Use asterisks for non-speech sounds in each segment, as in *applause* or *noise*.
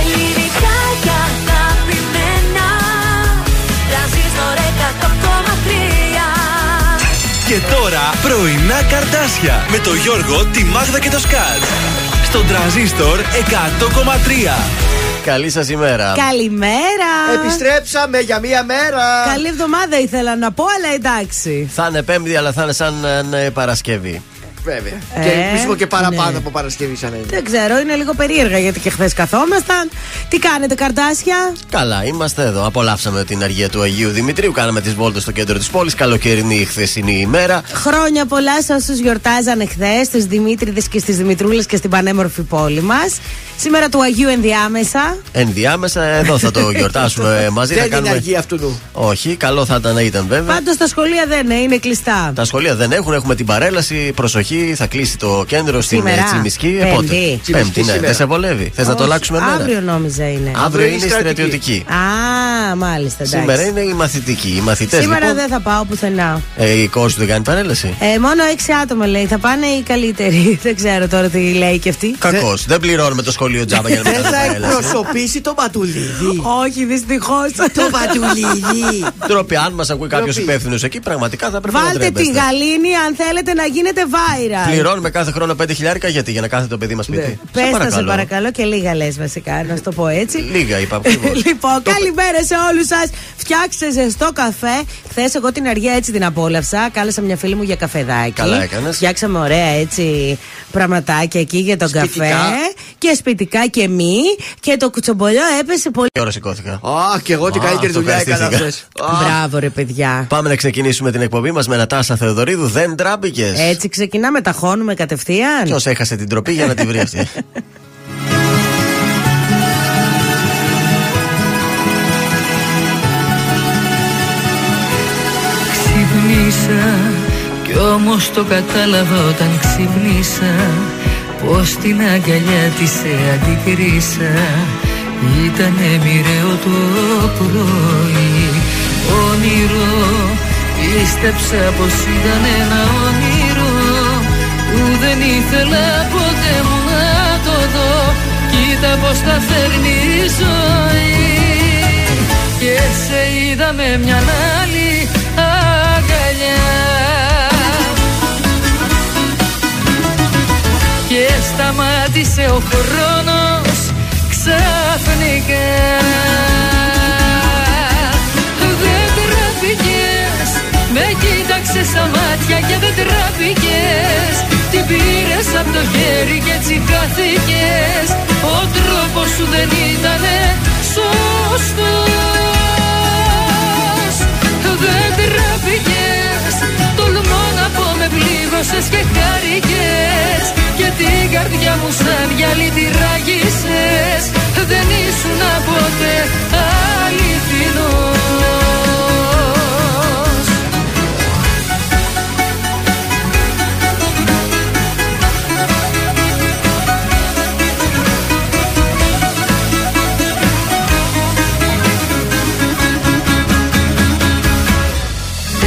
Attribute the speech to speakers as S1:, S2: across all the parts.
S1: Ελληνικά και αγαπημένα Τρανζίστορ 100,3
S2: Και τώρα πρωινά καρτάσια με το Γιώργο, τη Μάγδα και το Σκάτ. Στον τραζίστορ 100,3.
S3: Καλή σας ημέρα.
S4: Καλημέρα!
S5: Επιστρέψαμε για μία μέρα.
S4: Καλή εβδομάδα ήθελα να πω, αλλά εντάξει.
S3: Θα είναι Πέμπτη, αλλά θα είναι σαν ε, Παρασκευή.
S5: Βέβαια.
S4: Ε,
S5: και ελπίζουμε και παραπάνω
S4: ναι.
S5: από Παρασκευή σαν να είναι.
S4: Δεν ξέρω, είναι λίγο περίεργα γιατί και χθες καθόμασταν. Τι κάνετε, καρτάσια.
S3: Καλά, είμαστε εδώ. Απολαύσαμε την αργία του Αγίου Δημητρίου. Κάναμε τις βόλτες στο κέντρο της πόλης. Καλοκαιρινή η χθεσινή ημέρα.
S4: Χρόνια πολλά σε όσους γιορτάζανε χθες, στις Δημήτριδες και στις Δημητρούλες και στην πανέμορφη πόλη μας. Σήμερα του Αγίου ενδιάμεσα.
S3: Ενδιάμεσα εδώ θα το *laughs* γιορτάσουμε μαζί.
S5: Δεν
S3: θα
S5: είναι
S3: κάνουμε...
S5: αργία αυτού νου.
S3: Όχι, καλό θα ήταν να ήταν βέβαια.
S4: Πάντως τα σχολεία δεν είναι, είναι κλειστά.
S3: Τα σχολεία δεν έχουν, έχουμε την παρέλαση. Προσοχή, θα κλείσει το κέντρο στην
S4: Σήμερα.
S3: Τσιμισκή.
S4: Πέμπτη.
S3: Πότε;
S5: Τσιμισκή
S3: Πέμπτη, ναι.
S5: σήμερα.
S3: Δεν σε βολεύει. Θες να το
S4: Όχι,
S3: αλλάξουμε μέρα.
S4: Αύριο νόμιζα είναι.
S3: Αύριο είναι η
S5: στρατιωτική.
S3: στρατιωτική.
S4: Α, μάλιστα, εντάξει.
S3: Σήμερα είναι η μαθητική. Οι μαθητές
S4: Σήμερα
S3: λοιπόν.
S4: δεν θα πάω πουθενά.
S3: Ε, η κόρη του δεν κάνει παρέλαση.
S4: Ε, μόνο έξι άτομα λέει. Θα πάνε οι καλύτεροι. *laughs* Δεν ξέρω τώρα τι λέει και αυτή.
S3: Κακός. Δεν πληρώνουμε το σχολείο τζάμπα για να μην
S5: Δεν
S3: κάνουμε
S5: θα
S3: παρέλαση.
S5: εκπροσωπήσει το Μπατουλίδι.
S4: Όχι, δυστυχώς.
S5: Το Μπατουλίδι.
S3: Τρόποι, αν μας ακούει κάποιος
S5: Ντροπή.
S3: υπεύθυνος εκεί, πραγματικά θα πρέπει να
S4: Βάλτε τη
S3: ντρέπεστε.
S4: γαλήνη αν θέλετε να γίνετε viral.
S3: Πληρώνουμε κάθε χρόνο 5 χιλιάρικα γιατί για να κάθεται το παιδί μας σπίτι.
S5: Ναι.
S4: Πες τα σε παρακαλώ και λίγα λες βασικά, να σου το πω έτσι.
S3: Λίγα είπα *laughs* ακριβώς.
S4: λοιπόν, καλημέρα σε όλους σας. Φτιάξτε ζεστό καφέ. Χθες εγώ την αργία έτσι την απόλαυσα. Κάλεσα μια φίλη μου για καφεδάκι.
S3: Καλά έκανες.
S4: Φτιάξαμε ωραία έτσι πραγματάκια εκεί για τον
S5: Σπιτικά.
S4: καφέ. Και σπιτικά και μη. Και το κουτσομπολιό έπεσε πολύ.
S3: Τι ώρα σηκώθηκα;
S5: Α, και εγώ την
S3: Α,
S5: καλύτερη
S3: αυτό
S5: δουλειά έκανα
S3: ευχαριστήθηκα.
S5: χθες.
S4: Μπράβο, ρε παιδιά.
S3: Πάμε να ξεκινήσουμε την εκπομπή μας με Νατάσα Θεοδωρίδου. Δεν τράπηκε.
S4: Έτσι ξεκινάμε, τα χώνουμε κατευθείαν.
S3: Ποιος έχασε την τροπή για να τη βρεις αυτή.
S6: Ξυπνήσα κι όμως το κατάλαβα όταν ξυπνήσα Πως την αγκαλιά της σε αντικρίσα Ήτανε μοιραίο το πρωί Όνειρο Πίστεψα πως ήταν ένα όνειρο Που δεν ήθελα ποτέ μου να το δω. Κοίτα πως τα φέρνει η ζωή. Και σε είδα με μια άλλη αγκαλιά. Και σταμάτησε ο χρόνος ξαφνικά. Δεν τραπήκες Με κοίταξες στα μάτια και δεν τραπήκες Την πήρες από το χέρι και έτσι χάθηκες. Ο τρόπος σου δεν ήτανε σωστός. Δεν τραπήκες. Τολμώ να πω με πλήγωσες και χάρηκες. Και την καρδιά μου σαν γυαλί τη ράγισες Δεν ήσουν ποτέ αληθινός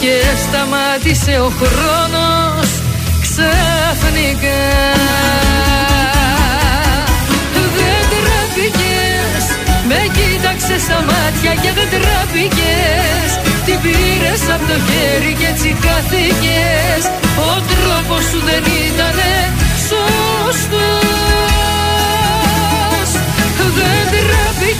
S6: Και σταμάτησε ο χρόνος ξαφνικά. Δεν τραπήκες Με κοίταξες στα μάτια και δεν τραπήκες Την πήρες από το χέρι και έτσι χάθηκες. Ο τρόπος σου δεν ήτανε σωστός. Δεν τραπήκες Τολμώ να πω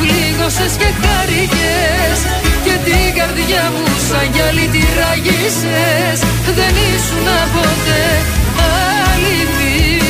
S6: πλήγωσες και χάρηκες Και την καρδιά μου σαν γυαλί τη ράγισες Δεν ήσουν ποτέ
S7: Είμαι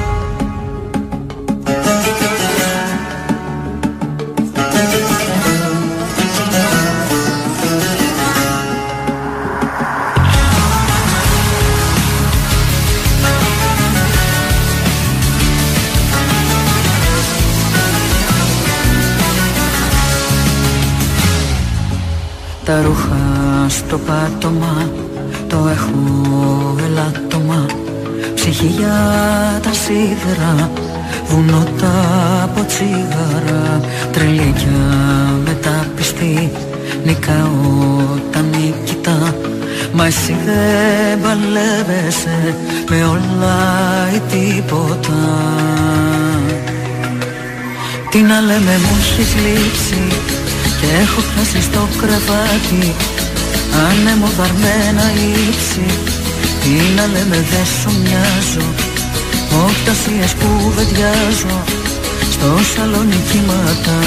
S8: Στο πάτωμα Το έχω ελάττωμα Ψυχή για τα σίδερα Βουνό τα από τσίγαρα Τρελίκια μεταπιστή Νικάω τα νικητά Μα εσύ δεν παλεύεσαι Με όλα ή τίποτα. Τι να λέμε μου έχεις λείψει και έχω χάσει στο κρεβάτι Άνεμο βαρμένα ύψη Τι να λέμε δεν σου μοιάζω. Οκτασίες που βεντιάζω Στο σαλόνι κύματα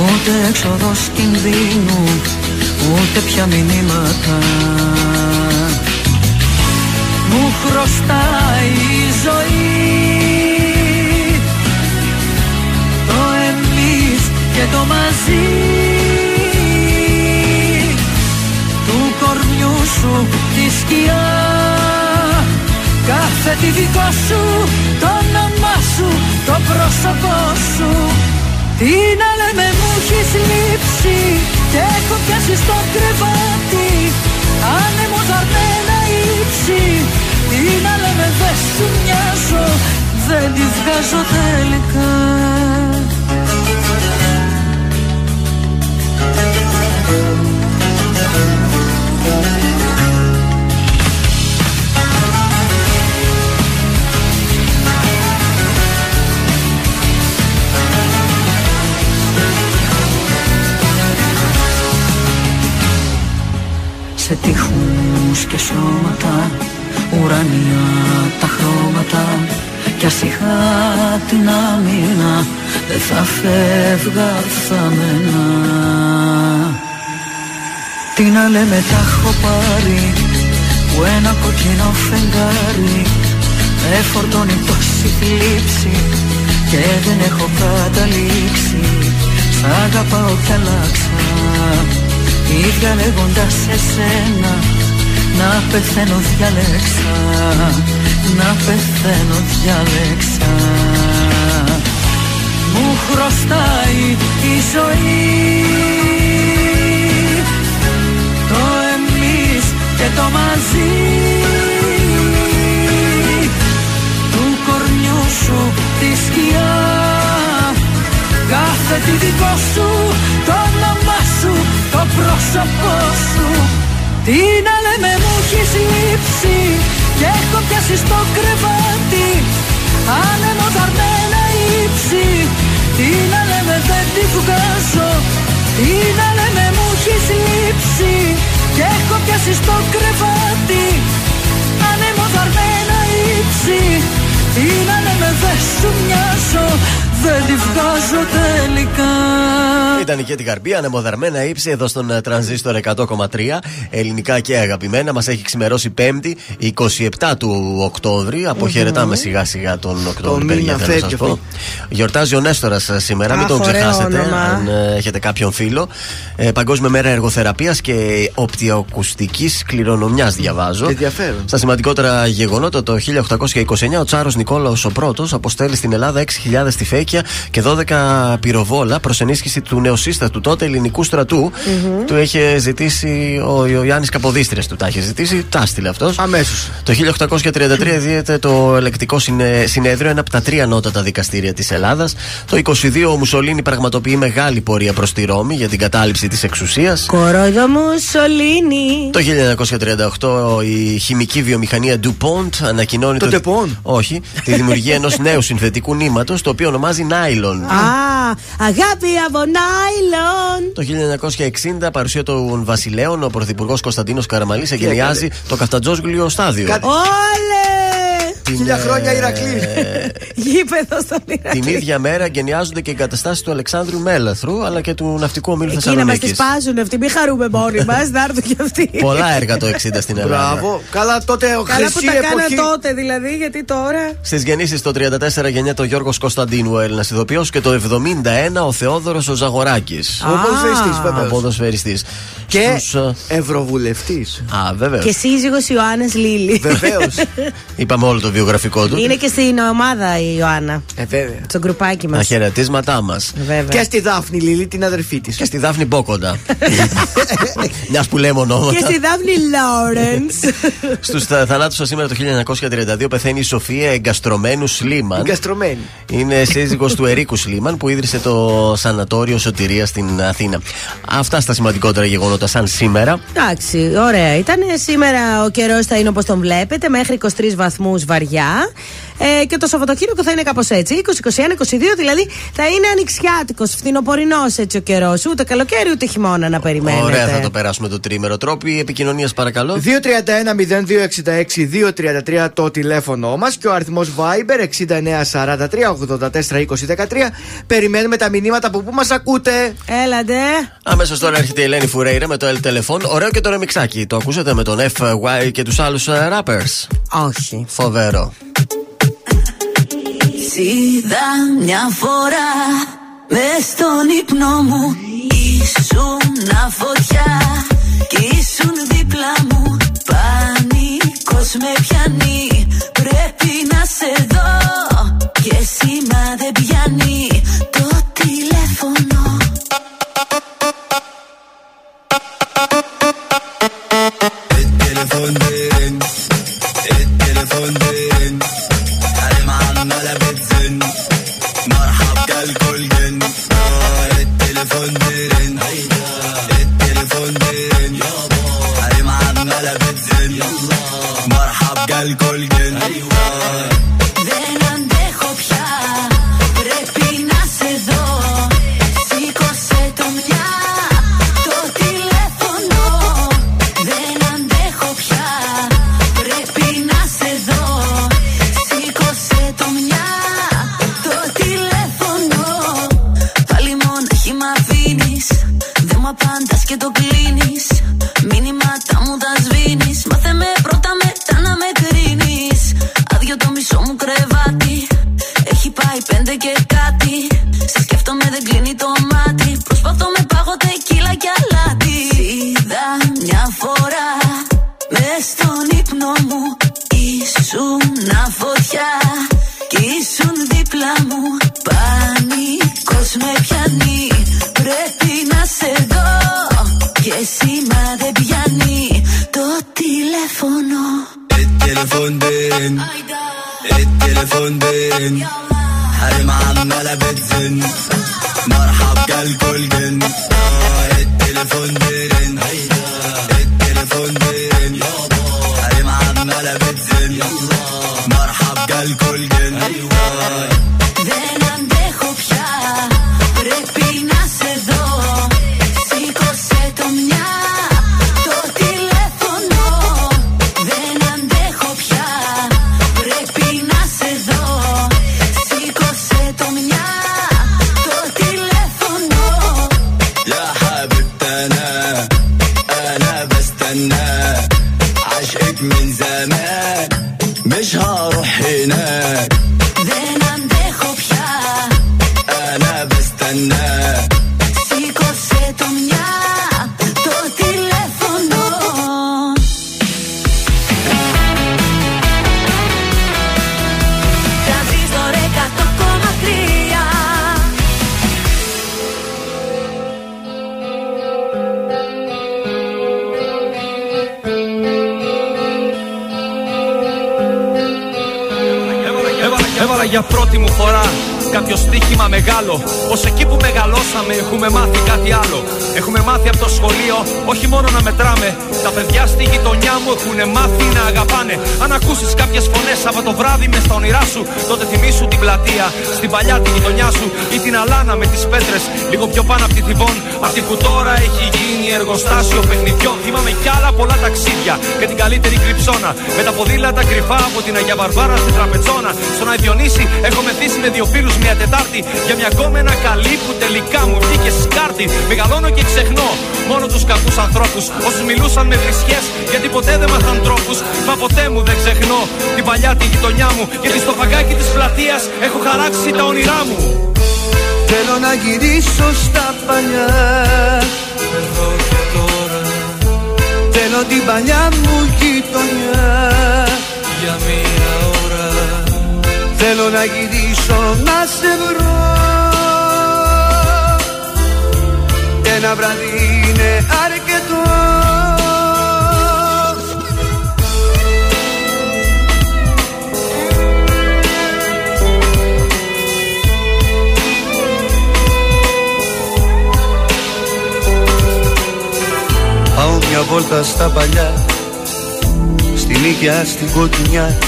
S8: Ούτε έξοδος κινδύνου Ούτε πια μηνύματα. Μου χρωστάει η ζωή. Το εμείς και το μαζί σου τη σκιά. Κάθε τι δικό σου, το όνομά σου, το πρόσωπό σου. Τι να λέμε μου έχεις λείψει και έχω πιάσει στο κρεβάτι. Άνεμο δαρμένα ύψη. Τι να λέμε δεν σου μοιάζω, δεν τη βγάζω τελικά Σε τείχους και σώματα Ουρανία τα χρώματα. Κι ας είχα την άμυνα Δεν θα φεύγα θα μένα Τι να λέμε τα έχω πάρει Που ένα κοκκινό φεγγάρι Με φορτώνει τόση θλίψη Και δεν έχω καταλήξει. Σ' αγαπάω κι αλλάξα Ίδια λέγοντας εσένα Να πεθαίνω διάλεξα Να πεθαίνω διάλεξα. Μου χρωστάει η ζωή. Το εμείς και το μαζί. Του κορμιού σου τη σκιά. Κάθε τι δικό σου, το όνομά σου, το πρόσωπό σου. Τι να λέμε μου έχεις λείψει και έχω πιάσει στο κρεβάτι. Άνεμο δαρμένα ύψη. Τι να λέμε δεν τη βγάζω. Τι να λέμε μου έχεις λείψει και έχω πιάσει στο κρεβάτι. Άνεμο δαρμένα ύψη. Τι να λέμε δεν σου μοιάζω δεν τη βγάζω τελικά.
S3: Ήταν η Κέτη Καρμπή, ανεμοδαρμένα ύψη εδώ στον ε, τρανζίστορ 100,3. Ελληνικά και αγαπημένα. Μας έχει ξημερώσει 5η, 27 του Οκτώβρη. Αποχαιρετάμε σιγά σιγά τον Οκτώβρη,
S5: μήνα
S3: παιδιά, θέλω να
S5: φεύγει,
S3: σας πω. Γιορτάζει ο Νέστορας σήμερα, μην
S4: Αχ,
S3: τον
S4: ωραίο
S3: ξεχάσετε.
S4: όνομα.
S3: Αν ε, έχετε κάποιον φίλο. Ε, Παγκόσμια μέρα εργοθεραπείας και οπτιοακουστικής κληρονομιάς, διαβάζω.
S5: Ενδιαφέρον.
S3: Στα σημαντικότερα γεγονότα, το 1829 ο Τσάρος Νικόλαος ο πρώτος αποστέλει στην Ελλάδα 6.000 στη Φέκια και 12 πυροβόλα προς ενίσχυση του νεοσύστατου τότε ελληνικού στρατού. Του είχε ζητήσει ο Ιωάννη Καποδίστρια του. Τα είχε ζητήσει, τα έστειλε αυτός.
S5: Αμέσως.
S3: Το 1833 δίεται το ελεκτικό συνε- συνέδριο, ένα από τα τρία ανώτατα δικαστήρια της Ελλάδας. Το 22 ο Μουσολίνη πραγματοποιεί μεγάλη πορεία προς τη Ρώμη για την κατάληψη της εξουσίας.
S4: Κορόιδο μου, Σολίνη.
S3: Το 1938 η χημική βιομηχανία DuPont ανακοινώνει
S5: Το Dupont?
S3: Όχι, τη δημιουργία ενός νέου συνθετικού νήματος το οποίο ονομάζει Nylon.
S4: Α, αγάπη από νάιλον.
S3: Το 1960 παρουσία των Βασιλέων ο Πρωθυπουργός Κωνσταντίνος Καραμαλής εγκαινιάζει το Καφτατζόγλιο στάδιο.
S5: Κάτι-
S4: Όλες!
S3: Την,
S5: Χίλια
S3: ε,
S5: χρόνια Ηρακλή. *laughs*
S4: Γήπεδο στον Ηρακλή.
S3: Την ίδια μέρα εγκαινιάζονται και οι εγκαταστάσεις του Αλεξάνδρου Μέλαθρου αλλά και του ναυτικού ομίλου
S4: Εκεί να μας τη
S3: Θεσσαλονίκη.
S4: σπάζουν αυτοί, μην χαρούμε μόνοι *laughs* μας, να έρθουν κι αυτοί.
S3: Πολλά έργα το 60 στην Ελλάδα.
S5: Μπράβο. Καλά τότε ο
S4: Καλά που
S5: χρυσή
S4: τα κάνα
S5: εποχή.
S4: τότε δηλαδή, γιατί τώρα.
S3: Στις γεννήσεις το 34 γεννιέται ο Γιώργος Κωνσταντίνου, ο Έλληνας ηθοποιό, και το 71 ο Θεόδωρος ο Ζαγοράκης.
S5: Ο ποδοσφαιριστής,
S3: Ο
S5: βέβαια.
S3: ποδοσφαιριστή.
S5: Και
S3: Στους, ε,
S5: ευρωβουλευτής.
S3: Α, βέβαια.
S4: Και σύζυγος Ιωάννα Λίλη.
S5: Βεβαίως.
S3: Είπαμε όλο το βιογραφικό του.
S4: Είναι και στην ομάδα η Ιωάννα.
S5: Ε, βέβαια.
S4: Στο γκρουπάκι μας.
S3: Τα χαιρετίσματά μας.
S4: Βέβαια.
S5: Και στη Δάφνη Λίλη την αδερφή της.
S3: Και στη Δάφνη Μπόκοντα. *laughs* Μιας που λέμε
S4: Και
S3: ονόματα.
S4: στη Δάφνη Λόρενς. *laughs*
S3: Στους θανάτους σας σήμερα το 1932 πεθαίνει η Σοφία Εγκαστρωμένου Σλίμαν.
S5: Εγκαστρωμένη.
S3: Είναι σύζυγος του Ερίκου Σλίμαν που ίδρυσε το σανατόριο Σωτηρίας στην Αθήνα. Αυτά στα σημαντικότερα γεγονότα σαν σήμερα.
S4: Εντάξει, ωραία. Ήταν σήμερα ο καιρός θα είναι όπως τον βλέπετε, μέχρι 23 βαθμούς βαριά. παιδιά. Ε, και το Σαββατοκύριακο θα είναι κάπως έτσι. 20, 21, 22, δηλαδή θα είναι ανοιξιάτικος, φθινοπορεινός έτσι ο καιρός. Ούτε καλοκαίρι ούτε χειμώνα να περιμένετε.
S3: Ωραία, θα το περάσουμε το τρίμερο. Τρόποι επικοινωνία, παρακαλώ.
S5: 231-0266-233 το τηλέφωνο μας και ο αριθμός Viber 6943-842013. Περιμένουμε τα μηνύματα από πού μας ακούτε.
S4: Έλατε.
S3: Αμέσως τώρα έρχεται η Ελένη Φουρέιρα με το El Telephone. Ωραίο και το ρεμιξάκι. Το ακούσατε με τον FY και τους άλλους rappers.
S4: Όχι.
S3: Φοβερό σ'
S1: είδα μια φορά μες στον ύπνο μου. Ήσουν φωτιά κι ήσουν δίπλα μου. Πάνικος με πιάνει πρέπει να σε δω. Και σήμα δεν πιάνει το τηλέφωνο.
S9: El teléfono,
S1: Δεν αντέχω πια, πρέπει να σε εδώ. Σήκωσε το μια, το τηλέφωνο. Δεν αντέχω πια, πρέπει να είσαι εδώ. Σήκωσε το μια, το τηλέφωνο. Πάλι μόνα χει μ' αφήνεις, δεν και το κλείνεις. πέντε και κάτι. Σε σκέφτομαι, δεν κλείνει το μάτι. Προσπαθώ με πάγο τεκίλα και αλάτι. Είδα μια φορά μες στον ύπνο μου. Ήσουν φωτιά και ήσουν δίπλα μου. Πανικός με πιάνει. Πρέπει να σε δω. Και σήμα δεν πιάνει το τηλέφωνο.
S9: Ε, τηλέφωνο, ε. حريم عمالة بتزن. مرحب جالكوا الجن التليفون آه،
S1: بيرن
S10: για πρώτη μου φορά κάποιο στοίχημα μεγάλο. Πω εκεί που μεγαλώσαμε έχουμε μάθει κάτι άλλο. Έχουμε μάθει από το σχολείο όχι μόνο να μετράμε. Τα παιδιά στη γειτονιά μου έχουν μάθει να αγαπάνε. Αν ακούσεις κάποιες φωνές από το βράδυ μες στα όνειρά σου, τότε θυμήσου την πλατεία, στην παλιά τη γειτονιά σου ή την αλάνα με τις πέτρες. Λίγο πιο πάνω από τη θυβόν, αυτή που τώρα έχει γίνει εργοστάσιο παιχνιδιών. Θυμάμαι κι άλλα πολλά ταξίδια και την καλύτερη κρυψώνα. Με τα ποδήλατα κρυφά από την Αγία Βαρβάρα στην Τραπεζόνα. Στον Αϊδιονύση έχω μεθύσει με δύο φίλους μια Τετάρτη για μια γκόμενα καλή που τελικά μου βγήκε σκάρτη. Μεγαλώνω και ξεχνώ μόνο τους κακούς ανθρώπους. Όσους μιλούσαν με βρισιέ γιατί ποτέ δεν μάθαν τρόπους. Μα ποτέ μου δεν ξεχνώ την παλιά τη γειτονιά μου. Γιατί στο φαγκάκι της πλατείας έχω χαράξει τα όνειρά μου.
S11: Θέλω να γυρίσω στα παλιά
S12: Εδώ και τώρα
S11: Θέλω την παλιά μου γειτονιά
S12: για μία ώρα
S11: Θέλω να γυρίσω να σε βρω. Ένα βράδυ είναι αρκετό. Πάω μια βόλτα στα παλιά Στην Ήγια, στην Κοκκινιά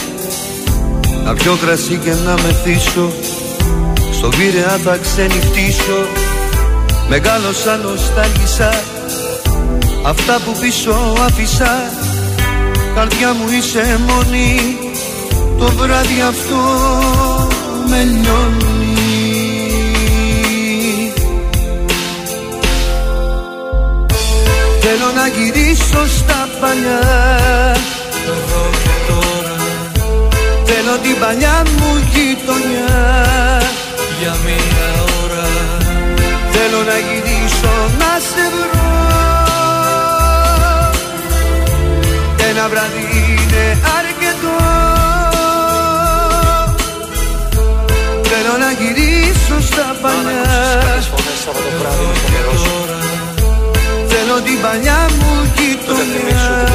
S11: Να πιω κρασί και να μεθύσω Στο Πειραιά θα ξενυχτήσω. Μεγάλωσα νοστάλγησα. Αυτά που πίσω άφησα. Καρδιά μου είσαι μόνη. Το βράδυ αυτό με λιώνει. Θέλω να γυρίσω στα παλιά την παλιά μου γειτονιά.
S12: Για μία ώρα
S11: Θέλω να γυρίσω να σε βρω. Ένα βράδυ είναι αρκετό. Θέλω να γυρίσω στα παλιά Θέλω την παλιά μου γειτονιά.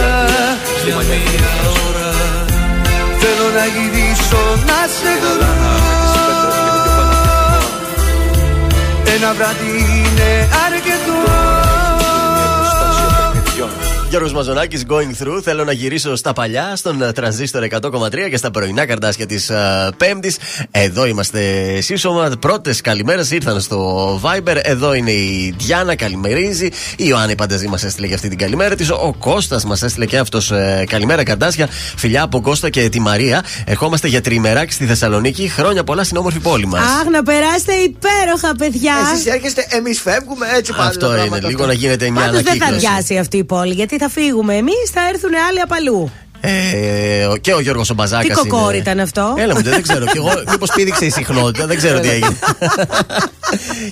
S12: για μία ώρα
S11: Θέλω να γυρίσω να σε βρω Ένα βράδυ είναι αρκετό
S3: Γιώργος Μαζονάκης going through. Θέλω να γυρίσω στα παλιά, στον ε, τρανζίστορ 100,3 και στα πρωινά καρτάσια της Πέμπτης. Εδώ είμαστε σύσσωμα. Πρώτες καλημέρες ήρθαν στο Viber. Εδώ είναι η Διάννα, καλημερίζει. Η Ιωάννη Πανταζή μας έστειλε για αυτή την καλημέρα της. Ο Κώστας μας έστειλε και αυτός καλημέρα καρτάσια. Φιλιά από Κώστα και τη Μαρία. Ερχόμαστε για τριμεράκι στη Θεσσαλονίκη. Χρόνια πολλά στην όμορφη πόλη μας.
S4: Αχ, να περάσετε υπέροχα, παιδιά.
S5: Εσείς έρχεστε, εμείς φεύγουμε έτσι πάλι.
S3: Αυτό είναι. Λίγο να γίνεται μια
S4: Πάντως δεν θα
S3: ανακύκλωση.
S4: αδειάσει αυτή η πόλη, γιατί θα φύγουμε εμείς, θα έρθουν άλλοι απ' αλλού.
S3: Ε, ο- και ο Γιώργος ο Μπαζάκας.
S4: Τι κοκόρι ήταν αυτό;
S3: Έλα μου, δεν ξέρω. Και εγώ μήπως πήδηξε η συχνότητα, δεν ξέρω τι έγινε.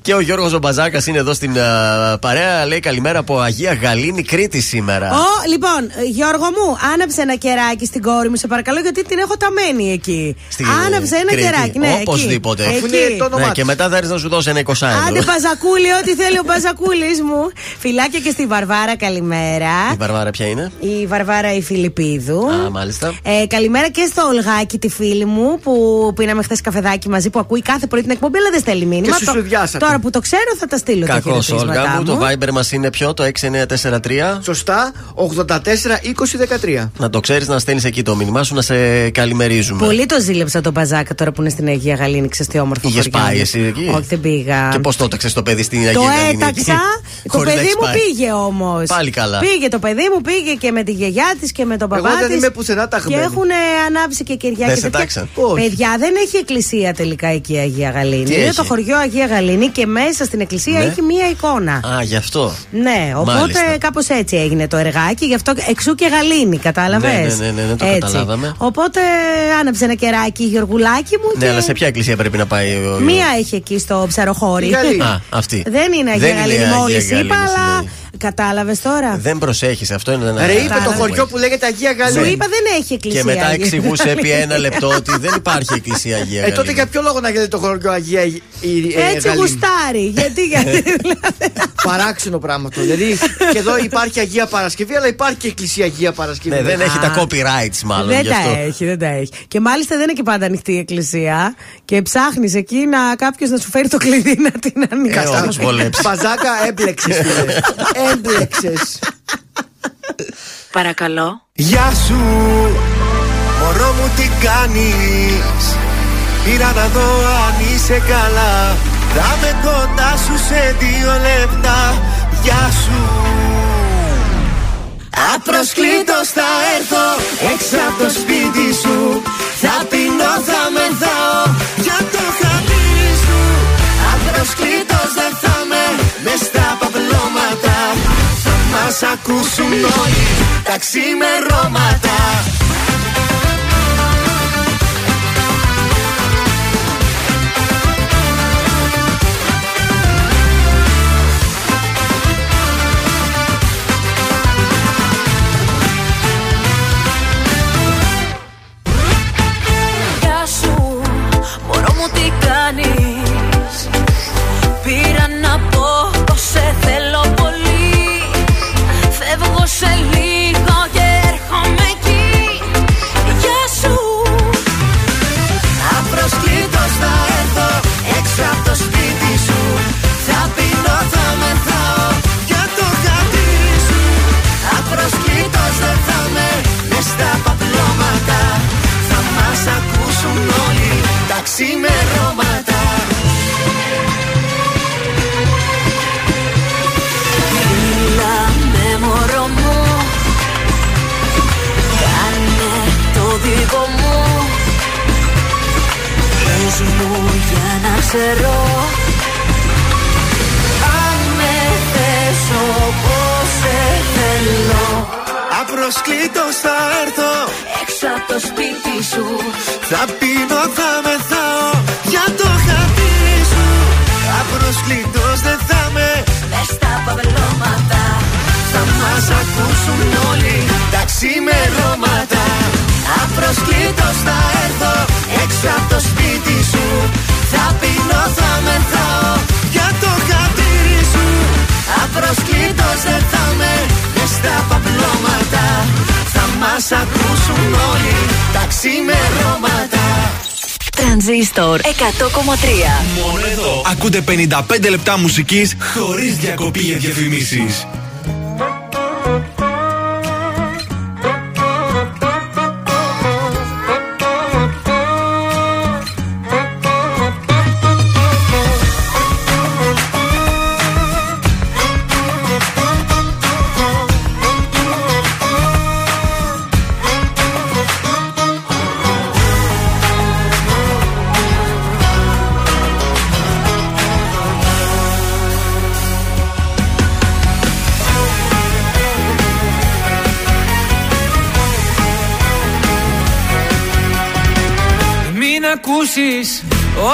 S3: και ο Γιώργος ο Μπαζάκας είναι εδώ στην α, παρέα. Λέει καλημέρα από Αγία Γαλήνη, Κρήτη σήμερα.
S4: Ω, λοιπόν, Γιώργο μου, άναψε ένα κεράκι στην κόρη μου, σε παρακαλώ, γιατί την έχω ταμένη εκεί.
S3: Στη
S4: άναψε ένα
S3: Κρήτη.
S4: κεράκι, ναι. εκεί.
S3: Οπωσδήποτε.
S4: Εκεί.
S5: Αφού είναι το όνομά
S3: Ναι,
S5: της.
S3: και μετά θα έρθει να σου δώσει ένα 20
S4: Άντε,
S3: ευρώ.
S4: Μπαζακούλη, ό,τι θέλει ο Μπαζακούλης μου. Φιλάκια και στη Βαρβάρα, καλημέρα.
S3: Η Βαρβάρα ποια είναι;
S4: Η Βαρβάρα η Φιλιππίδου.
S3: Α, μάλιστα.
S4: Ε, καλημέρα και στο Ολγάκι, τη φίλη μου, που πίναμε χθες καφεδάκι μαζί, που ακούει κάθε πρωί την εκπομπή, αλλά δεν στέλνει μήνυμα.
S5: σου
S4: Το-
S5: σουδιάσατε.
S4: Τώρα που το ξέρω, θα τα στείλω τα
S3: Κακός
S4: χαιρετίσματά
S3: Όλγα μου. Το Viber μας είναι ποιο, το 6943.
S5: Σωστά, 84-20-13.
S3: Να το ξέρεις να στέλνεις εκεί το μήνυμά σου να σε καλημερίζουμε.
S4: Πολύ το ζήλεψα τον Μπαζάκα τώρα που είναι στην Αγία Γαλήνη, ξέρεις τι όμορφο
S3: Είχες
S4: χωριό
S3: πάει
S4: είναι.
S3: εσύ εκεί;
S4: Όχι, δεν πήγα.
S3: Και πώς το έταξες το παιδί στην Αγία
S4: Το
S3: Γαλήνη εκεί;
S4: έταξα. το
S3: Χωρίς να
S4: παιδί
S3: έχεις
S4: μου
S3: πάει.
S4: πήγε όμως.
S3: Πάλι καλά.
S4: Πήγε το παιδί μου, πήγε και με τη γιαγιά της και με τον
S5: Εγώ
S4: παπά
S5: δεν
S4: της
S5: είμαι πουθενά
S4: Και
S5: ταγμένη.
S4: έχουν ανάψει και κεριά
S3: Δεν
S4: και
S3: σε
S4: τέτοια.
S3: τάξαν.
S5: Όχι.
S4: Παιδιά, δεν έχει εκκλησία τελικά εκεί η Αγία Γαλήνη.
S3: Τι
S4: είναι
S3: έχει;
S4: το χωριό Αγία Γαλήνη και μέσα στην εκκλησία
S3: Ναι.
S4: έχει μία εικόνα.
S3: Α, γι' αυτό.
S4: Ναι, οπότε
S3: Μάλιστα.
S4: κάπως έτσι έγινε το εργάκι, γι' αυτό εξού και γαλήνη, κατάλαβες;
S3: Ναι, ναι, ναι, ναι, το καταλάβαμε.
S4: Οπότε άναψε ένα κεράκι η Γιωργουλάκη μου.
S3: Ναι,
S4: και
S3: αλλά σε ποια εκκλησία πρέπει να πάει ο.
S4: Μία έχει εκεί στο ψαροχώρι.
S5: Η Γαλήνη. *laughs*
S3: Α, αυτή.
S4: Δεν είναι Αγία
S3: Δεν είναι
S4: Γαλήνη,
S3: Αγία
S4: μόλις
S3: Γαλήνης,
S4: είπα, αλλά
S3: συνέβη.
S4: Κατάλαβες τώρα;
S3: Δεν προσέχεις, αυτό είναι ένα
S5: Ρε, είπε το
S4: Κατάλαβες.
S5: χωριό που λέγεται Αγία
S4: Σου
S5: Γαλλία.
S4: είπα δεν έχει εκκλησία.
S3: Και μετά
S4: Άγιε.
S3: εξηγούσε επί ένα λεπτό ότι δεν υπάρχει εκκλησία Αγία
S5: Ε, τότε
S3: Γαλλία.
S5: για ποιο λόγο να γίνεται το χωριό Αγία η- η- ε,
S4: Έτσι
S5: Γαλλία;
S4: γουστάρει. Γιατί, γιατί.
S5: Παράξενο πράγμα αυτό. Δηλαδή και εδώ υπάρχει Αγία Παρασκευή, αλλά υπάρχει και Εκκλησία Αγία Παρασκευή.
S3: Ναι, δεν
S5: Α,
S3: έχει τα copyrights μάλλον
S4: δεν
S3: γι'
S4: τα
S3: αυτό.
S4: έχει, δεν τα έχει. Και μάλιστα δεν είναι και πάντα ανοιχτή η εκκλησία. Και ψάχνεις εκεί να κάποιος να σου φέρει το κλειδί να την ανοίξει.
S3: Ε, όμως βολέψεις.
S5: Μπαζάκα έμπλεξες. *laughs* Έμπλεξες.
S13: Παρακαλώ.
S14: Γεια σου, μωρό μου τι κάνεις; Πήρα να δω αν είσαι καλά. Θα με κοντά σου σε δύο λεπτά. Γεια σου. Απροσκλήτως θα έρθω έξω από το σπίτι σου. Θα πεινώ, θα μεθάω μας ακούσουν όλοι τα ξημερώματα.
S13: Γεια σου, μωρό μου τι κάνεις; Τρανζίστορ 100,3
S2: Μόνο εδώ. Ακούτε 55 λεπτά μουσικής χωρίς διακοπή για διαφημίσεις.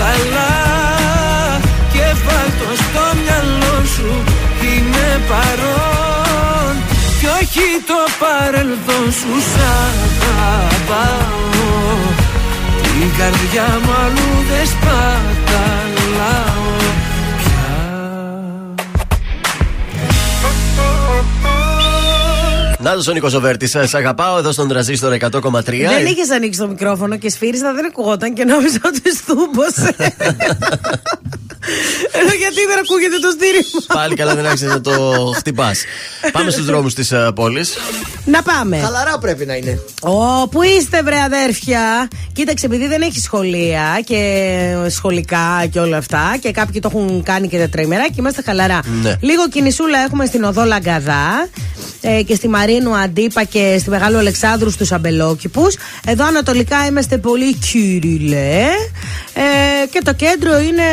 S9: καλά και βάλ το στο μυαλό σου Είμαι παρόν. Κι όχι το παρελθόν σου σ' αγαπάω. Την καρδιά μου αλλού δεν σπαταλάω
S3: Να ο Νίκο Ζοβέρτη. Σας αγαπάω εδώ στον τραζίστορ 100,3.
S4: Δεν είχες ανοίξει το μικρόφωνο και σφύριζα, δεν ακουγόταν και νόμιζα ότι στούμποσε. *laughs* Ενώ γιατί δεν ακούγεται το στήριγμα.
S3: Πάλι καλά δεν άρχισε να το χτυπάς. Πάμε στους δρόμους της πόλης.
S4: Να πάμε.
S5: Χαλαρά πρέπει να είναι.
S4: Ω, πού είστε, βρε αδέρφια; Κοίταξε, επειδή δεν έχει σχολεία και σχολικά και όλα αυτά και κάποιοι το έχουν κάνει και τετραημερά και είμαστε χαλαρά.
S3: Ναι.
S4: Λίγο κινησούλα έχουμε στην οδό Λαγκαδά ε, και στη Μαρίνου Αντίπα και στη Μεγάλου Αλεξάνδρου στους Αμπελόκηπους. Εδώ ανατολικά είμαστε πολύ κύριλε. Ε, και το κέντρο είναι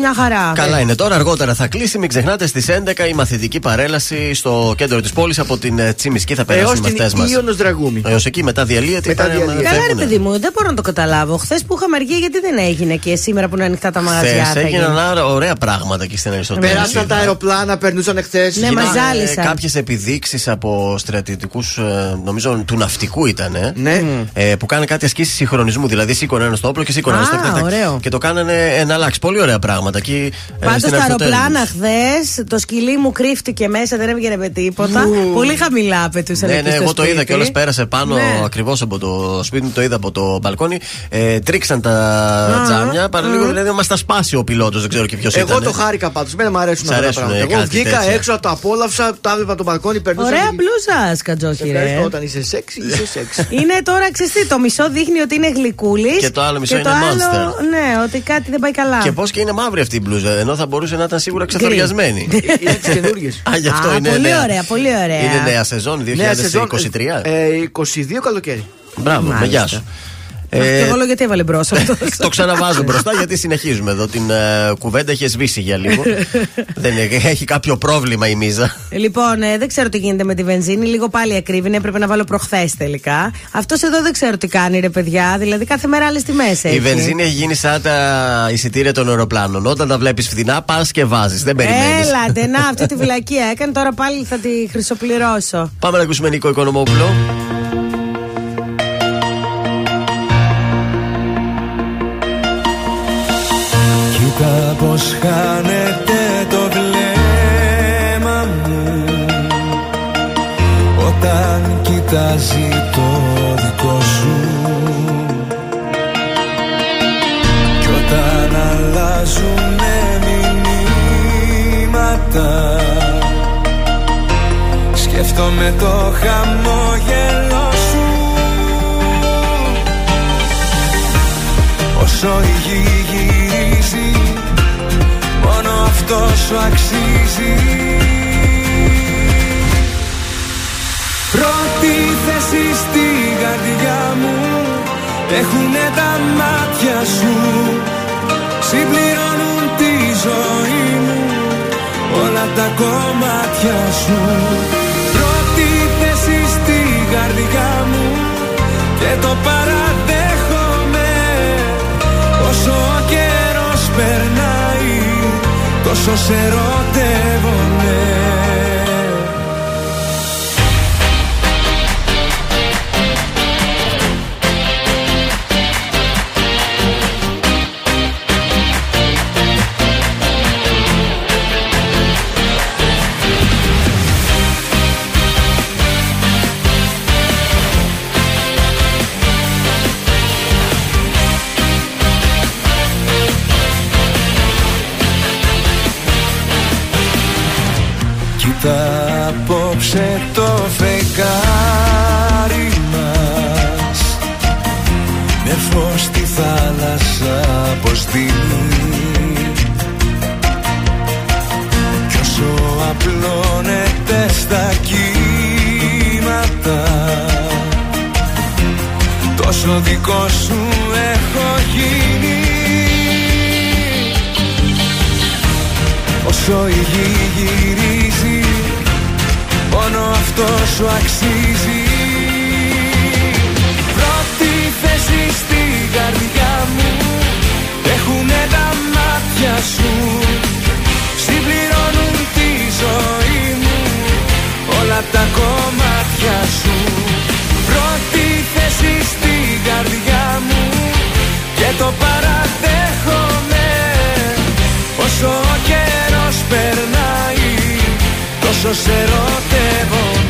S4: μια χαρά.
S3: Καλά είναι τώρα, αργότερα θα κλείσει. Μην ξεχνάτε στις 11 η μαθητική παρέλαση στο κέντρο της πόλης από την ε, Τσιμισκή θα περάσουν
S5: Έω
S3: οι
S5: την
S3: μαθητές μας.
S5: Ιωνος Δραγούμη.
S3: Έως εκεί μετά διαλύεται.
S5: Μετά
S3: πάνε-
S5: διαλύεται.
S4: Καλά, ρε
S3: φεύγουνε.
S4: παιδί μου, δεν μπορώ να το καταλάβω. Χθες που είχαμε αργία, γιατί δεν έγινε και σήμερα που είναι ανοιχτά τα μαγαζιά.
S3: Χθες
S4: θα
S3: έγιναν
S4: γίνει;
S3: άρα ωραία πράγματα εκεί στην Αριστοτέλη.
S5: Περάσαν τα αεροπλάνα, περνούσαν εχθές.
S4: Ναι, μας ζάλισαν.
S3: Κάποιες επιδείξεις από στρατιωτικούς, νομίζω του ναυτικού ήταν.
S5: Ναι.
S3: Ε, που κάνανε κάτι ασκήσεις συγχρονισμού. Δηλαδή σήκωνε ένας στο όπλο και σήκωνε
S4: Α,
S3: ένα στο τακ, τακ,
S4: ωραίο.
S3: Και το κάνανε εναλλάξει. Πολύ ωραία πράγματα. Εκεί, ε,
S4: Πάντως
S3: στην
S4: τα
S3: Αριστοτέλη.
S4: αεροπλάνα χθες, το σκυλί μου κρύφτηκε μέσα, δεν έβγαινε με τίποτα. Πολύ χαμηλά πετούσαν
S3: Ναι,
S4: εκεί
S3: ναι,
S4: στο
S3: εγώ το
S4: σπίτι.
S3: είδα και όλα πέρασε πάνω
S4: Ναι.
S3: ακριβώς από το σπίτι μου, το είδα από το μπαλκόνι. Ε, τρίξαν τα
S4: Α,
S3: τζάμια. Παραλίγο
S4: α.
S3: δηλαδή μας τα σπάσει ο πιλότος, δεν ξέρω και ποιος ήταν.
S5: Εγώ το χάρηκα πάντως. Μένα μου αρέσουν
S3: Σ'
S5: αυτά τα
S3: αρέσουν,
S5: πράγματα.
S3: ε,
S5: Εγώ
S3: κάτι
S5: βγήκα
S3: τέτοια.
S5: έξω, το απόλαυσα, τα έβλεπα το μπαλκόνι, περνούσα.
S4: Ωραία
S5: και-
S4: μπλούζα, σκατζόχι,
S5: Ευχαριστώ,
S4: ρε.
S5: Όταν είσαι σεξ, είσαι σεξ. *laughs*
S4: Είναι τώρα, ξέρεις τι, το μισό δείχνει ότι είναι γλυκούλης.
S3: Και το άλλο μισό είναι
S4: το άλλο,
S3: monster.
S4: Ναι, ότι κάτι δεν πάει καλά.
S3: Και πώς και είναι μαύρη αυτή η μπλούζα, ενώ θα μπορούσε να ήταν σίγουρα ξεθοριασμένη. *laughs*
S5: Είναι τις καινούριε.
S3: Α, γι' αυτό
S4: Α,
S3: είναι
S4: πολύ
S3: νέα.
S4: ωραία, πολύ ωραία.
S3: Είναι νέα σεζόν 2023.
S5: Ε, 22 καλοκαίρι.
S3: Μπράβο, με
S4: Μάλιστα.
S3: γεια σου.
S4: Και
S3: Ε,
S4: εγώ λέω γιατί έβαλε μπρος αυτός; *laughs*
S3: το ξαναβάζω μπροστά γιατί συνεχίζουμε εδώ. Την ε, κουβέντα έχει σβήσει για λίγο. *laughs* Δεν είναι- έχει κάποιο πρόβλημα η Μίζα.
S4: Λοιπόν, ε, δεν ξέρω τι γίνεται με τη βενζίνη. Λίγο πάλι ακρίβει. Έπρεπε να βάλω προχθές τελικά. Αυτός εδώ δεν ξέρω τι κάνει, ρε παιδιά. Δηλαδή κάθε μέρα άλλες τιμές έχει.
S3: Η βενζίνη έχει γίνει σαν τα εισιτήρια των αεροπλάνων. Όταν τα βλέπεις φθηνά, πας και βάζεις. Δεν περιμένεις.
S4: Έλατε, να, *laughs* αυτή τη βλακία έκανε. Τώρα πάλι θα τη χρυσοπληρώσω.
S3: Πάμε να ακούσουμε Νίκο Οικονομόπουλο.
S9: Πως χάνεται το βλέμμα μου Όταν κοιτάζει το δικό σου; Κι όταν αλλάζουνε μηνύματα Σκέφτομαι το χαμόγελο σου. Όσο η γη γυρίζει τόσο αξίζει. Πρώτη θέση στη καρδιά μου Έχουνε τα μάτια σου. Συμπληρώνουν τη ζωή μου Όλα τα κομμάτια σου. Πρώτη θέση στη καρδιά μου Και το παραδέχομαι τόσο σε ερωτεύομαι. σε το φεγγάρι μας. Με φως στη θάλασσα αποστείλει Κι όσο απλώνεται στα κύματα Τόσο δικό σου έχω γίνει. Όσο η γη τόσο αξίζει. Πρώτη θέση στην καρδιά μου Έχουνε τα μάτια σου. Συμπληρώνουν τη ζωή μου Όλα τα κομμάτια σου. Πρώτη θέση στην καρδιά μου Και το παραδέχομαι. Όσο ο καιρός περνάει Τόσο σε ερωτεύομαι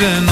S9: listen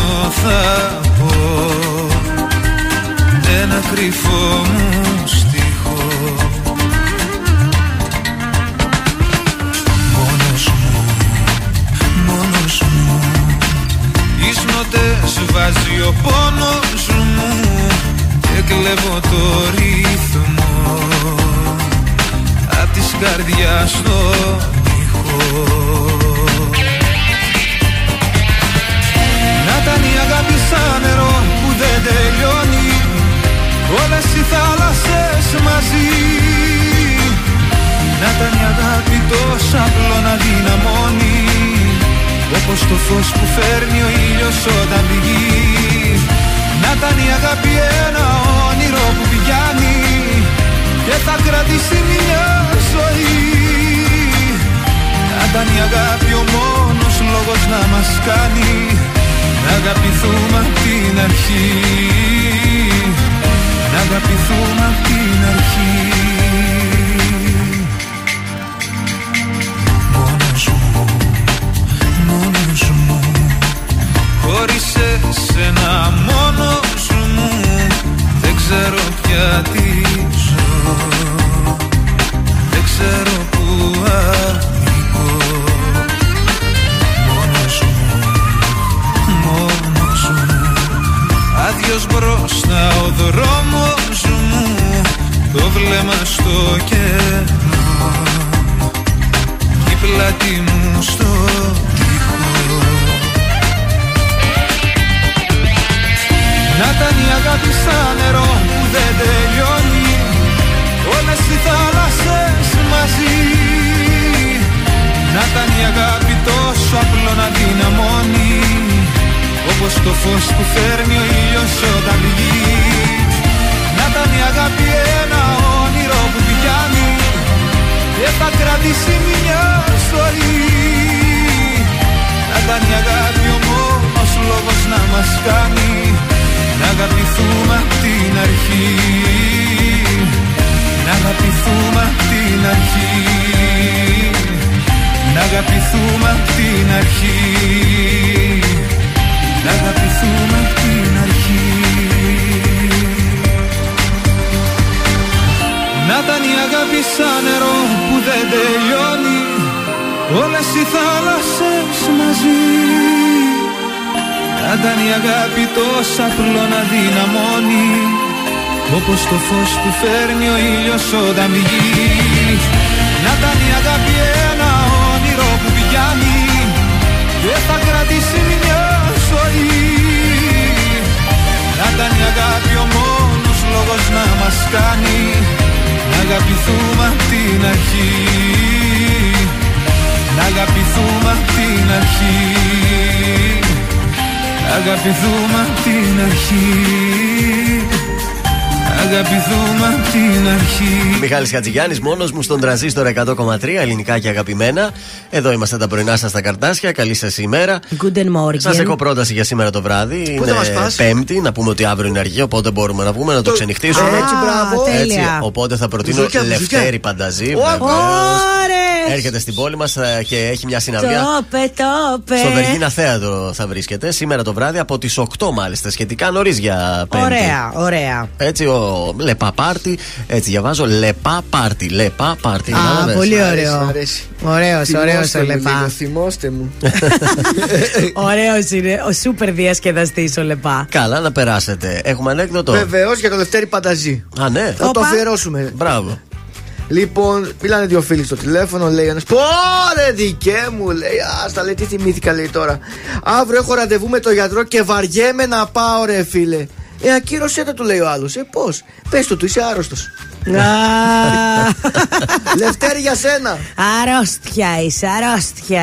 S9: αρχή
S3: Μιχάλης Χατζηγιάννης μόνος μου στον τρανζίστορ 100,3 ελληνικά και αγαπημένα. Εδώ είμαστε τα πρωινά σας στα καρτάσια. Καλή σας ημέρα.
S4: Good morning.
S3: Σας έχω πρόταση για σήμερα το βράδυ.
S5: Πού θα μας
S3: είναι
S5: πας;
S3: Πέμπτη, να πούμε ότι αύριο είναι αργή, οπότε μπορούμε να βγούμε να το, ξενυχτήσουμε.
S5: Έτσι, μπράβο.
S4: τέλεια.
S3: οπότε θα προτείνω
S5: Μπουζούκια, μπουζούκια.
S3: Λευτέρη Πανταζή.
S5: Ω,
S3: βεβαίως.
S4: Ωρε!
S3: Έρχεται στην πόλη μας και έχει μια συναυλία.
S4: Τόπε, τόπε.
S3: Στο Βεργίνα Θέατρο θα βρίσκεται σήμερα το βράδυ από τις 8 μάλιστα, σχετικά νωρίς για Πέμπτη.
S4: Ωραία, ωραία.
S3: Έτσι, ο Λεπά Πάρτι. Έτσι, διαβάζω Λεπά Πάρτι. Λεπά Πάρτι.
S4: Α,
S3: κατάλαβες;
S4: πολύ
S5: Μ' αρέσει,
S4: ωραίο.
S5: μ' αρέσει.
S4: Ωραίος, ωραίος
S5: Θυμώστε
S4: ο
S5: μου λίγο,
S4: Λεπά.
S5: Θυμώστε μου. *laughs*
S4: Ωραίος είναι. Ο σούπερ διασκεδαστής ο Λεπά.
S3: Καλά, να περάσετε. Έχουμε ανέκδοτο.
S5: Βεβαίως για το Δευτέρη Πανταζή.
S3: Α, ναι.
S5: Θα το
S4: Όπα.
S5: αφιερώσουμε.
S3: Μπράβο.
S5: Λοιπόν, πήλανε δύο φίλοι στο τηλέφωνο, λέει ένας. Πόρε δικέ μου, λέει. Άστα, λέει, τι θυμήθηκα, λέει τώρα. Αύριο έχω ραντεβού με τον γιατρό και βαριέμαι να πάω, ρε φίλε. Ε, ακύρωσέ το, του λέει ο άλλος. Ε, πώς; Πες του, του είσαι άρρωστος.
S4: Α, *laughs*
S5: Λευτέρη για σένα.
S4: Αρρώστια είσαι, αρρώστια.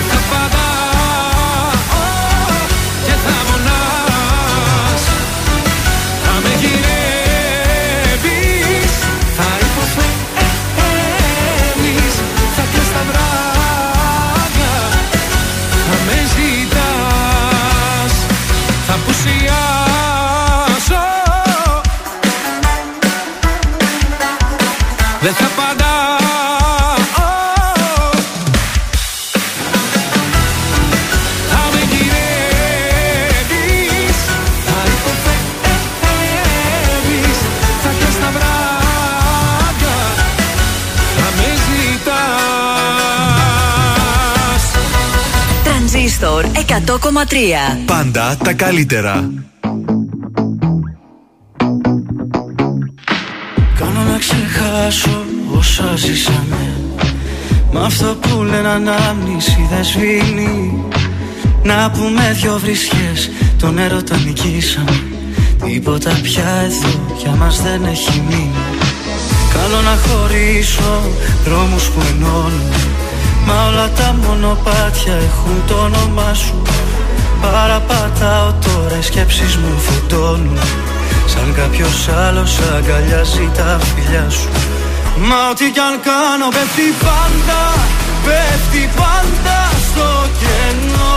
S9: φωνάζεις
S15: 100,3
S2: Πάντα τα καλύτερα.
S16: Κάνω να ξεχάσω όσα ζήσαμε. Μ' αυτό που λένε ανάμνηση δεν σβήνει. Να πούμε δυο βρισιές τον έρωτα νικήσαμε. Τίποτα πια εδώ για μας δεν έχει μείνει. Καλό να χωρίσω δρόμους που ενώνουν Μα όλα τα μονοπάτια έχουν το όνομά σου. Παραπατάω τώρα οι σκέψεις μου φωτώνουν Σαν κάποιος άλλος αγκαλιάζει τα φιλιά σου. Μα ό,τι κι αν κάνω πέφτει πάντα Πέφτει πάντα στο κενό.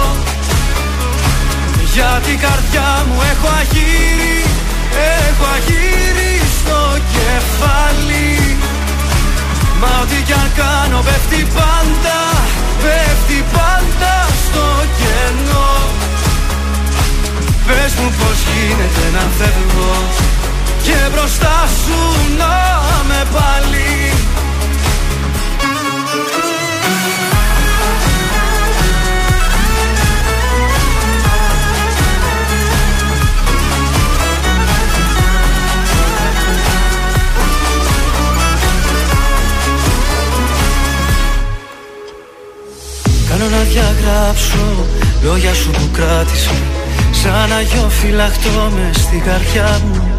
S16: Γιατί η καρδιά μου έχω αγύρι Έχω αγύρι στο κεφάλι Μα ό,τι κι αν κάνω πέφτει πάντα Πέφτει πάντα στο κενό. Πες μου πως γίνεται να φεύγω Και μπροστά σου να με πάλι Κάνω να διαγράψω λόγια σου που κράτησα Σαν αγιό φυλαχτό μες στην καρδιά μου.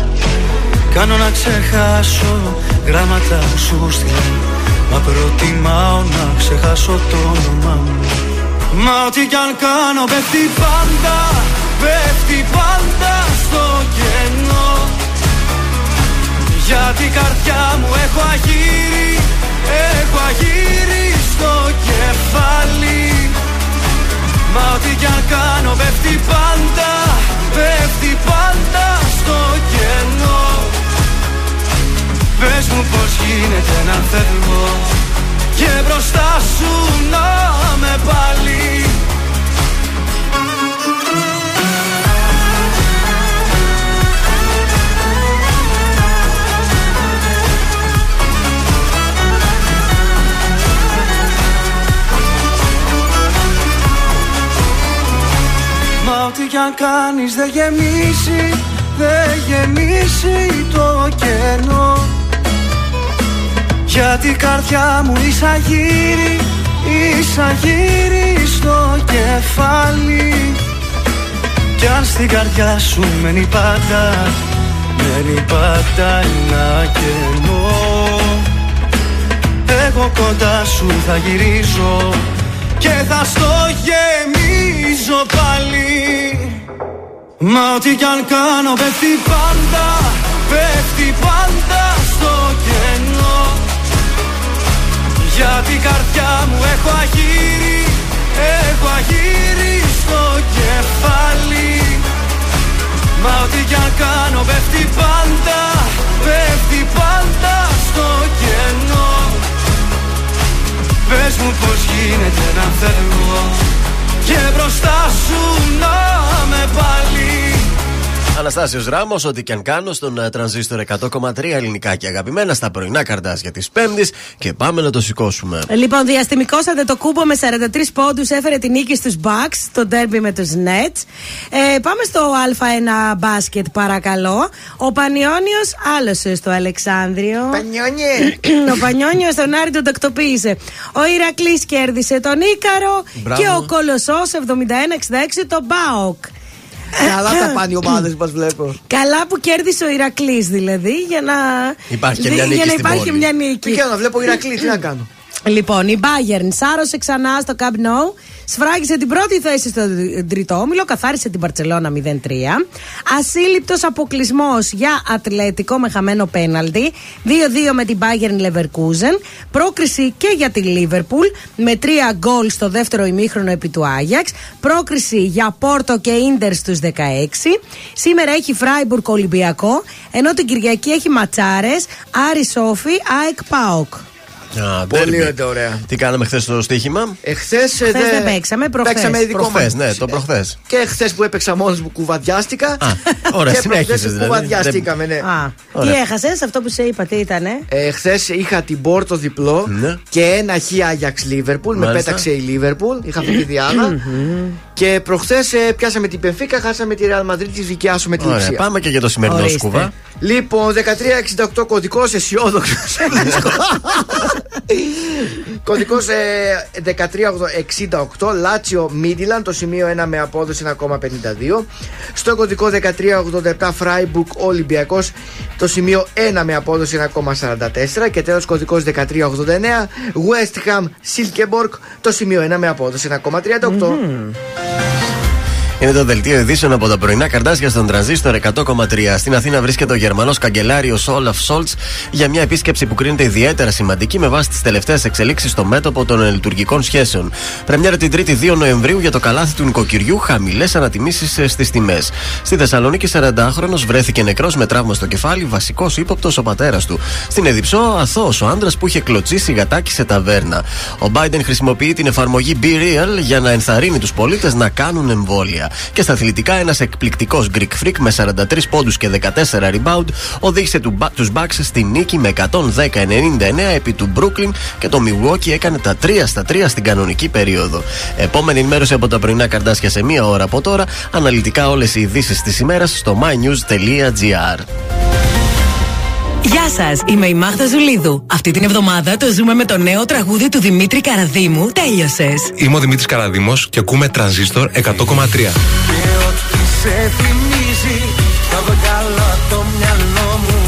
S16: Κάνω να ξεχάσω γράμματα που σου στείλα Μα προτιμάω να ξεχάσω το όνομά μου. Μα ό,τι κι αν κάνω πέφτει πάντα Πέφτει πάντα στο κενό. Γιατί η καρδιά μου έχω αγύρι Έχω αγύρι στο κεφάλι να φεύγω Και μπροστά σου να με πάλι. Μα ό,τι κι αν κάνεις δεν γεμίσει Δεν γεμίσει το κενό Γιατί η καρδιά μου εισαγύρει Εισαγύρει στο κεφάλι. Κι αν στην καρδιά σου μένει πάντα Μένει πάντα ένα κενό. Εγώ κοντά σου θα γυρίζω Και θα στο γεμίζω πάλι. Μα ό,τι κι αν κάνω πέφτει πάντα Πέφτει πάντα Γιατί η καρδιά μου έχω αγύρι Έχω αγύρι στο κεφάλι. Μα ό,τι κι αν κάνω πέφτει πάντα Πέφτει πάντα στο κενό. Πες μου πως γίνεται να φεύγω Και μπροστά σου να με πάλι
S3: Αναστάσιος Ράμος, ό,τι και αν κάνω στον ε, τρανζίστορ 100,3 ελληνικά και αγαπημένα στα πρωινά καρτάσια της Πέμπτης και πάμε να το σηκώσουμε.
S4: Λοιπόν, διαστημικό Αντετοκούμπο με 43 πόντους έφερε την νίκη στους Bucks στο ντέρμπι με τους Nets. Ε, πάμε στο Α1 μπάσκετ, παρακαλώ. Ο Πανιόνιος άλωσε στο Αλεξάνδριο.
S5: Πανιόνιε! *clears throat*
S4: ο Πανιόνιος τον Άρη τον τακτοποίησε. Ο Ηρακλής κέρδισε τον Ίκαρο
S5: Μπράβο.
S4: και ο Κολοσσός 71-66 τον Μπάοκ.
S5: Καλά τα πάνε οι ομάδε μας βλέπω.
S4: Καλά που κέρδισε ο Ηρακλής δηλαδή για να,
S5: Υπάρχει και
S4: δι-
S5: μια νίκη
S4: για να
S5: στην
S4: υπάρχει
S5: πόλη.
S4: μια νίκη.
S5: Τι κάνω, βλέπω Ηρακλή, τι να κάνω.
S4: Λοιπόν, η Bayern σάρωσε ξανά στο Camp Nou Σφράγισε την πρώτη θέση στο τρίτο όμιλο, καθάρισε την Παρσελώνα 0-3. Ασύλληπτος αποκλεισμός για Ατλέτικο με χαμένο πέναλτι. 2-2 με την Bayern Leverkusen. Πρόκριση και για τη Liverpool με 3 γκολ στο δεύτερο ημίχρονο επί του Άγιαξ. Πρόκριση για Πόρτο και Ίντερ στους 16. Σήμερα έχει Φράιμπουργκ Ολυμπιακό. Ενώ την Κυριακή έχει Ματσάρες, Άρη Σόφι, ΑΕΚ Πάοκ.
S3: Α,
S5: Πολύ
S3: derby.
S5: ωραία.
S3: Τι κάναμε χθες στο στοίχημα;
S5: Εχθέ
S4: Χθες δεν παίξαμε, προχθές.
S5: Παίξαμε ειδικό
S3: Προχθές,
S5: μας.
S3: ναι, το προχθές.
S5: Και χθες που έπαιξα μόνος μου κουβαδιάστηκα.
S3: ωραία,
S5: και
S3: συνέχισες
S5: προχθές
S3: δηλαδή.
S5: κουβαδιαστήκαμε, ναι.
S4: Α, τι
S3: Ωραία.
S4: έχασες, αυτό που σε είπα, τι ήταν.
S5: Ε, Χθες είχα την Πόρτο διπλό
S3: Ναι.
S5: και ένα χ Άγιαξ Λίβερπουλ. Με
S3: Μάλιστα.
S5: πέταξε η Λίβερπουλ. Είχα αυτή τη διάδα. και προχθές πιάσαμε την Πενφύκα, χάσαμε τη Ρεάλ Μαδρίτη, τη δικιάσουμε τη
S3: Ωραία,
S5: Λιψία.
S3: πάμε και για το σημερινό
S4: Ορίστε.
S3: σκούβα.
S5: Λοιπόν, 1368 κωδικός αισιόδοξος. *laughs* *laughs* κωδικός 1368 Λάτσιο Μίντιλαντ, το σημείο 1 με απόδοση 1,52. Στο κωδικό 1387 Φράιμπουργκ Ολυμπιακός, το σημείο 1 με απόδοση 1,44. Και τέλος κωδικός 1389 West Ham Silkeborg, το σημείο 1 με απόδοση 1,38.
S3: Είναι το δελτίο ειδήσεων από τα πρωινά Καρντάσια στον Τρανζίστορ 100,3. Στην Αθήνα βρίσκεται ο Γερμανός καγκελάριος Όλαφ Σολτς για μια επίσκεψη που κρίνεται ιδιαίτερα σημαντική με βάση τις τελευταίες εξελίξεις στο μέτωπο των λειτουργικών σχέσεων. Πρεμιέρα την 3η 2 Νοεμβρίου για το καλάθι του νοικοκυριού, χαμηλές ανατιμήσεις στις τιμές. Στη Θεσσαλονίκη, 40χρονο βρέθηκε νεκρός με τραύμα στο κεφάλι, βασικός ύποπτος ο πατέρας του. Στην Εδιψό, αθώος ο άντρας που είχε κλωτσίσει γατάκι σε ταβέρνα. Ο Biden χρησιμοποιεί την εφαρμογή Be Real για να ενθαρρύνει τους πολίτες να κάνουν εμβόλια. Και στα αθλητικά, ένας εκπληκτικός Greek Freak με 43 πόντους και 14 rebound οδήγησε του Bucks στη νίκη με 110-99 επί του Brooklyn και το Milwaukee έκανε τα 3 στα 3 στην κανονική περίοδο. Επόμενη ενημέρωση από τα πρωινά καρτάσια σε μία ώρα από τώρα. Αναλυτικά όλες οι ειδήσεις της ημέρας στο mynews.gr.
S17: Γεια σας, είμαι η Μάγδα Ζουλίδου. Αυτή την εβδομάδα το ζούμε με το νέο τραγούδι του Δημήτρη Καραδίμου. Τέλειωσες.
S18: Είμαι ο Δημήτρης Καραδήμος και ακούμε Τρανζίστορ 100,3.
S13: Και ό,τι σε θυμίζει θα βγάλω από το μυαλό μου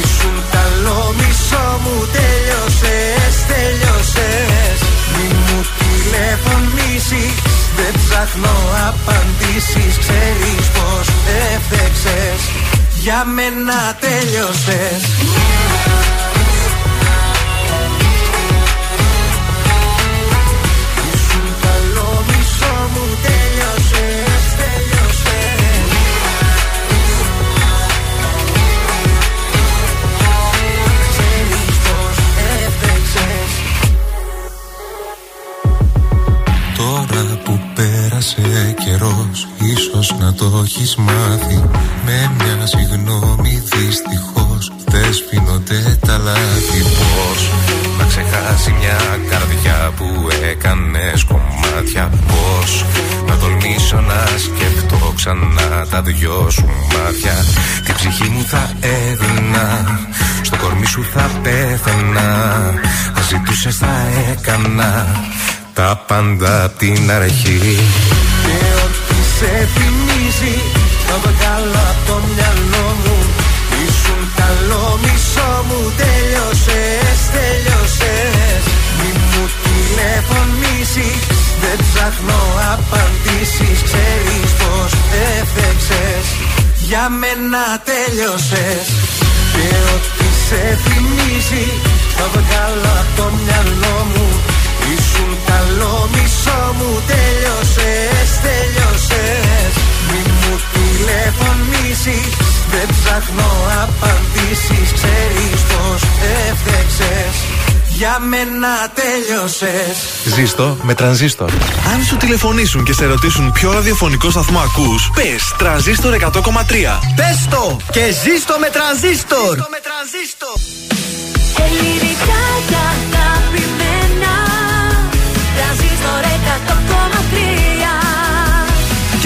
S13: Ήσουν καλό μισό μου Τέλειωσες, τέλειωσες Μη μου τηλεφωνήσεις Δεν ψάχνω απαντήσεις Ξέρεις πως έφτεξες Για μένα τέλειωσες. Ήσουν καλό μισό μου Τέλειωσες, τέλειωσες. Ξέρεις πως έφτεξες
S18: Τώρα που πέρασε καιρός Ίσως να το έχεις μάθει. Με μια συγγνώμη δυστυχώς Δεν σφινονται τα λάθη. Πώς να ξεχάσει μια καρδιά που έκανες κομμάτια Πώς να τολμήσω να σκεφτώ ξανά τα δυο σου μάτια. Την ψυχή μου θα έδινα Στο κορμί σου θα πέθαινα. Αν ζητούσες θα έκανα τα πάντα απ' την αρχή.
S13: Και ό,τι σε θυμίζει θα βγάλω από το μυαλό μου. Ήσουν καλό μισό μου Τέλειωσες, τέλειωσες. Μη μου τηλεφωνήσεις Δεν ψάχνω απαντήσεις. Ξέρεις πως έφτεξες Για μένα τέλειωσες. Και ό,τι σε θυμίζει θα βγάλω από το μυαλό μου Ήσουν καλό μισό μου Τέλειωσες, τέλειωσες Μη μου τηλεφωνήσεις Δεν ψάχνω απαντήσεις Ξέρεις πως έφτεξες Για μένα τέλειωσες
S2: Ζήστο με τρανζίστορ. Αν σου τηλεφωνήσουν και σε ρωτήσουν ποιο ραδιοφωνικό σταθμό ακούς, πες τρανζίστορ 100,3.
S5: Πες το και ζήστο με τρανζίστορ.
S1: Ελληνικά και αγαπημένα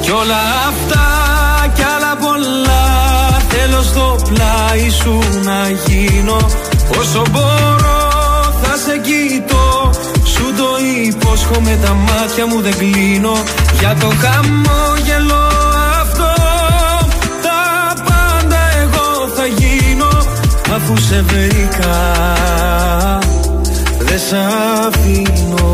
S13: Κι όλα αυτά κι άλλα πολλά Θέλω στο πλάι σου να γίνω. Όσο μπορώ θα σε κοιτώ. Σου το υπόσχομαι τα μάτια μου δεν κλείνω. Για το χαμόγελο αυτό Τα πάντα εγώ θα γίνω. Αφού σε βρήκα δεν σ' αφήνω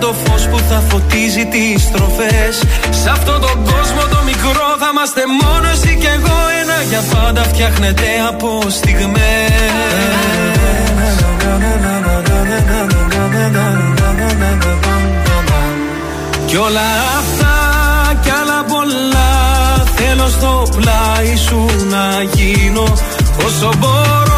S13: το φως που θα φωτίζει τις στροφές. Σε αυτόν τον κόσμο το μικρό θα είμαστε μόνο εσύ και εγώ. Ένα για πάντα φτιάχνεται από στιγμές. Κι όλα αυτά κι άλλα πολλά Θέλω στο πλάι σου να γίνω Όσο μπορώ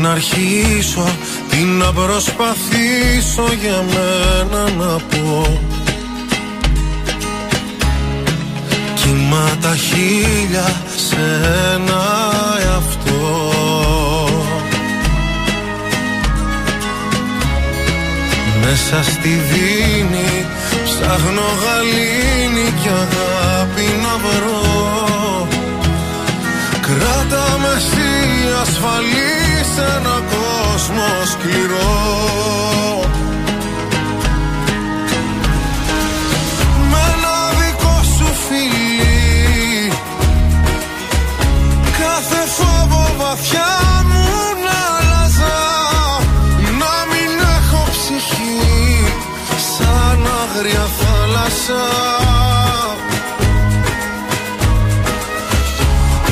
S18: να αρχίσω Τι να προσπαθήσω για μένα να πω. Κύμα τα χίλια σε ένα εαυτό. Μέσα στη δίνη ψάχνω γαλήνη και αγάπη να βρω. Κράτα με εσύ ασφαλή σε ένα κόσμο σκληρό Με ένα δικό σου φιλί Κάθε φόβο βαθιά μου να άλλαζα Να μην έχω ψυχή. Σαν άγρια θάλασσα.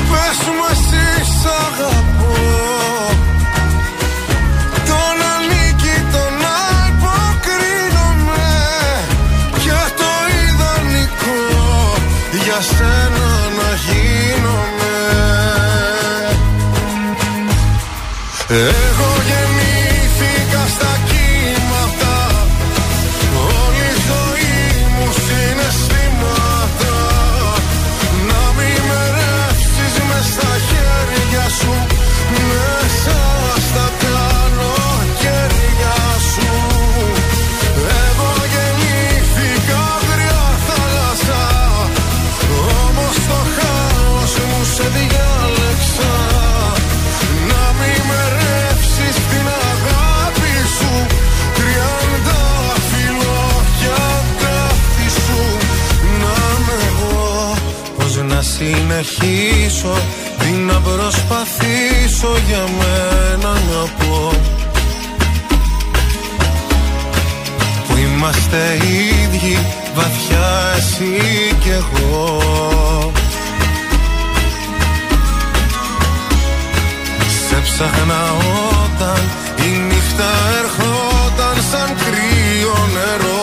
S18: Πες μου εσύ σ' αγαπώ για σένα να γίνομαι. Εγώ συνεχίσω Τι να προσπαθήσω για μένα να πω. Που είμαστε ίδιοι βαθιά εσύ κι εγώ. Σε ψάχνα όταν η νύχτα ερχόταν σαν κρύο νερό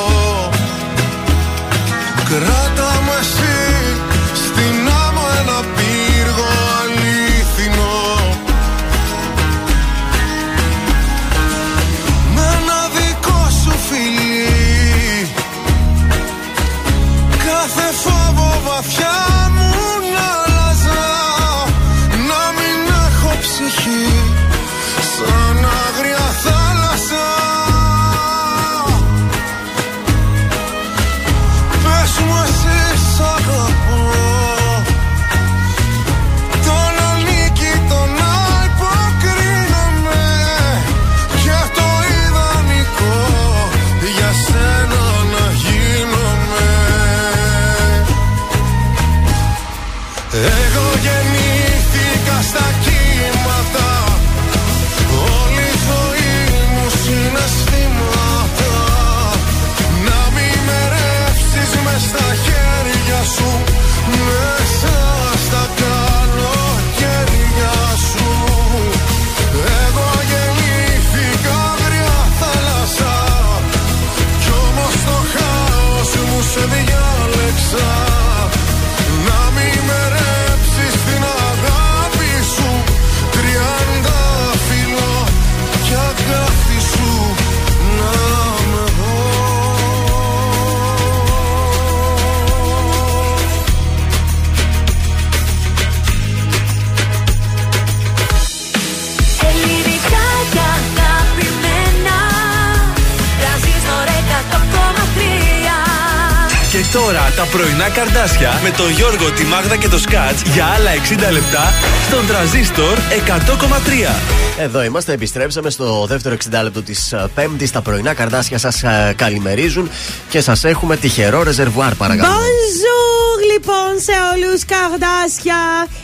S2: τώρα τα πρωινά καρδάσια με τον Γιώργο, τη Μάγδα και το Σκάτς για άλλα 60 λεπτά στον τραζίστορ 100,3.
S3: Εδώ είμαστε, επιστρέψαμε στο δεύτερο 60 λεπτό της Πέμπτης. Τα πρωινά καρδάσια σας καλημερίζουν και σας έχουμε τυχερό ρεζερβουάρ, παρακαλώ.
S4: Bonjour λοιπόν σε όλους καρδάσια.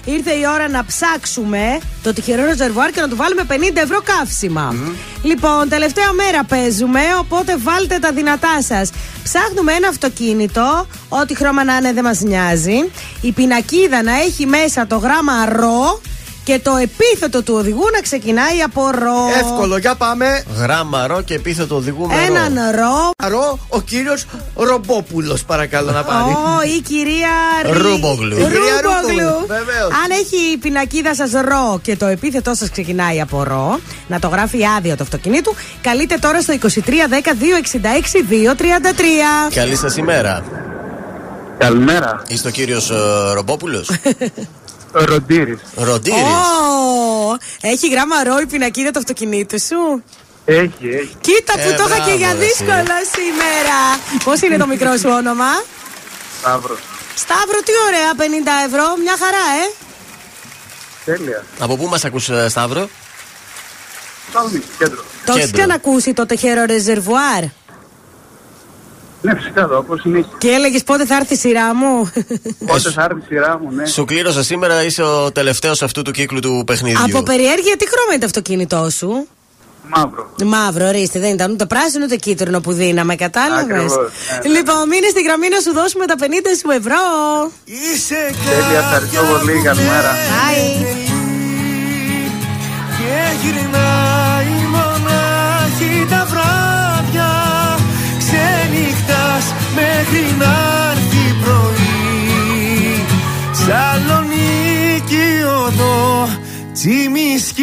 S4: Ήρθε η ώρα να ψάξουμε το τυχερό ρεζερβουάρ και να του βάλουμε 50 ευρώ καύσιμα. Λοιπόν, τελευταία μέρα παίζουμε, οπότε βάλτε τα δυνατά σας. Ψάχνουμε ένα αυτοκίνητο, ό,τι χρώμα να είναι δεν μας νοιάζει. Η πινακίδα να έχει μέσα το γράμμα ρο και το επίθετο του οδηγού να ξεκινάει από ρο.
S5: Εύκολο, για πάμε.
S3: Γράμμα ρο και επίθετο οδηγού με
S4: Έναν ρο.
S5: Ρο, ο κύριος Ρομπόπουλος, παρακαλώ να πάρει.
S4: Ω, η κυρία Ρι-
S3: Ρούμπογλου.
S5: Η κυρία
S4: Ρούμπογλου.
S5: Ρούμπογλου, βεβαίως.
S4: Αν έχει η πινακίδα σας ρο και το επίθετό σας ξεκινάει από ρο, να το γράφει άδεια το αυτοκινήτου, καλείτε τώρα στο 2310 266 233.
S3: Καλή σας ημέρα.
S19: Καλημέρα.
S3: Είστε ο κύριος Ρομπόπουλος; *laughs*
S19: Ροντήρης.
S3: Ροντήρης.
S4: Ω, έχει γράμμα ρο η πινακίδα του αυτοκινήτου σου;
S19: Έχει, έχει.
S4: Κοίτα που
S3: Ε,
S4: το είχα και
S3: μπράβο,
S4: για
S3: ρε,
S4: δύσκολο σήμερα. Πώς είναι το μικρό σου όνομα,
S19: Σταύρος.
S4: Σταύρο, τι ωραία, 50 ευρώ, μια χαρά, ε.
S19: Τέλεια.
S3: Από πού μας ακούς ε, Σταύρο;
S19: Σαλονίκη, κέντρο.
S4: Το έχεις
S3: Κέντρο.
S4: ξανακούσει το τεχέρο ρεζερβουάρ;
S19: Ναι, φυσικά το ακούω συνέχεια.
S4: Και έλεγες πότε θα έρθει η σειρά μου;
S19: Πότε θα έρθει η σειρά μου, ναι.
S3: Σου κλήρωσα σήμερα, είσαι ο τελευταίος αυτού του κύκλου του παιχνιδιού.
S4: Από περιέργεια, τι χρώμα είναι το αυτοκίνητό σου;
S19: Μαύρο.
S4: Μαύρο, ορίστε, δεν ήταν ούτε πράσινο ούτε κίτρινο που δίναμε, κατάλαβες;
S19: Ακριβώς, ναι, ναι.
S4: Λοιπόν, μείνε στην γραμμή να σου δώσουμε τα 50 σου ευρώ.
S19: Τέλεια, ευχαριστώ πολύ. Καλημέρα.
S4: Bye.
S9: Και γυρνάει Ξενυχτάς μέχρι να έρθει πρωί. Σαλονίκη οδό Τσιμισκή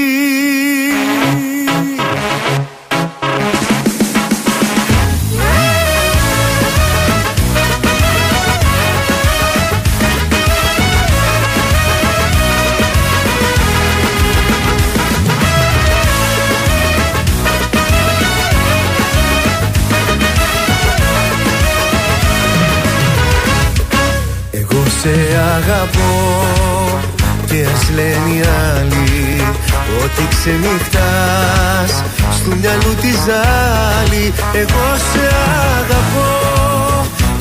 S18: σε αγαπώ. Και ας λένε οι άλλοι Ότι ξενυχτάς. Στου μυαλού τη ζάλη Εγώ σε αγαπώ.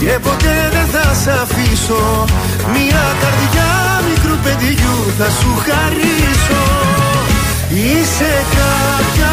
S13: Και ποτέ δεν θα σ' αφήσω. Μια καρδιά μικρού παιδιού θα σου χαρίσω. Είσαι κάποια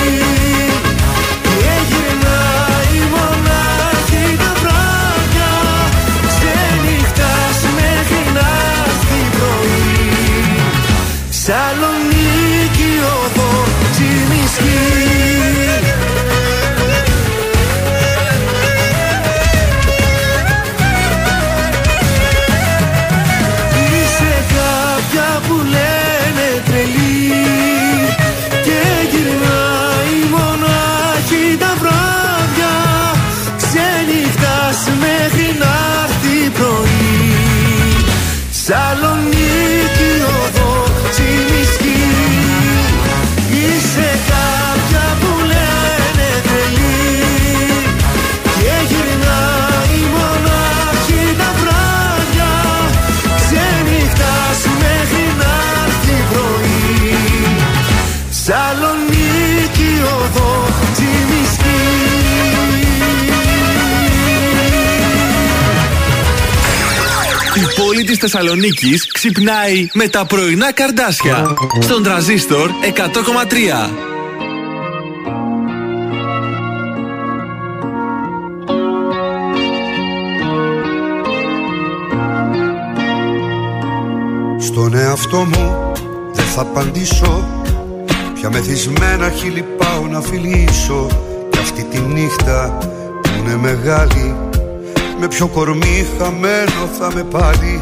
S2: Η πόλη της Θεσσαλονίκης ξυπνάει με τα πρωινά καρδάσια. Στον τραζίστορ 100,3.
S11: Στον εαυτό μου δεν θα απαντήσω Πια μεθυσμένα χείλη πάω να φιλήσω Κι αυτή τη νύχτα που είναι μεγάλη Με ποιο κορμί χαμένο θα με πάλι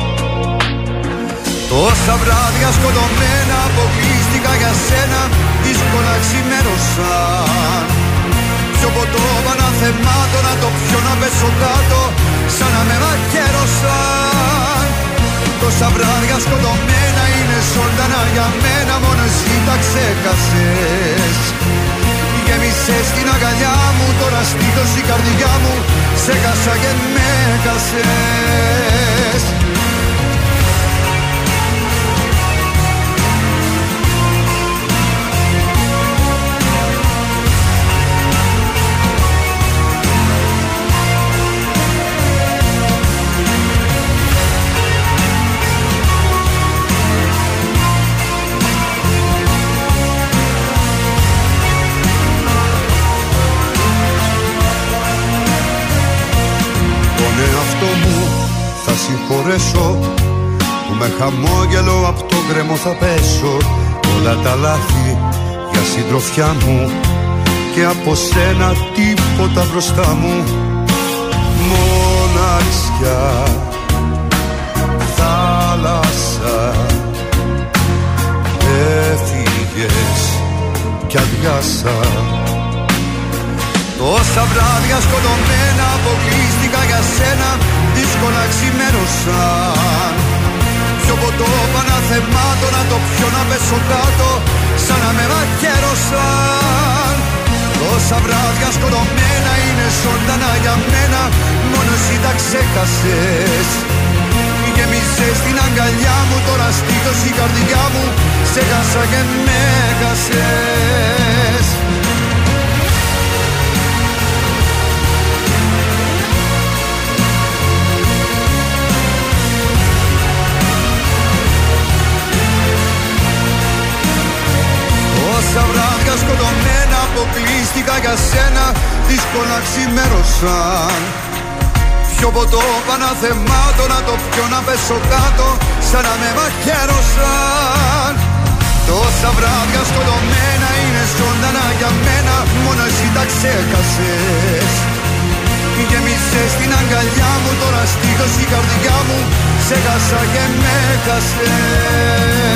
S11: Τόσα βράδια σκοτωμένα αποκλείστηκα για σένα δύσκολα ξημέρωσαν Πιο ποτό παναθεμάτω να το πιω να πέσω κάτω σαν να με μαχαίρωσαν Τόσα βράδια σκοτωμένα είναι ζωντανά για μένα Μόνο εσύ τα ξέχασες. Γέμισες την αγκαλιά μου Τώρα στήθος η καρδιά μου Σε χάσα και με χάσες με χαμόγελο από το γκρεμό θα πέσω. Όλα τα λάθη για συντροφιά μου Και από σένα τίποτα μπροστά μου. Μοναξιά Θάλασσα Έφυγες κι αδειάσα. Τόσα βράδια σκοτωμένα αποκλείστηκα για σένα Δύσκολα ξημέρωσαν Πιο ποτό παναθεμάτω να το πιω να πέσω κάτω Σαν να με μαχαίρωσαν Τόσα βράδια σκοτωμένα είναι ζωντανά για μένα Μόνο εσύ τα ξέχασες. Γέμισες στην αγκαλιά μου Τώρα στήθος η καρδιά μου Σε χάσα και με χάσες ήσυχα για σένα δύσκολα ξημέρωσαν Πιο ποτό παναθεμάτο να το πιω να πέσω κάτω σαν να με μαχαίρωσαν. Τόσα βράδια σκοτωμένα είναι ζωντανά για μένα Μόνο εσύ τα ξέχασες. Γέμισες στην αγκαλιά μου Τώρα στήθος η καρδιά μου Σε χάσα και με χασες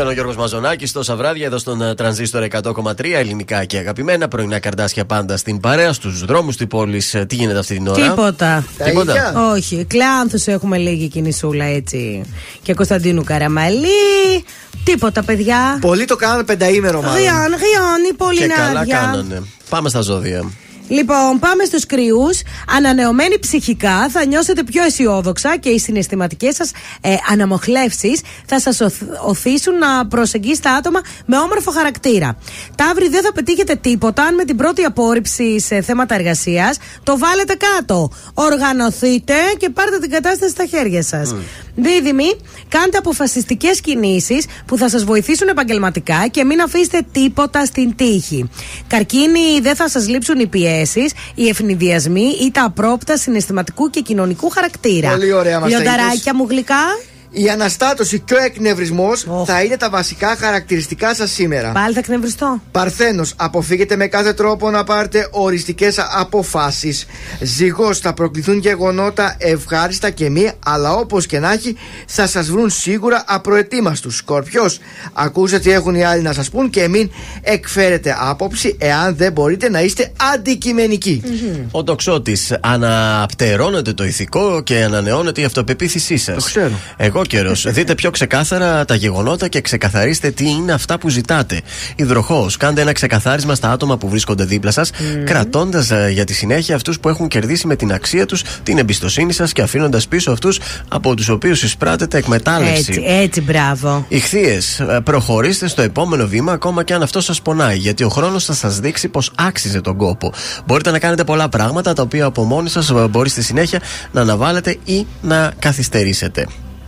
S3: Ήταν ο Γιώργος Μαζονάκης τόσα βράδια εδώ στον ε, Τρανζίστορ 100,3 ελληνικά και αγαπημένα. Πρωινά καρδάσια πάντα στην παρέα, στους δρόμους της πόλης. Τι γίνεται αυτή την ώρα;
S4: Τίποτα.
S3: Τίποτα.
S4: Όχι. Κλάνθους έχουμε λίγη κινησούλα έτσι. Και Κωνσταντίνου Καραμαλή. Τίποτα, παιδιά.
S5: Πολλοί το κάνανε πενταήμερο μάλλον.
S4: Ριάν, ριάν, πολύ
S3: Και καλά
S4: νάδια.
S3: κάνανε. Πάμε στα ζώδια.
S4: Λοιπόν, πάμε στους κρυούς. Ανανεωμένοι ψυχικά, θα νιώσετε πιο αισιόδοξα και οι συναισθηματικές σας ε, αναμοχλεύσεις θα σας οθ- οθήσουν να προσεγγίσετε άτομα με όμορφο χαρακτήρα. Ταύροι δεν θα πετύχετε τίποτα αν με την πρώτη απόρριψη σε θέματα εργασίας το βάλετε κάτω. Οργανωθείτε και πάρτε την κατάσταση στα χέρια σας. Δίδυμοι, κάντε αποφασιστικές κινήσεις που θα σας βοηθήσουν επαγγελματικά και μην αφήσετε τίποτα στην τύχη. Καρκίνοι, δεν θα σας λείψουν οι πιέσεις, οι ευνηδιασμοί ή τα απρόπτα συναισθηματικού και κοινωνικού χαρακτήρα.
S5: Πολύ ωραία μας τα
S4: Λιονταράκια
S5: είπες.
S4: μου γλυκά.
S5: Η αναστάτωση και ο εκνευρισμός θα είναι τα βασικά χαρακτηριστικά σας σήμερα.
S4: Πάλι θα εκνευριστώ.
S5: Παρθένος, αποφύγετε με κάθε τρόπο να πάρετε οριστικές αποφάσεις. Ζυγός, θα προκληθούν γεγονότα ευχάριστα και μη, αλλά όπως και να έχει, θα σας βρουν σίγουρα απροετοίμαστους. Σκορπιός, ακούστε τι έχουν οι άλλοι να σας πούν και μην εκφέρετε άποψη εάν δεν μπορείτε να είστε αντικειμενικοί.
S3: Ο τοξότης αναπτερώνεται το ηθικό και ανανεώνεται η αυτοπεποίθησή σας. Το
S5: ξέρω.
S3: Εγώ καιρό. Δείτε πιο ξεκάθαρα τα γεγονότα και ξεκαθαρίστε τι είναι αυτά που ζητάτε. Υδροχός, κάντε ένα ξεκαθάρισμα στα άτομα που βρίσκονται δίπλα σας, κρατώντας για τη συνέχεια αυτούς που έχουν κερδίσει με την αξία τους την εμπιστοσύνη σας και αφήνοντας πίσω αυτούς από τους οποίους εισπράτετε εκμετάλλευση.
S4: Έτσι, έτσι, μπράβο.
S3: Ιχθύε, προχωρήστε στο επόμενο βήμα ακόμα και αν αυτό σας πονάει, γιατί ο χρόνος θα σας δείξει πως άξιζε τον κόπο. Μπορείτε να κάνετε πολλά πράγματα τα οποία από μόνοι σας μπορεί στη συνέχεια να αναβάλλετε ή να καθυστερήσετε.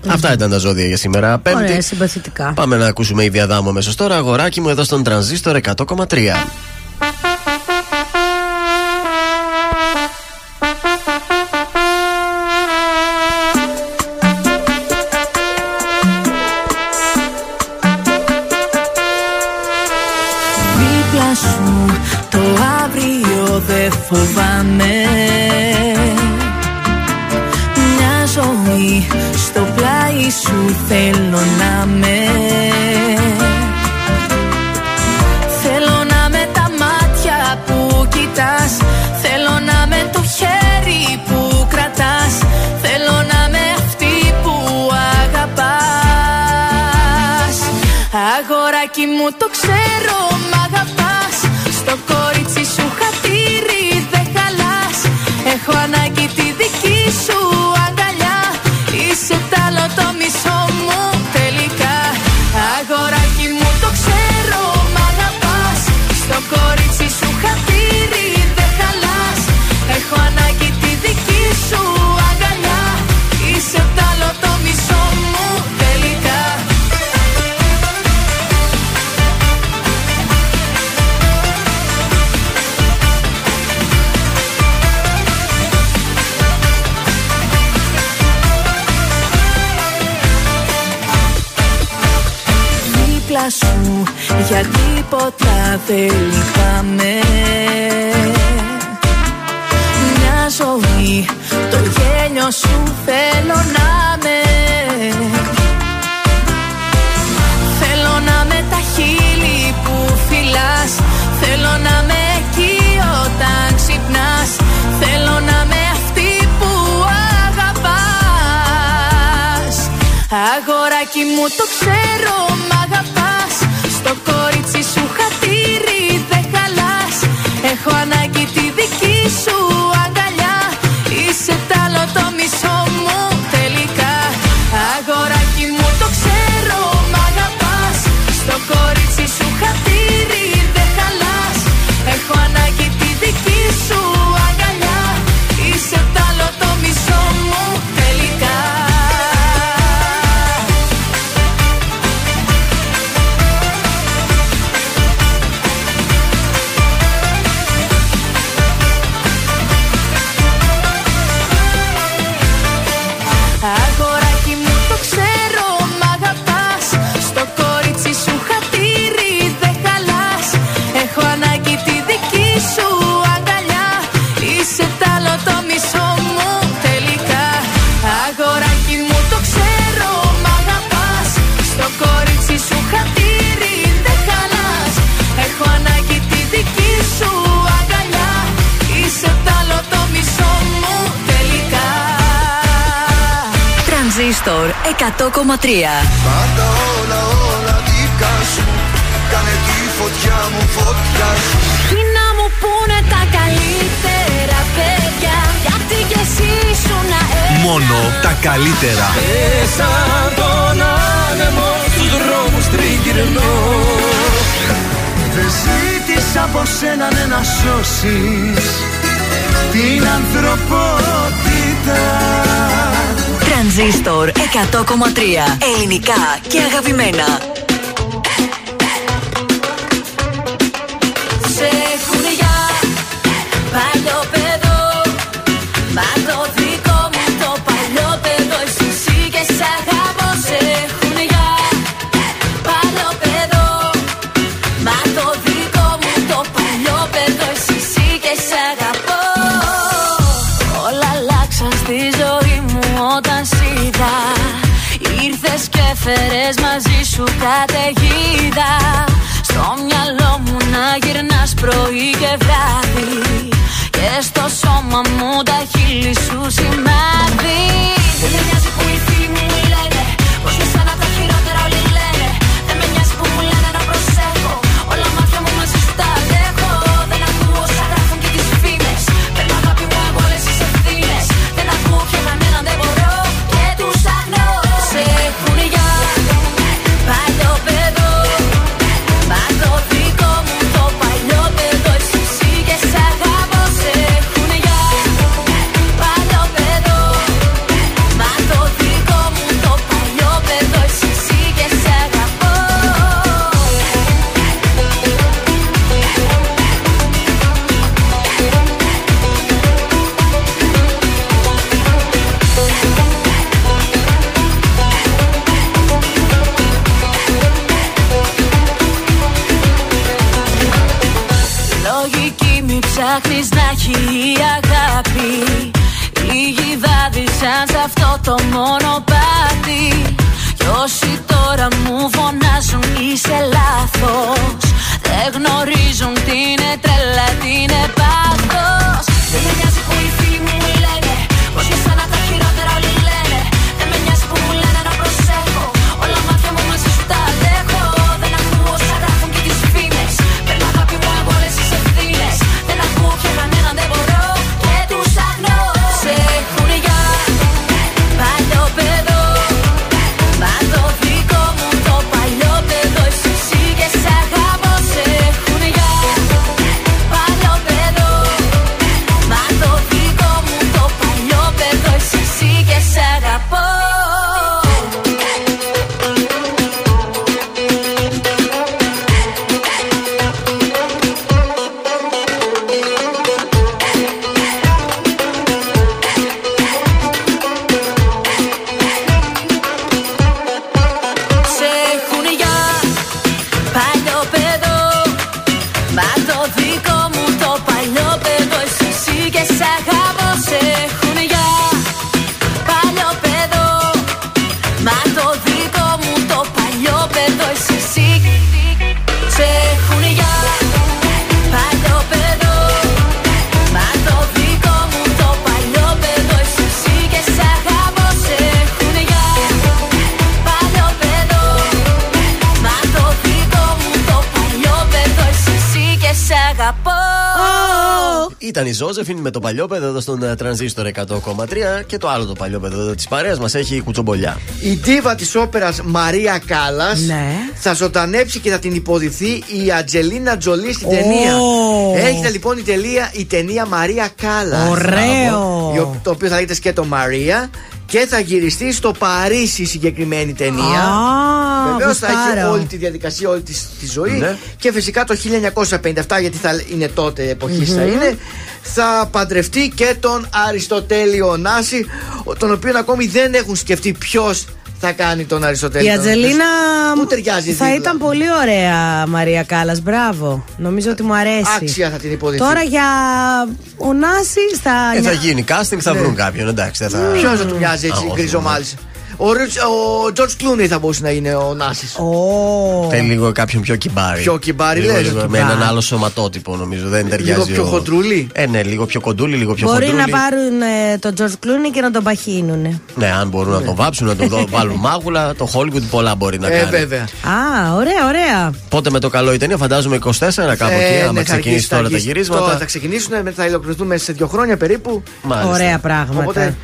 S3: Αυτά ήταν τα ζώδια για σήμερα. Πέμπτη.
S4: Ωραία, συμπαθητικά.
S3: Πάμε να ακούσουμε η διαδάμου αμέσω τώρα. Αγοράκι μου εδώ στον τρανζίστορ 100,3.
S8: Δίπλα σου το αύριο δεν φοβάμαι μου το ξέρω Ζόζεφιν με το
S1: παλιό
S3: εδώ στον ε, Τρανζίστορ 100,3 και το άλλο το παλιό εδώ της παρέας μας έχει κουτσομπολιά.
S5: Η ντίβα της όπερας Μαρία Κάλλας ναι. θα ζωντανέψει και θα την υποδηθεί η Ατζελίνα Τζολί στην
S4: oh.
S5: ταινία. Έχετε λοιπόν η, τελεία, η ταινία Μαρία Κάλλας.
S4: Ωραίο!
S5: Το οποίο θα λέγεται σκέτο Μαρία και θα γυριστεί στο Παρίσι η συγκεκριμένη ταινία. Βεβαίως θα έχει όλη τη διαδικασία, όλη της, της ζωής.
S3: Ναι.
S5: Και φυσικά το 1957, γιατί θα είναι τότε εποχής mm-hmm.
S4: θα
S5: είναι, θα παντρευτεί και τον Αριστοτέλειο Νάση, τον οποίο ακόμη δεν έχουν σκεφτεί ποιος θα κάνει τον Αριστοτέλη.
S4: Η Ατζελίνα
S5: Μου ταιριάζει.
S4: Θα ήταν πολύ ωραία Μαρία Κάλλας. μπράβο. Νομίζω ότι μου αρέσει.
S5: Άξια θα την υποδείξει.
S4: Τώρα για ο Νάση θα...
S3: Ε, θα γίνει casting, θα ναι. βρουν κάποιον, εντάξει. Θα...
S5: Ποιος θα του μοιάζει έτσι, γκριζομάλης. Ο, Ριτς- ο George Clooney θα μπορούσε να είναι ο Νάσης.
S3: Θέλει λίγο κάποιον πιο κυμπάρι.
S5: Πιο κυμπάρι,
S3: Λίγο,
S5: λες,
S3: λίγο, Με
S5: κυμπάρι.
S3: έναν άλλο σωματότυπο νομίζω. Δεν ταιριάζει.
S5: Λίγο πιο
S3: ο-
S5: χοντρούλι.
S3: Ε, ναι, λίγο πιο κοντούλι, λίγο πιο
S4: Μπορεί
S3: χοντρούλι.
S4: να πάρουν ε, τον George Clooney και να τον παχύνουνε.
S3: Ναι, αν μπορούν να τον βάψουν, να τον δω- *laughs* βάλουν μάγουλα, το Hollywood πολλά μπορεί να
S5: Ε,
S3: κάνει.
S5: βέβαια.
S4: Α, ωραία, ωραία.
S3: Πότε με το καλό η ταινία, φαντάζομαι 24 κάπου εκεί, άμα
S5: ναι, θα
S3: ξεκινήσει
S5: αρχίσει, θα
S3: τώρα τα
S5: αρχίσει.
S3: γυρίσματα.
S5: Τώρα θα ξεκινήσουν, μετά θα υλοκληρωθούν μέσα σε δύο χρόνια περίπου.
S3: Μάλιστα.
S4: Ωραία πράγματα.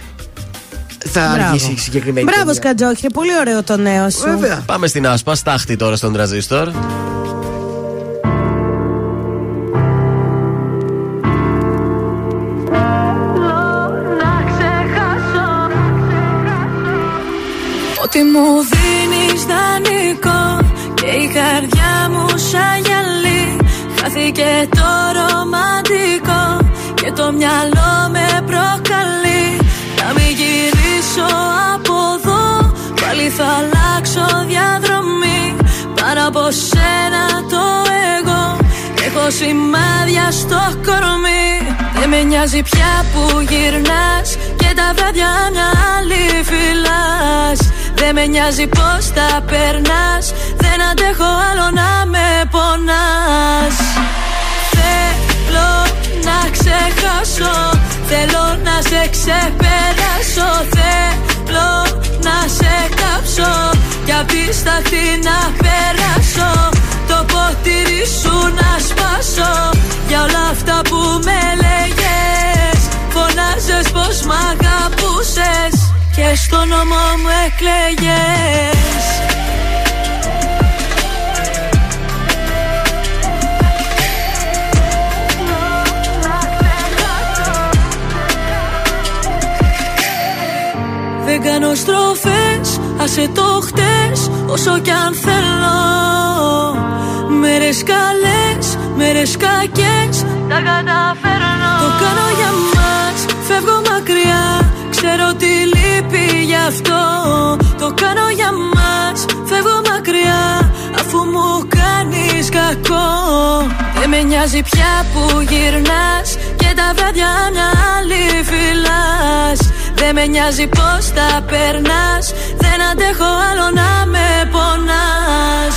S5: Οπότε θα
S4: Μπράβο.
S5: αργήσει η συγκεκριμένη
S4: Μπράβο,
S5: ταινία.
S4: Σκατζόχυρε, πολύ ωραίο το νέο σου.
S5: Βέβαια.
S3: Πάμε στην άσπα, στάχτη τώρα στον τραζίστορ.
S8: να ξεχάσω Ότι μου δίνεις δανεικό Και η καρδιά μου σαν γυαλί Χάθηκε το ρομαντικό Και το μυαλό σημάδια στο κορμί. Δεν με νοιάζει πια που γυρνάς Και τα βράδια μια άλλη φυλάς. Δεν με νοιάζει πως τα περνάς Δεν αντέχω άλλο να με πονάς. Θέλω να ξεχάσω Θέλω να σε ξεπεράσω. Θέλω να σε κάψω Κι απ' τη σταχτή να περάσω. Το ποτήρι σου να σπάσω Για όλα αυτά που με λέγες. Φωνάζες πως μ' αγαπούσες Και στο νόμο μου εκλέγες. Δεν κάνω στροφές, άσε το χτες Όσο κι αν θέλω Μέρες καλές, μέρες κακές. Τα καταφέρνω. Το κάνω για μας, φεύγω μακριά. Ξέρω τι λείπει γι' αυτό. Το κάνω για μας, φεύγω μακριά. Αφού μου κάνεις κακό. Δεν με νοιάζει πια που γυρνάς. Και τα βράδια μια άλλη φυλάς δεν με νοιάζει πως τα περνάς. Δεν αντέχω άλλο να με πονάς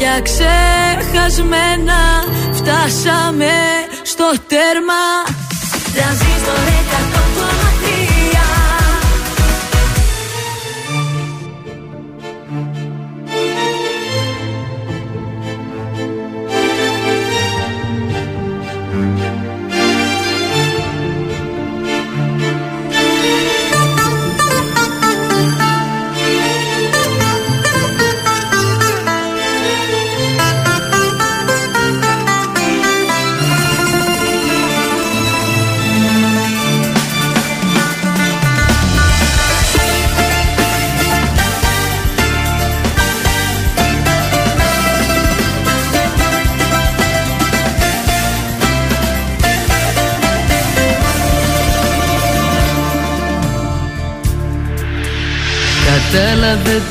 S8: Λόγια ξεχασμένα Φτάσαμε στο τέρμα.
S1: Τρανζίστορ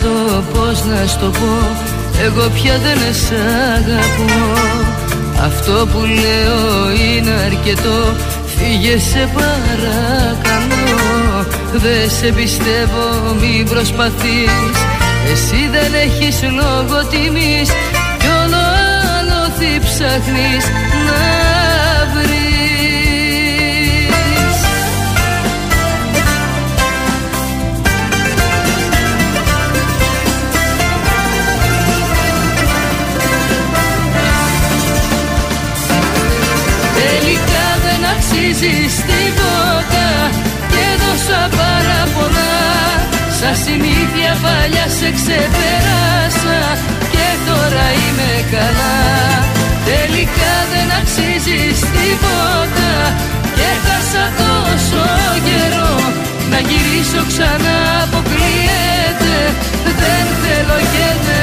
S6: το πώς να στο πω. Εγώ πια δεν σ' αγαπώ. Αυτό που λέω είναι αρκετό. Φύγε σε παρακαλώ. Δεν σε πιστεύω μη προσπαθείς. Εσύ δεν έχεις λόγο τιμής. Κι όλο άλλο τι ψάχνεις. Να αξίζεις τίποτα Και δώσα πάρα πολλά Σ' Στα συνήθεια παλιά σε ξεπεράσα Και τώρα είμαι καλά. Τελικά δεν αξίζεις τίποτα Και έχασα τόσο καιρό. Να γυρίσω ξανά αποκλείεται. Δεν θέλω και δεν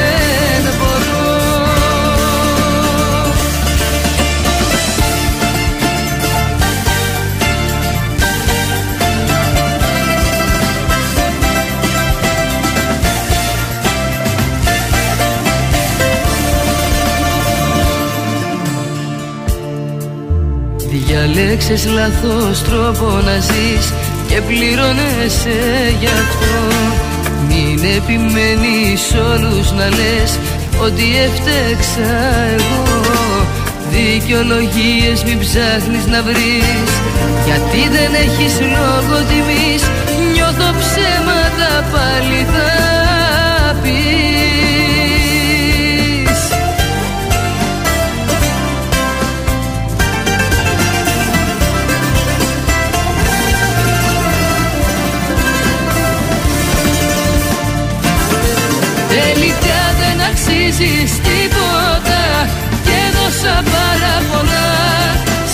S6: Διαλέξες λάθος τρόπο να ζεις και πληρώνεσαι γι' αυτό. Μην επιμένεις όλους να λες ότι έφτεξα εγώ. Δικαιολογίες μην ψάχνεις να βρεις Γιατί δεν έχεις λόγο τιμής. Νιώθω ψέματα πάλι θα πεις Και δώσα πάρα πολλά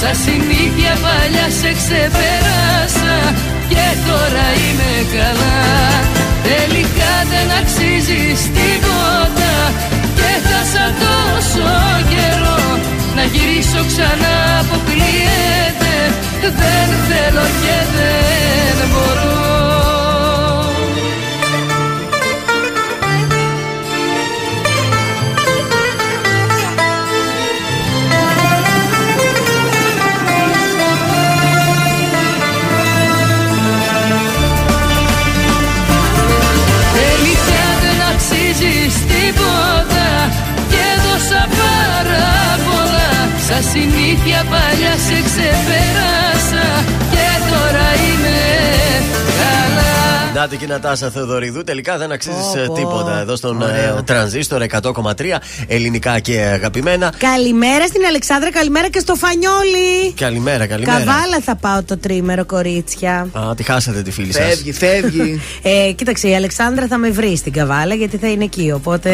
S6: Σαν συνήθεια παλιά σε ξεπεράσα. Και τώρα είμαι καλά. Τελικά δεν αξίζεις τίποτα. Και χάσα τόσο καιρό Να γυρίσω ξανά αποκλείεται Δεν θέλω και δεν μπορώ Σαν συνήθεια παλιά σε ξεπεράσα καλά
S3: Νάτι και η Νατάσα Θεοδωριδού. Τελικά δεν αξίζεις
S4: Πω, πω.
S3: τίποτα εδώ στον
S4: Ωραίο.
S3: ε, τρανζίστορ 100,3 ελληνικά και αγαπημένα.
S4: Καλημέρα στην Αλεξάνδρα, καλημέρα και στο Φανιόλι.
S3: Καλημέρα, καλημέρα.
S4: Καβάλα θα πάω το τρίμερο, κορίτσια.
S3: Α, τη χάσατε τη φίλη σας.
S5: Φεύγει, φεύγει. *laughs*
S4: Ε, κοίταξε, η Αλεξάνδρα θα με βρει στην Καβάλα γιατί θα είναι εκεί. Οπότε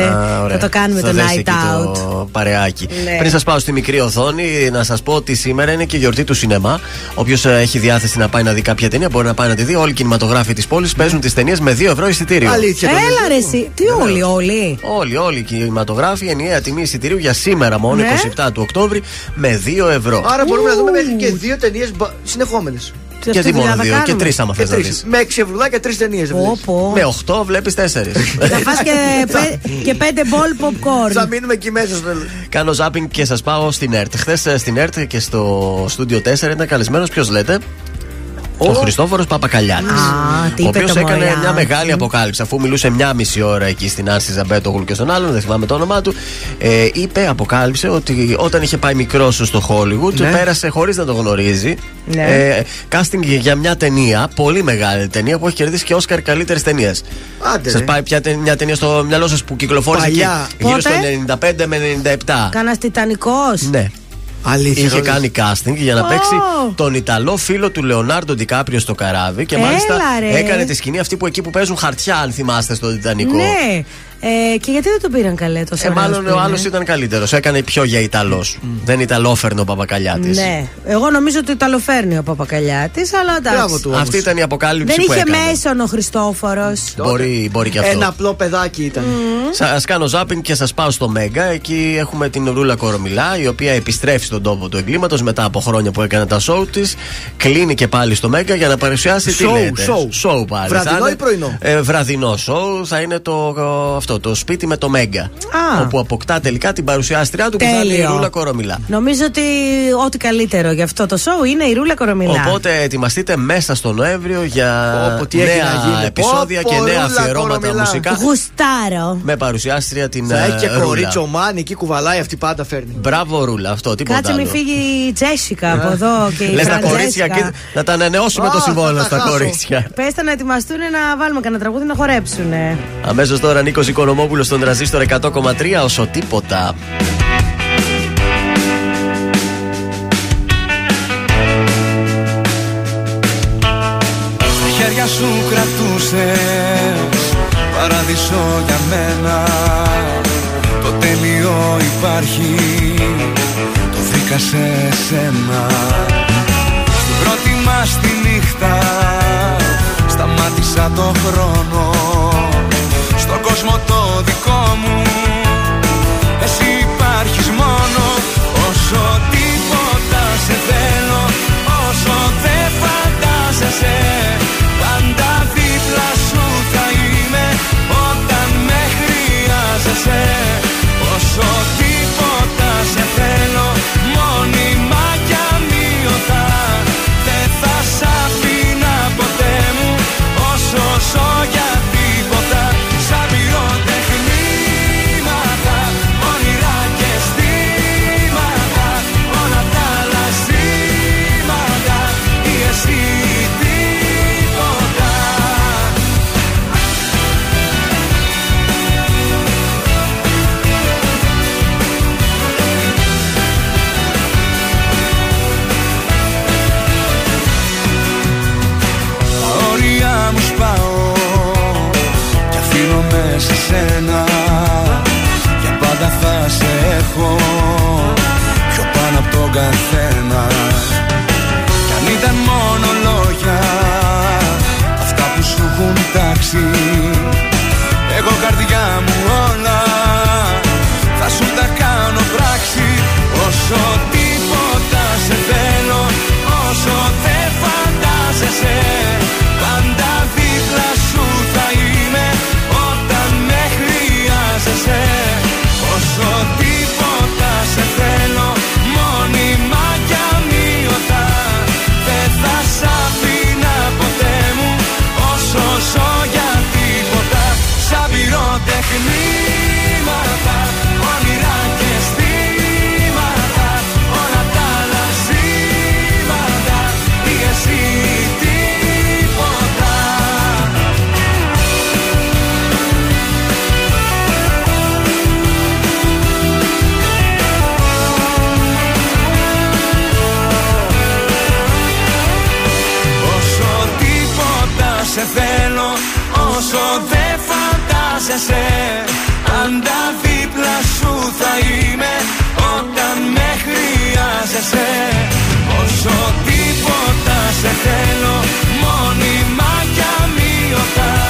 S4: θα το κάνουμε το night out.
S3: Το παρεάκι.
S4: Ναι.
S3: Πριν σας πάω στη μικρή οθόνη, να σας πω ότι σήμερα είναι και γιορτή του σινεμά. Όποιος έχει διάθεση να πάει να δει κάποια ταινία μπορεί να πάει να τη δει. Όλοι οι κινηματογράφοι της πόλης παίζουν τις ταινίες με 2 ευρώ εισιτήριο.
S5: Αλήθεια.
S4: Έλα ρε εσύ. Τι όλοι, όλοι.
S3: Όλοι, όλοι οι κινηματογράφοι, ενιαία τιμή εισιτηρίου για σήμερα μόνο,
S4: Ναι.
S3: 27 του Οκτώβρη, με 2 ευρώ.
S5: Άρα μπορούμε να δούμε μέχρι και δύο ταινίες συνεχόμενες.
S3: Γιατί μόνο δύο, και τρεις άμα θες να δεις.
S5: Με έξι ευρουλάκια τρεις ταινίες.
S4: Πω, πω.
S3: Με 8 βλέπεις 4. *laughs*
S4: Θα φας και, *laughs* πέ- και πέντε μπολ popcorn.
S5: Θα μείνουμε εκεί μέσα στο τέλο.
S3: Κάνω ζάπινγκ και σας πάω στην ΕΡΤ. Χθες στην ΕΡΤ και στο στούντιο 4 ήταν καλεσμένος, ποιος λέτε; Ο Χριστόφορος Παπακαλιάτης.
S4: Α, τι
S3: Ο
S4: είπε
S3: οποίος
S4: το
S3: έκανε
S4: μωράκι.
S3: μια μεγάλη αποκάλυψη. Αφού μιλούσε μια μισή ώρα εκεί στην Άρση Ζαμπέτογλου και στον άλλον, δεν θυμάμαι το όνομά του. Ε, είπε, αποκάλυψε ότι όταν είχε πάει μικρός στο Hollywood,
S5: Ναι.
S3: πέρασε χωρίς να το γνωρίζει.
S4: Ναι.
S3: Ε, casting για μια ταινία, πολύ μεγάλη ταινία που έχει κερδίσει και Όσκαρ καλύτερης ταινίας.
S5: Άντε.
S3: Σας
S5: ρε.
S3: πάει πια τε- μια ταινία στο μυαλό σας που κυκλοφόρησε εκεί
S5: Παλιά.
S3: γύρω στο
S4: Πότε;
S3: 95 με 97.
S4: Κάνα τιτανικός.
S3: Ναι.
S5: Αλήθεια.
S3: Είχε
S5: Ρόζη.
S3: κάνει casting για να
S4: Ω.
S3: παίξει τον Ιταλό φίλο του Λεωνάρντο Ντικάπριο στο καράβι και
S4: Έλα,
S3: μάλιστα
S4: ρε.
S3: έκανε τη σκηνή αυτή που εκεί που παίζουν χαρτιά, αν θυμάστε, στο Τιτανικό.
S4: Ναι. Ε, και γιατί δεν τον πήραν καλέ τόσο
S3: Ε, μάλλον
S4: ωραίος που
S3: ο άλλος
S4: είναι.
S3: ήταν καλύτερος. Έκανε πιο για Ιταλός. Δεν Ιταλόφερνο ο Παπακαλιάτης.
S4: Ναι. Εγώ νομίζω ότι το φέρνει ο Παπακαλιάτης, αλλά
S5: Μπράβο
S4: εντάξει.
S5: του. όμως.
S3: Αυτή ήταν η αποκάλυψη
S4: Δεν
S3: που
S4: είχε
S3: έκανε.
S4: μέσον ο Χριστόφορος.
S3: Μπορεί, μπορεί και αυτός.
S5: Ένα απλό παιδάκι ήταν.
S3: Σα κάνω ζάπινγκ και σας πάω στο Μέγκα. Εκεί έχουμε την Ρούλα Κορομιλά, η οποία επιστρέφει στον τόπο του εγκλήματος μετά από χρόνια που έκανε τα σοου της. Κλείνει και πάλι στο Μέγκα για να παρουσιάσει τι
S5: Show,
S3: λέτε.
S5: show.
S3: Show πάλι.
S5: Βραδινό
S3: Θα είναι-
S5: ή πρωινό;
S3: Ε, βραδινό show θα είναι το, αυτό, το σπίτι με το Μέγκα.
S4: Α.
S3: Όπου αποκτά τελικά την παρουσιάστριά του που θα είναι η
S4: Τέλειο.
S3: Ρούλα Κορομιλά.
S4: Νομίζω ότι ό,τι καλύτερο για αυτό το σοου είναι η Ρούλα Κορομιλά.
S3: Οπότε ετοιμαστείτε μέσα στο Νοέμβριο για
S5: Πω, πω, τι έχει να γίνει.
S3: νέα επεισόδια
S5: Πω,
S3: και
S5: πω,
S3: νέα
S5: Ρούλα
S3: αφιερώματα
S5: Κορομιλά.
S3: μουσικά.
S4: Γουστάρω.
S3: Με παρουσιάστρια την
S5: Θα
S3: ε,
S5: έχει και
S3: Ρούλα.
S5: κορίτσο μάνι εκεί κουβαλάει αυτή πάντα φέρνει.
S3: Μπράβο, Ρούλα, αυτό τίποτα
S4: Κάτσε μην
S3: άλλο.
S4: φύγει η Τζέσικα από εδώ και η
S3: Λες τα
S4: Φραντζέσικα.
S3: κορίτσια και να τα ανανεώσουμε
S5: Α,
S3: το
S5: θα
S3: συμβόλαιο
S5: τα
S3: στα
S5: χάσω.
S3: κορίτσια.
S4: Πέστε να ετοιμαστούν να βάλουμε κανένα τραγούδι να χορέψουν.
S3: Αμέσως τώρα Νίκος Οικονομόπουλος στον τραζίστορ 100,3 όσο τίποτα.
S13: Στα χέρια σου κρατούσες
S9: παράδεισο για μένα. Το τέλειο υπάρχει Το βρήκα σε σένα. Στην πρώτη μας τη νύχτα Σταμάτησα το χρόνο. Στον κόσμο το δικό μου. Εσύ υπάρχεις μόνο Όσο τίποτα σε θέλω Όσο δεν φαντάζεσαι Πάντα δίπλα σου θα είμαι Όταν με χρειάζεσαι Όσο τίποτα σένα Για πάντα θα σε έχω Πιο πάνω από τον καθένα. Κι αν ήταν μόνο λόγια Αυτά που σου έχουν τάξει Εγώ καρδιά μου όλα Θα σου τα πυροτεχνήματα Όνειρα και αισθήματα Όλα τα άλλα ζήματα Ή εσύ ή τίποτα. Όσο τίποτα σε θέλω Όσο δεν φαντάζεσαι Πάντα δίπλα σου θα είμαι Όταν με χρειάζεσαι Όσο τίποτα σε θέλω Μόνιμα κι αμύωτα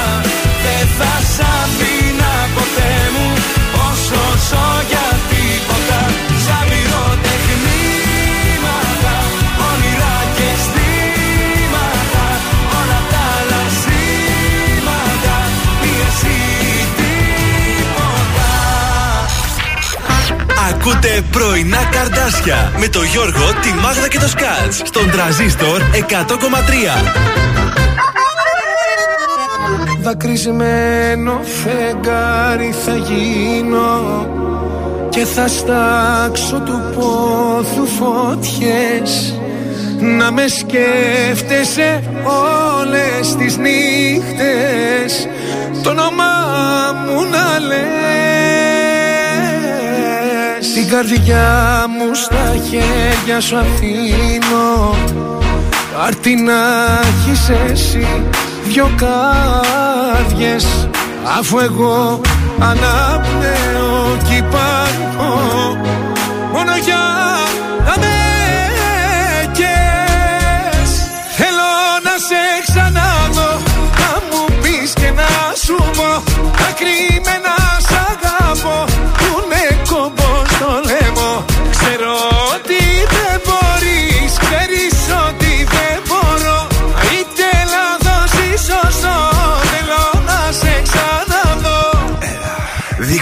S2: Ακούτε πρωινά καρδάσια με το Γιώργο, τη Μάγδα και το Σκάτς στον τραζίστορ 100,3.
S9: Δακρυσμένο φεγγάρι θα γίνω Και θα στάξω του πόθου φωτιές Να με σκέφτεσαι όλες τις νύχτες καρδιά μου στα χέρια σου αφήνω. Πάρ' να έχεις εσύ δυο κάρδιες. Αφού εγώ αναπνέω κι υπάρχω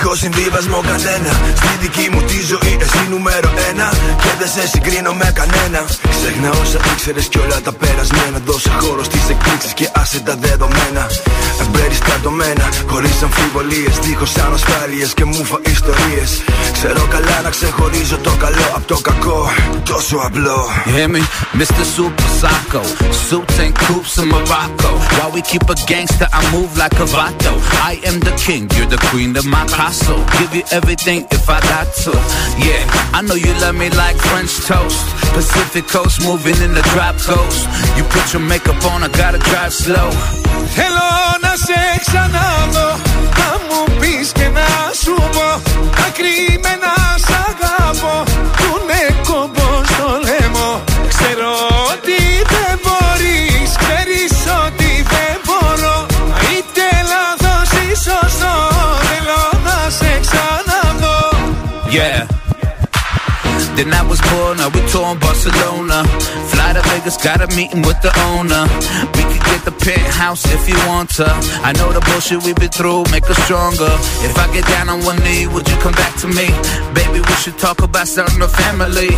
S20: Δίχω συμβίβασμο κανένα. Στη δική μου τη ζωή, εσύ νούμερο ένα. Και δεν σε συγκρίνω με κανένα. Ξέχνα όσα ήξερες και όλα τα περασμένα. Δώσε χώρο στις εκπλήξει και άσε τα δεδομένα. Εμπεριστατωμένα, χωρίς αμφιβολίες. Δίχως ανασφάλειες και μουφα ιστορίε. Ξέρω καλά να ξεχωρίζω το καλό από το κακό. Τόσο απλό.
S21: You hear me? Mr. Super Psycho. Suits and coops in Morocco. While we keep a gangster, I move like a vato. I am the king, you're the queen of my castle. Give you everything if I got to. Yeah, I know you love me like French toast. Pacific coast, moving in the drop coast. You put your makeup on, I gotta drive slow.
S9: Θέλω να σε ξαναδώ Να μου πεις και να σου πω Τα κρυμμένα
S21: Then I was born, now we touring Barcelona. Fly to Vegas, got a meeting with the owner. We could get the penthouse if you want to. I know the bullshit we've been through make us stronger. If I get down on one knee, would you come back to me? Baby, we should talk about starting a family.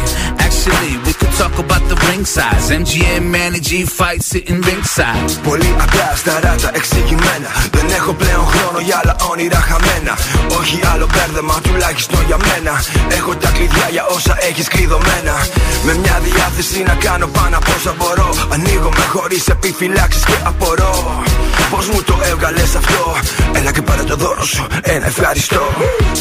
S21: Actually, we could talk about the ring size. MGM, Manny G fight sitting ringside.
S20: Πολύ απλά σταράτα εξηγημένα Δεν έχω πλέον χρόνο για άλλα όνειρα χαμένα Όχι άλλο μπέρδεμα τουλάχιστον για μένα Έχω τα κλειδιά για όσα έχεις κλειδωμένα. Με μια διάθεση να κάνω πάνω από όσα μπορώ. Ανοίγομαι χωρίς επιφυλάξεις και απορώ. Πώς μου το έβγαλες αυτό; Έλα και πάρε το δώρο σου. Ένα ευχαριστώ.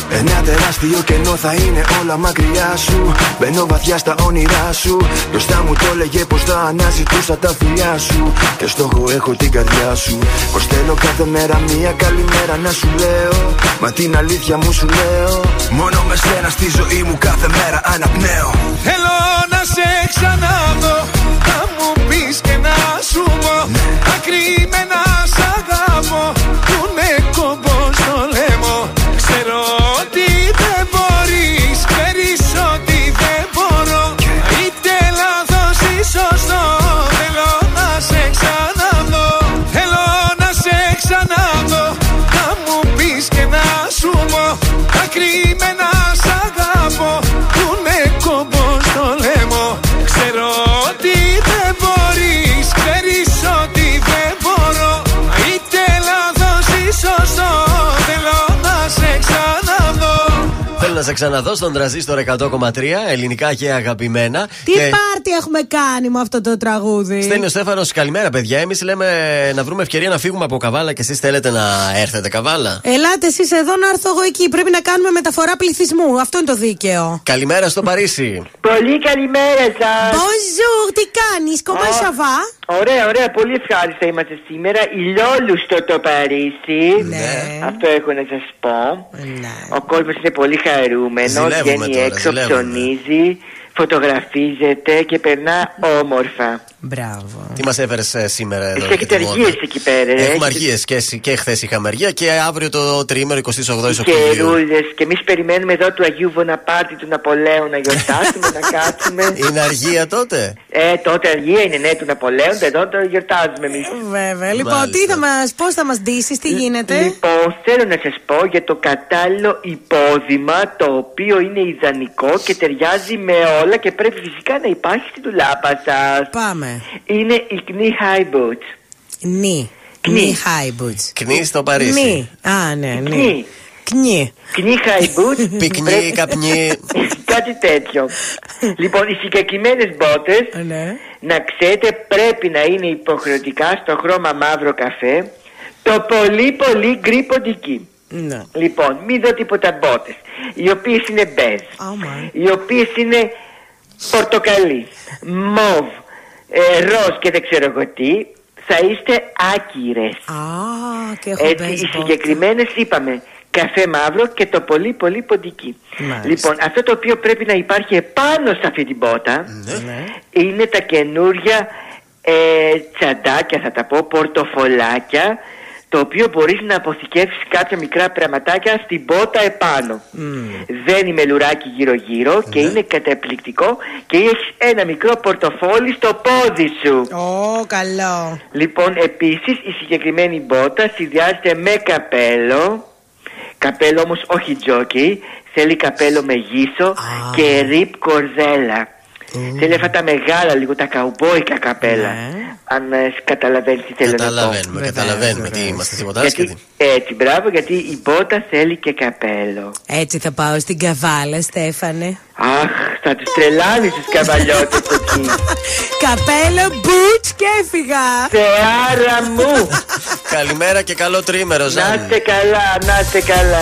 S20: Ένα τεράστιο κενό θα είναι όλα μακριά σου. Μπαίνω βαθιά στα όνειρά σου. Μπροστά μου το έλεγε πως θα αναζητούσα τα φιλιά σου. Και στόχο έχω την καρδιά σου. Πως θέλω κάθε μέρα μία καλημέρα να σου λέω. Μα την αλήθεια μου σου λέω. Μόνο με σένα στη ζωή μου κάθε μέρα αναπνέω
S9: Θέλω να σε ξαναδώ να σε ξαναδώ
S3: στον τραζίστορ 100,3 ελληνικά και αγαπημένα.
S4: Τι
S3: και...
S4: πάρτι έχουμε κάνει με αυτό το τραγούδι;
S3: Στέλνει ο Στέφανος, καλημέρα παιδιά. Εμείς λέμε να βρούμε ευκαιρία να φύγουμε από καβάλα και εσείς θέλετε να έρθετε καβάλα.
S4: Ελάτε εσείς εδώ να έρθω εγώ εκεί. Πρέπει να κάνουμε μεταφορά πληθυσμού. Αυτό είναι το δίκαιο.
S3: Καλημέρα στο Παρίσι.
S22: Πολύ καλημέρα σας.
S4: Bonjour, τι κάνεις, κομμάτι
S22: Α.
S4: σαβά.
S22: Ωραία, ωραία, πολύ ευχάριστα είμαστε σήμερα. Ηλιόλουστο το Παρίσι.
S4: Ναι.
S22: Αυτό έχω να σας πω. Ο κόσμος είναι πολύ χαρούμενο.
S3: Ζηλεύουμε
S22: Βγαίνει
S3: τώρα,
S22: έξω,
S3: ζηλεύουμε.
S22: ψωνίζει, φωτογραφίζεται και περνά όμορφα.
S4: Μπράβο.
S3: Τι μας έφερες σήμερα εδώ.
S22: Εσείς έχετε
S3: και τη μόδα;
S22: αργίες εκεί πέρα, ε;
S3: Έχουμε
S22: Έχετε-
S3: αργίε και, εσύ- και χθες είχαμε αργία και αύριο το τρίμερο 28 Οκτωβρίου.
S22: Καιρούλες. Και εμείς περιμένουμε εδώ του Αγίου Βοναπάρτη του Ναπολέου να γιορτάσουμε, να κάτσουμε. *laughs*
S3: Είναι αργία τότε;
S22: Ε, τότε αργία είναι ναι του Ναπολέου, εδώ το γιορτάζουμε εμείς.
S4: Βέβαια. Λοιπόν, τι θα μας, πώς θα μας ντύσεις, τι γίνεται;
S22: Λοιπόν, θέλω να σας πω για το κατάλληλο υπόδημα το οποίο είναι ιδανικό και ταιριάζει με όλα και πρέπει φυσικά να υπάρχει στην τουλάπα σας.
S4: Πάμε.
S22: Είναι η knee high boots.
S4: Νι.
S22: Knee.
S4: Knee high boots.
S3: Κνή στο Παρίσι.
S4: Νι. Α, ναι, ναι.
S22: Knee.
S4: Κνί.
S22: Knee high boots. *laughs*
S3: Πυκνή,
S22: πρέπει-
S3: καπνή. *laughs*
S22: Κάτι τέτοιο. λοιπόν, οι συγκεκριμένες μπότες
S4: Ναι.
S22: να ξέρετε πρέπει να είναι υποχρεωτικά στο χρώμα μαύρο καφέ το πολύ πολύ γκρι ποντική.
S4: Ναι.
S22: Λοιπόν, μην δω τίποτα μπότες. Οι οποίες είναι μπέζ. Οι οποίες είναι πορτοκαλί, μοβ, ε, ροζ και δεν ξέρω εγώ τι. Θα είστε άκυρες.
S4: Α, και έχω
S22: Έτσι,
S4: μπέζ
S22: οι
S4: μπότες.
S22: συγκεκριμένες είπαμε καφέ μαύρο και το πολύ πολύ ποντική.
S4: Μάλιστα.
S22: Λοιπόν, αυτό το οποίο πρέπει να υπάρχει επάνω σε αυτή την μπότα
S4: Ναι.
S22: είναι τα καινούρια ε, τσαντάκια, θα τα πω, πορτοφολάκια, το οποίο μπορείς να αποθηκεύσεις κάποια μικρά πραγματάκια στην μπότα επάνω. Δένει με λουράκι γύρω-γύρω και είναι καταπληκτικό και έχεις ένα μικρό πορτοφόλι στο πόδι σου.
S4: Ω, καλό.
S22: Λοιπόν, επίσης η συγκεκριμένη μπότα συνδυάζεται με καπέλο. Καπέλο όμως όχι τζόκι. Θέλει καπέλο με γύσο και ρίπ κορδέλα. Θέλει αυτά τα μεγάλα λίγο τα καουμπόικα καπέλα. Αν ε, καταλαβαίνεις τι θέλω να πω.
S3: Καταλαβαίνουμε, καταλαβαίνουμε τι είμαστε, τίποτα άσχετοι.
S22: Γιατί, έτσι, μπράβο, γιατί η μπότα θέλει και καπέλο.
S4: Έτσι θα πάω στην καβάλα, Στέφανε.
S22: Αχ, θα τους τρελάνεις τους καβαλιώτες εκεί. *laughs*
S4: Καπέλο, μπούτς και έφυγα.
S22: Θεάρα μου. *laughs*
S3: Καλημέρα και καλό τρίμερο,
S22: Να
S3: Ζαν.
S22: είστε καλά, να είστε καλά.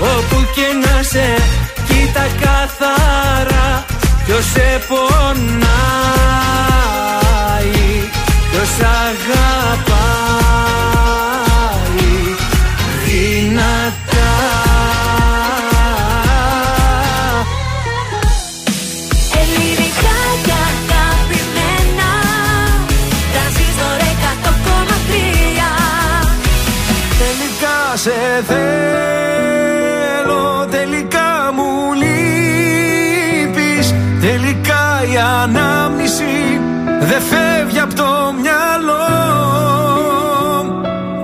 S13: όπου και να σε Κοίτα καθαρά ποιος σε πονάει Ποιος αγαπάει. Δυνατά.
S1: Ελληνικά και αγαπημένα Τρανζίστορ 100,3
S23: Τελικά σε θέλω, ανάμνηση δεν φεύγει από το μυαλό.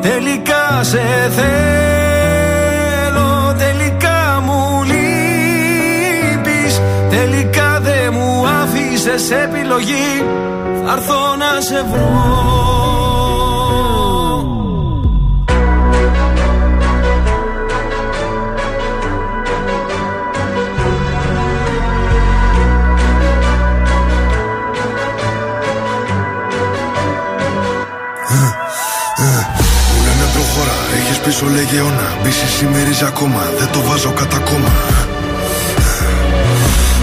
S23: Τελικά σε θέλω, τελικά μου λείπεις. Τελικά δεν μου άφησες επιλογή Θα έρθω να σε βρω
S24: έχεις πίσω λεγεώνα Μπίση σημερίζει ακόμα, δεν το βάζω κατά κόμμα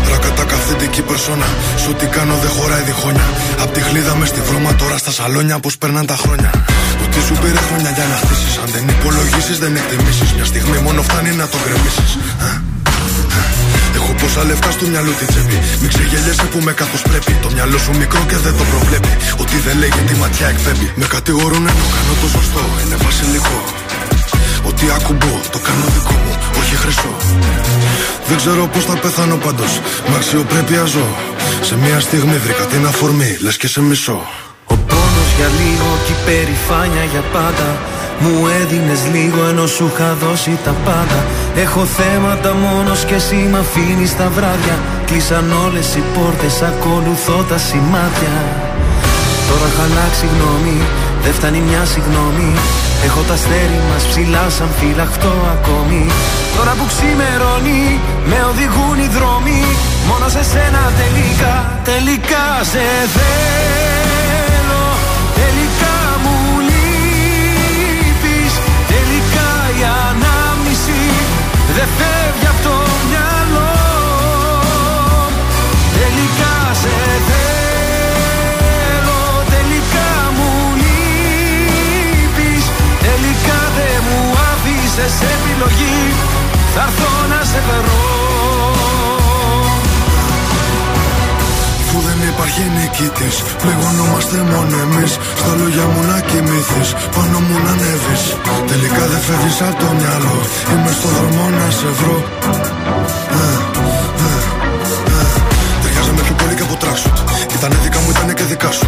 S24: Ρακατά καθεντική περσόνα Σου τι κάνω δεν χωράει διχόνια Απ' τη χλίδα μες στη βρώμα τώρα στα σαλόνια Πως περνάνε τα χρόνια Ότι σου πήρε χρόνια για να χτίσεις Αν δεν υπολογίσεις δεν εκτιμήσεις Μια στιγμή μόνο φτάνει να το γκρεμίσεις Έχω πόσα λεφτά στο μυαλό τη τσέπη. Μην ξεγελιέσαι που με κάπως πρέπει. Το μυαλό σου μικρό και δεν το προβλέπει. Ότι δεν λέγει τη ματιά εκφεύγει. Με κατηγορούν ενώ κάνω το σωστό. Είναι βασιλικό. Ό,τι ακουμπώ το κάνω δικό μου, όχι χρυσό. Δεν ξέρω πώς θα πεθάνω πάντως. Μ' αξιοπρέπεια ζω. Σε μια στιγμή βρήκα την αφορμή, λες και σε μισό.
S13: Ο πόνος για λίγο και η περηφάνεια για πάντα Μου έδινες λίγο ενώ σου είχα δώσει τα πάντα Έχω θέματα μόνος και εσύ μ' αφήνεις τα βράδια Κλείσαν όλες οι πόρτες, ακολουθώ τα σημάδια Τώρα έχω αλλάξει γνώμη, δεν φτάνει μια συγγνώμη. Έχω τα αστέρι μας ψηλά σαν φυλαχτό ακόμη. Τώρα που ξημερώνει, με οδηγούν οι δρόμοι. Μόνο σε σένα τελικά, τελικά σε θέλω. Τελικά μου λείπεις Τελικά η ανάμνηση. Δεν φεύγει άφησες επιλογή Θα έρθω να σε βρω
S24: Που δεν υπάρχει νικητής. Πληγωνόμαστε μόνο εμείς. Στα λόγια μου να κοιμηθείς. Πάνω μου να ανέβεις. Τελικά δεν φεύγεις από το μυαλό. Είμαι στο δρόμο να σε βρω. Ε, ε, ε. Ταιριάζαμε πιο πολύ και από τράξουτ. Ήτανε δικά μου, ήτανε και δικά σου.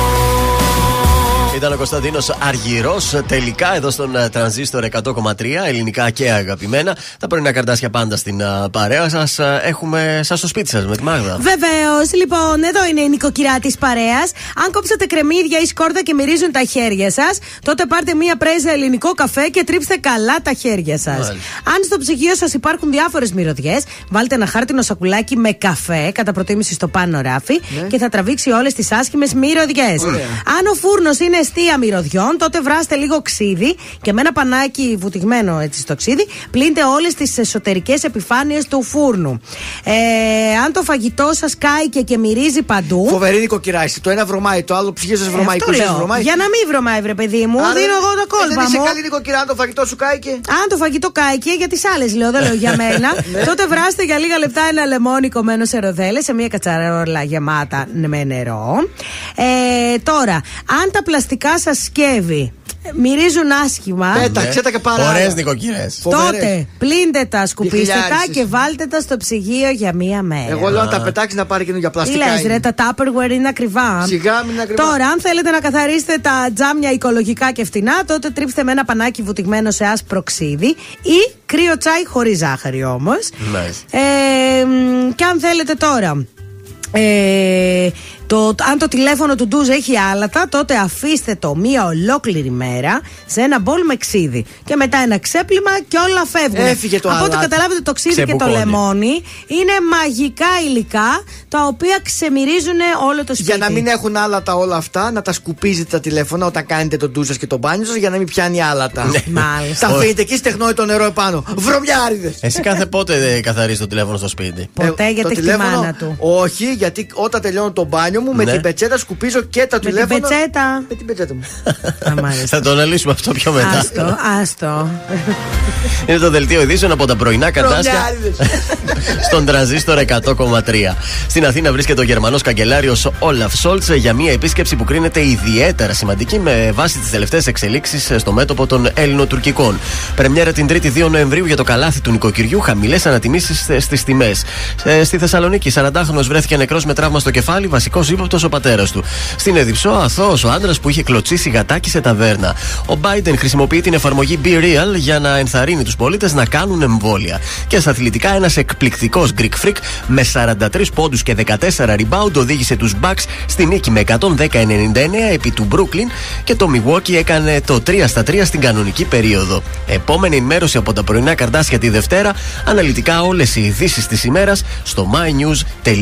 S3: Ήταν ο Κωνσταντίνος Αργυρός. Τελικά εδώ στον ε, τρανζίστορ 100,3 ελληνικά και αγαπημένα. Τα πρωινά καρτάσια πάντα στην ε, παρέα σας. Έχουμε σας στο σπίτι σας με τη Μάγδα.
S4: Βεβαίως, λοιπόν, εδώ είναι η νοικοκυρά της παρέας. Αν κόψετε κρεμμύδια ή σκόρδα και μυρίζουν τα χέρια σας, τότε πάρτε μία πρέζα ελληνικό καφέ και τρίψτε καλά τα χέρια σας. Αν στο ψυγείο σας υπάρχουν διάφορες μυρωδιές, βάλτε ένα χάρτινο σακουλάκι με καφέ, κατά προτίμηση στο πάνω ράφι,
S5: Ναι.
S4: και θα τραβήξει όλες τις άσχημες μυρωδιές. Αν ο φούρνος είναι αιστεία μυρωδιών, τότε βράστε λίγο ξύδι και με ένα πανάκι βουτυγμένο έτσι στο ξύδι, πλύντε όλες τις εσωτερικές επιφάνειες του φούρνου. Ε, αν το φαγητό σας κάηκε και μυρίζει παντού.
S5: Φοβερή νοικοκυρά είσαι. Το ένα βρωμάει, το άλλο ψυχέ σα βρωμάει,
S4: αυτό
S5: η κούση σας
S4: λέω.
S5: βρωμάει.
S4: Για να μην βρωμάει, βρε παιδί μου,
S5: Άρα,
S4: δίνω εγώ τα
S5: ε,
S4: κόλπα
S5: Δεν είσαι
S4: μου.
S5: καλή νοικοκυρά αν το φαγητό σου κάηκε.
S4: Αν το φαγητό κάηκε, για τις άλλες λέω, δεν λέω για *laughs* μένα,
S5: Ναι.
S4: τότε βράστε για λίγα λεπτά ένα λεμόνι κομμένο σε ροδέλες σε μια κατσαρόλα γεμάτα με νερό. Ε, τώρα, αν τα πλαστικά σας σκεύη μυρίζουν άσχημα.
S5: Πέταξε τα και παρά.
S3: Ωραίες νοικοκυρές.
S4: Τότε πλύντε τα σκουπιστικά
S5: χιλιάρισες.
S4: και βάλτε τα στο ψυγείο για μία μέρα.
S5: Εγώ λέω να τα πετάξεις να πάρει καινούργια
S4: Τι
S5: πλαστικά.
S4: λες
S5: είναι.
S4: ρε, τα Tupperware είναι ακριβά.
S5: Σιγά μην είναι ακριβά.
S4: Τώρα, αν θέλετε να καθαρίσετε τα τζάμια οικολογικά και φτηνά, τότε τρίψτε με ένα πανάκι βουτυγμένο σε άσπρο ξύδι ή κρύο τσάι χωρίς ζάχαρη όμως. Ε, μ, και αν θέλετε τώρα. Ε, το, αν το τηλέφωνο του ντουζ έχει άλατα, τότε αφήστε το μία ολόκληρη μέρα σε ένα μπολ με ξύδι. Και μετά ένα ξέπλυμα και όλα φεύγουν.
S5: Έφυγε το
S4: Από ό,τι
S5: αλάτι.
S4: καταλάβετε, το ξύδι και το
S5: Ξεμπουκώνει.
S4: λεμόνι είναι μαγικά υλικά τα οποία ξεμυρίζουν όλο το σπίτι.
S5: Για να μην έχουν άλατα όλα αυτά, να τα σκουπίζετε τα τηλέφωνα όταν κάνετε τον ντου σας και το μπάνιο σας για να μην πιάνει άλατα.
S4: Μάλιστα.
S5: Τα αφήνετε εκεί στεγνώει το νερό επάνω. Βρωμιάριδες.
S3: Εσύ κάθε πότε καθαρίζεις το τηλέφωνο στο σπίτι;
S4: Ποτέ γιατί
S5: Ε, το
S4: έχει τη
S5: τηλέφωνο,
S4: μάνα του.
S5: Όχι, γιατί όταν τελειώνω το μπάνιο μου με
S3: Ναι.
S5: την πετσέτα σκουπίζω και τα
S4: Με την
S5: τηλέφωνα.
S4: πετσέτα.
S5: Με την πετσέτα μου.
S3: Θα το αναλύσουμε αυτό πιο μετά.
S4: Άστο, άστο.
S3: Είναι το δελτίο ειδήσεων από τα πρωινά καρτάσια
S5: Βρωμιάριδες. *laughs*
S3: στον τραζίστορ 100,3. Στην Αθήνα βρίσκεται ο Γερμανός καγκελάριος Όλαφ Σόλτς για μια επίσκεψη που κρίνεται ιδιαίτερα σημαντική με βάση τις τελευταίες εξελίξεις στο μέτωπο των Έλληνο-Τουρκικών. Πρεμιέρα την 3η 2 Νοεμβρίου για το καλάθι του νοικοκυριού, χαμηλές ανατιμήσεις στις τιμές. Στη Θεσσαλονίκη, 40χρονο βρέθηκε νεκρός με τραύμα στο κεφάλι. Βασικός ύποπτο ο πατέρας του. Στην Εδιψό, αθώος ο άντρας που είχε κλωτσίσει γατάκι σε ταβέρνα. Ο Biden χρησιμοποιεί την εφαρμογή Be Real για να ενθαρρύνει τους πολίτες να κάνουν εμβόλια. Και στα αθλητικά, ένας εκπληκτικός Greek Freak με 43 πόντους και 14 rebound οδήγησε τους Bucks στη νίκη με 110-99 επί του Brooklyn και το Milwaukee έκανε το 3 στα 3 στην κανονική περίοδο. Επόμενη ενημέρωση από τα πρωινά καρτάσια τη Δευτέρα, αναλυτικά όλες οι ειδήσεις της ημέρας στο mynews.gr.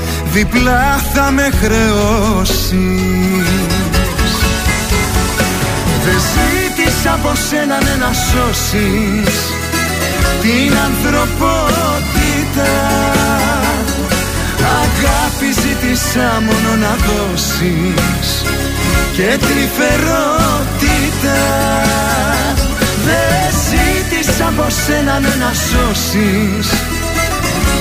S13: διπλά θα με χρεώσεις. Δεν ζήτησα από σένα ναι, να σώσεις την ανθρωπότητα. Αγάπη ζήτησα μόνο να δώσεις και τρυφερότητα. Δεν ζήτησα από σένα ναι, να σώσεις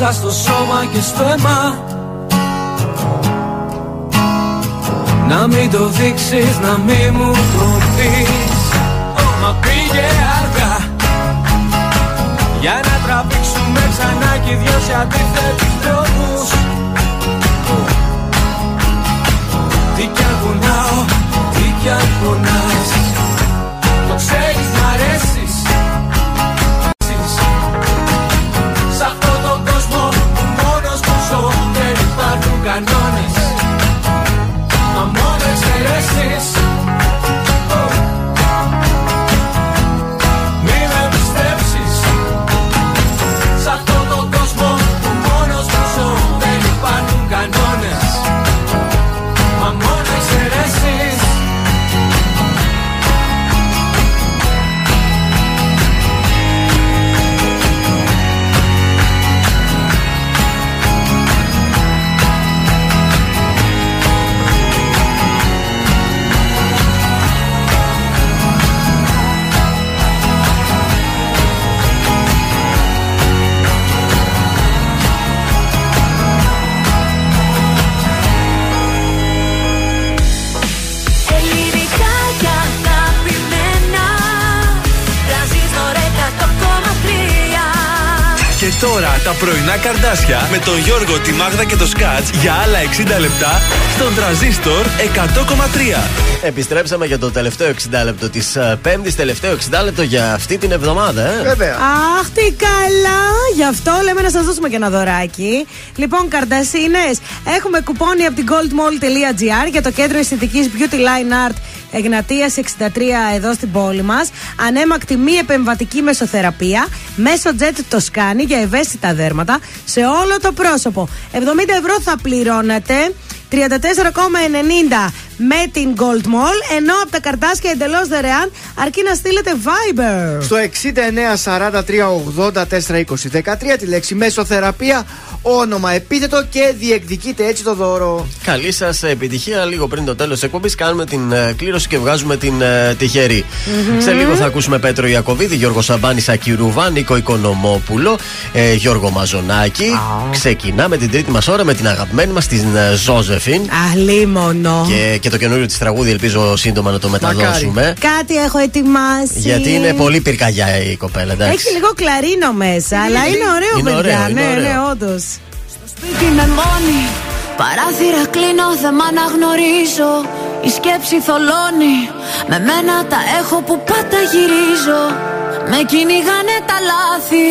S9: μέσα στο σώμα και στο αίμα. Να μην το δείξεις, να μην μου
S2: καρδάσια με τον Γιώργο, τη Μάγδα και το Σκάτς για άλλα 60 λεπτά στον τραζίστορ 100,3.
S3: Επιστρέψαμε για το τελευταίο 60 λεπτό της ε, Πέμπτης, τελευταίο 60 λεπτό για αυτή την εβδομάδα, ε.
S5: Βέβαια.
S4: Αχ, τι καλά! Γι' αυτό λέμε να σας δώσουμε και ένα δωράκι. Λοιπόν, καρδασίνε, έχουμε κουπόνι από την goldmall.gr για το κέντρο αισθητικής Beauty Line Art Εγνατίας 63 εδώ στην πόλη μας. Ανέμακτη μη επεμβατική μεσοθεραπεία μέσω Jet το σκάνη για ευαίσθητα δέρματα σε όλο το πρόσωπο. 70 ευρώ θα πληρώνετε 34,90 με την Gold Mall ενώ από τα καρτάσια εντελώς δωρεάν αρκεί να στείλετε Viber.
S5: Στο 6943842013 τη λέξη μεσοθεραπεία, όνομα, επίθετο και διεκδικείτε έτσι το δώρο.
S3: Καλή σας επιτυχία. Λίγο πριν το τέλος της εκπομπής κάνουμε την ε, κλήρωση και βγάζουμε την ε, τυχερη
S4: mm-hmm.
S3: Σε λίγο θα ακούσουμε Πέτρο Ιακοβίδη, Γιώργος Σαμπάνης Ακυρουβά, Νίκο Οικονομόπουλο, ε, Γιώργο Μαζονάκη. Oh. Ξεκινάμε την τρίτη μας ώρα με την αγαπημένη μας την ε, Ζόζεφιν.
S4: Αλίμονο.
S3: Και, και το καινούριο της τραγούδι ελπίζω σύντομα να το μεταδώσουμε. Μακάρι.
S4: Κάτι έχω ετοιμάσει.
S3: Γιατί είναι πολύ πυρκαγιά η κοπέλα, εντάξει.
S4: Έχει λίγο κλαρίνο μέσα, αλλά είναι ωραίο,
S3: Είναι
S4: παιδιά.
S3: ωραίο, είναι
S4: ναι,
S3: ωραίο.
S4: ναι, όντω.
S8: σπίτι με μόνη Παράθυρα κλείνω, δεν μ' αναγνωρίζω Η σκέψη θολώνει Με μένα τα έχω που πάντα γυρίζω Με κυνηγάνε τα λάθη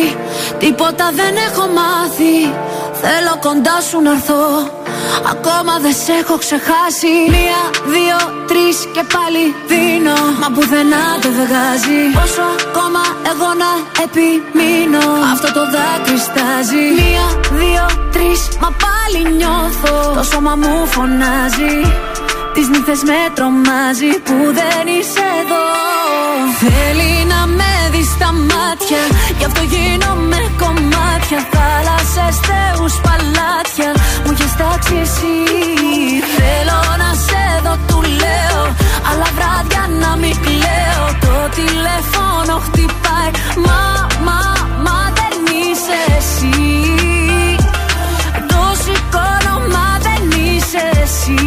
S8: Τίποτα δεν έχω μάθει Θέλω κοντά σου να έρθω Ακόμα δεν σε έχω ξεχάσει Μία, δύο, τρεις και πάλι δίνω. Μα πουθενά δεν βγάζει Πόσο ακόμα εγώ να επιμείνω. Αυτό το δάκρυ στάζει Μία, δύο, τρεις Μα πάλι νιώθω. Το σώμα μου φωνάζει. Τις νύχτες με τρομάζει Που δεν είσαι εδώ. Θέλει να με δεις στα μάτια. Γι' αυτό γίνομαι κομμάτια Θάλασσες, θεούς, παλάτια Μου έχεις τάξει εσύ. Θέλω να σε δω, του λέω Αλλά βράδια να μην κλαίω. Το τηλέφωνο χτυπάει Μα, μα, μα δεν είσαι εσύ. Το σηκώνω, μα δεν είσαι εσύ.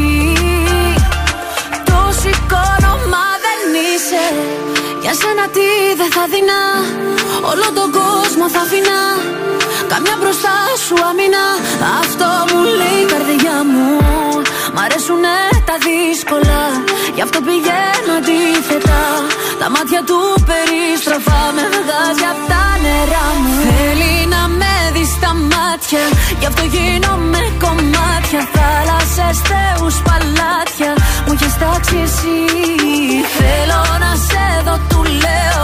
S8: Το σηκώνω, μα δεν είσαι. Για σένα τι δεν θα δεινά. Όλο τον κόσμο θα αφήνα Καμιά μπροστά σου αμήνα Αυτό μου λέει η καρδιά μου. Μ' αρέσουνε τα δύσκολα Γι' αυτό πηγαίνω αντίθετα. Τα μάτια του περιστροφά Με βγάζει απ' τα νερά μου. Θέλει να με δει στα μάτια Γι' αυτό γίνομαι κομμάτια. Θάλασσες, θεούς, παλάτια Μου έχεις τάξει εσύ. Θέλω να σε δω, του λέω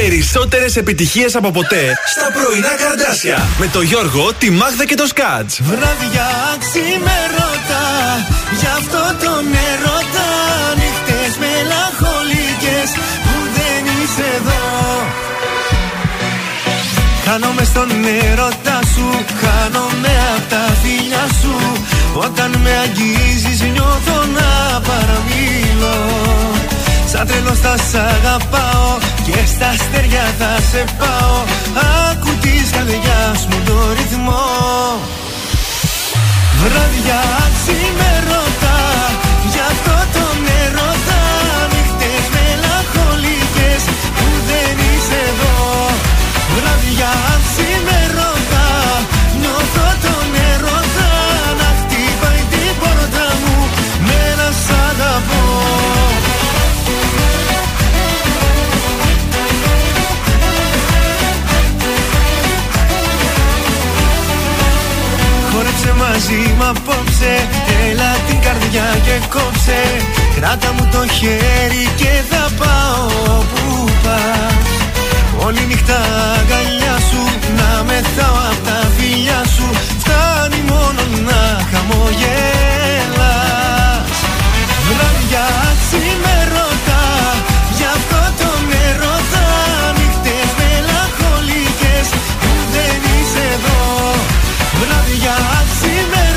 S2: περισσότερες επιτυχίες από ποτέ στα πρωινά καρδάσια. Με το Γιώργο, τη Μάγδα και το Σκάτς.
S13: Βράδια ξημερώτα Γι' αυτό τον ερώτα Νύχτες μελαγχολικές Που δεν είσαι εδώ. Χάνομαι στον ερώτα σου Χάνομαι απ' τα φιλιά σου. Όταν με αγγίζεις νιώθω να παραμιλώ Σαν τρελός θα σ' αγαπάω Και στα αστέρια θα σε πάω. Άκου της καρδιάς μου το ρυθμό. Βράδια ξημερώτα Γι' αυτό τον ερώτα Νύχτες μελαγχολικές Που δεν είσαι εδώ. Βράδια ξημερώτα μαζί Έλα την καρδιά και κόψε. Κράτα μου το χέρι και θα πάω όπου πας. Όλη νύχτα αγκαλιά σου Να μεθάω από τα φιλιά σου. Φτάνει μόνο να χαμογελάς.
S18: Βραδιά ξημερώτα Γι' αυτό το νερό θα νύχτες μελαγχολικές. Που δεν είσαι εδώ βραδιά σήμερα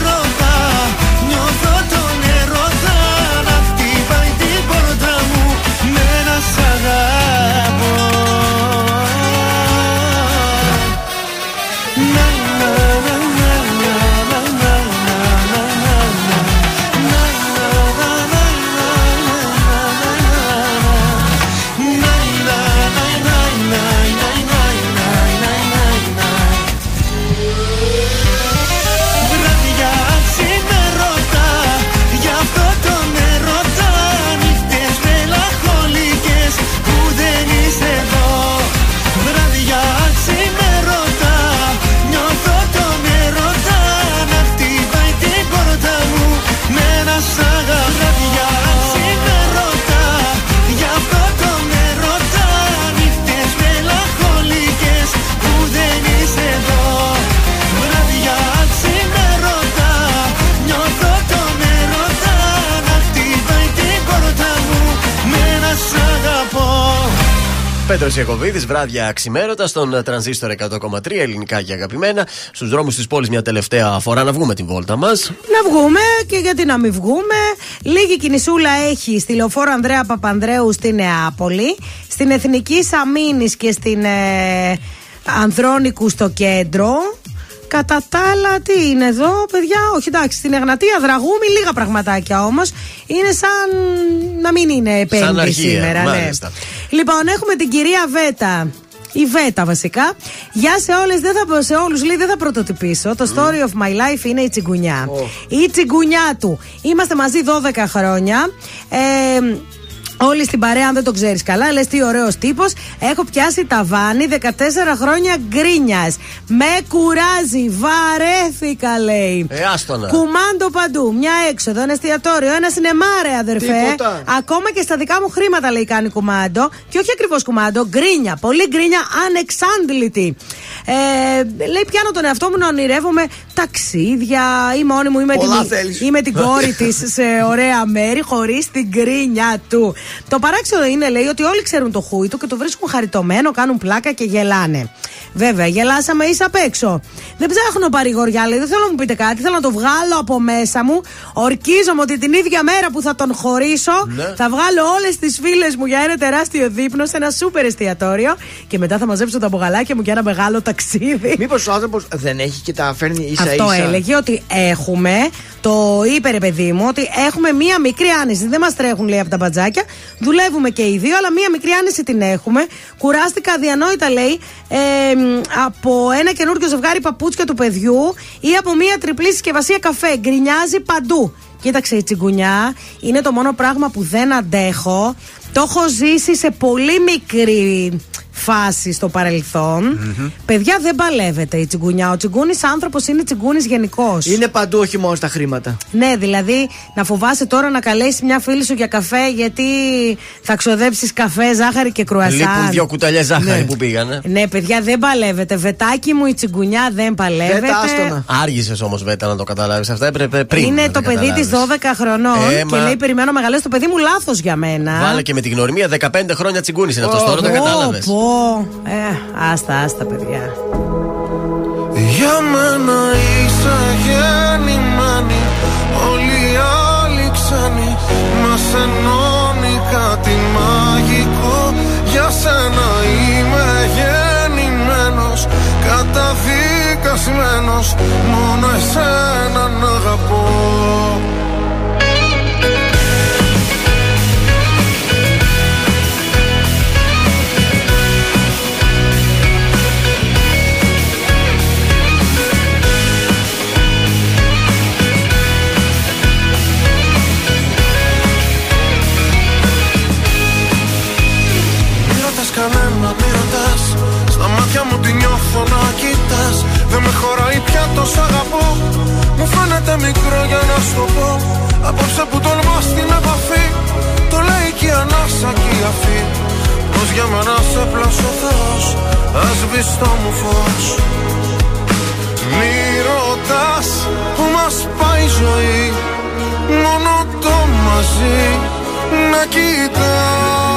S3: Πέτρος Ιακοβίδη, βράδια ξημέρωτα στον ε, τρανζίστορ 100,3 ελληνικά και αγαπημένα. Στους δρόμους της πόλης μια τελευταία φορά να βγούμε την βόλτα μας.
S4: Να βγούμε και γιατί να μην βγούμε. Λίγη κινησούλα έχει στη λεωφόρο Ανδρέα Παπανδρέου στη Νεάπολη, στην Εθνική Σαμίνη και στην ε, Ανδρώνικου στο κέντρο. Κατά τα άλλα, τι είναι εδώ, παιδιά. Όχι, εντάξει, στην Εγνατία Δραγούμη, λίγα πραγματάκια όμως. Είναι σαν να μην είναι πέμπτη
S3: αργία,
S4: σήμερα.
S3: μάλιστα.
S4: Ναι. Λοιπόν, έχουμε την κυρία Βέτα. Η Βέτα βασικά. Γεια σε όλες, δεν θα πω σε όλους, λέει δεν θα πρωτοτυπήσω. Το story of my life είναι η τσιγκουνιά. Η τσιγκουνιά του. Είμαστε μαζί 12 χρόνια. Ε, Όλοι στην παρέα, αν δεν το ξέρεις καλά, λες τι ωραίος τύπος. Έχω πιάσει ταβάνι 14 χρόνια γκρίνιας. Με κουράζει, βαρέθηκα, λέει.
S3: Ε, άστονα.
S4: Κουμάντο παντού. Μια έξοδο, ένα εστιατόριο, ένα σινεμάρε, αδερφέ.
S5: Τίποτα.
S4: Ακόμα και στα δικά μου χρήματα, λέει, κάνει κουμάντο. Και όχι ακριβώς κουμάντο, γκρίνια. Πολύ γκρίνια, ανεξάντλητη. Ε, λέει, πιάνω τον εαυτό μου να ονειρεύομαι ταξίδια ή μόνη μου ή με,
S5: Πολλά
S4: την,
S5: θέλεις.
S4: ή με την κόρη της σε ωραία μέρη, χωρίς την γκρίνια του. Το παράξενο είναι, λέει, ότι όλοι ξέρουν το χούι του και το βρίσκουν χαριτωμένο, κάνουν πλάκα και γελάνε. Βέβαια, γελάσαμε ίσα απ' έξω. Δεν ψάχνω παρηγοριά, λέει, δεν θέλω να μου πείτε κάτι, θέλω να το βγάλω από μέσα μου. Ορκίζομαι ότι την ίδια μέρα που θα τον χωρίσω,
S5: Ναι.
S4: θα βγάλω όλες τις φίλες μου για ένα τεράστιο δείπνο σε ένα σούπερ εστιατόριο και μετά θα μαζέψω τα μπογαλάκια μου για ένα μεγάλο ταξίδι.
S5: Μήπως ο άνθρωπος δεν έχει και τα φέρνει ίσα
S4: Αυτό
S5: ίσα.
S4: έλεγε ότι έχουμε, το είπε ρε παιδί μου, ότι έχουμε μία μικρή άνεση. Δεν μας τρέχουν λέει από τα μπατζάκια. Δουλεύουμε και οι δύο, αλλά μία μικρή άνεση την έχουμε. Κουράστηκα αδιανόητα λέει ε, μ, από ένα καινούργιο ζευγάρι παπούτσια του παιδιού ή από μία τριπλή συσκευασία καφέ. Γκρινιάζει παντού. Κοίταξε η τσιγκουνιά είναι το μόνο πράγμα που δεν αντέχω. Το έχω ζήσει σε πολύ μικρή φάση στο παρελθον Παιδιά δεν παλεύεται η τσιγκουνιά. Ο τσιγκούνης άνθρωπος είναι τσιγκούνης γενικώς.
S5: Είναι παντού, όχι μόνο στα χρήματα.
S4: Ναι, δηλαδή να φοβάσαι τώρα να καλέσει μια φίλη σου για καφέ γιατί θα ξοδέψεις καφέ, ζάχαρη και κρουασάν.
S3: Λείπουν δύο κουταλιές ζάχαρη
S4: Ναι.
S3: που πήγανε.
S4: Ναι, παιδιά δεν παλεύεται. Βετάκι μου η τσιγκουνιά δεν παλεύεται.
S3: Άργησες όμως, Βέτα, να το καταλάβεις. Αυτά έπρεπε πριν.
S4: είναι
S3: να
S4: το
S3: τα
S4: παιδί της
S3: καταλάβεις.
S4: 12 χρονών
S3: Ε,
S4: και
S3: μα-
S4: λέει: Περιμένω μεγαλώσεις το παιδί μου, λάθος για μένα.
S3: Βάλε και με την γνωριμία 15 χρόνια τσιγκούνης είναι αυτός τώρα, το
S4: Πω,
S3: κατάλαβε.
S4: Πω. Ε, άστα, άστα, παιδιά.
S18: Για μένα είσαι γεννημένη Όλοι οι άλλοι ξένοι Μας ενώνει κάτι μαγικό Για σένα είμαι γεννημένος Καταδικασμένος Μόνο εσένα να αγαπώ το σ' αγαπώ Μου φαίνεται μικρό για να σου το πω. Απόψε που τολμά στην επαφή Το λέει και η ανάσα και η αφή. Πως για μένα σε πλάσω Θεός Ας το μου φως. Μη ρωτάς που μας πάει η ζωή Μόνο το μαζί να κοιτάς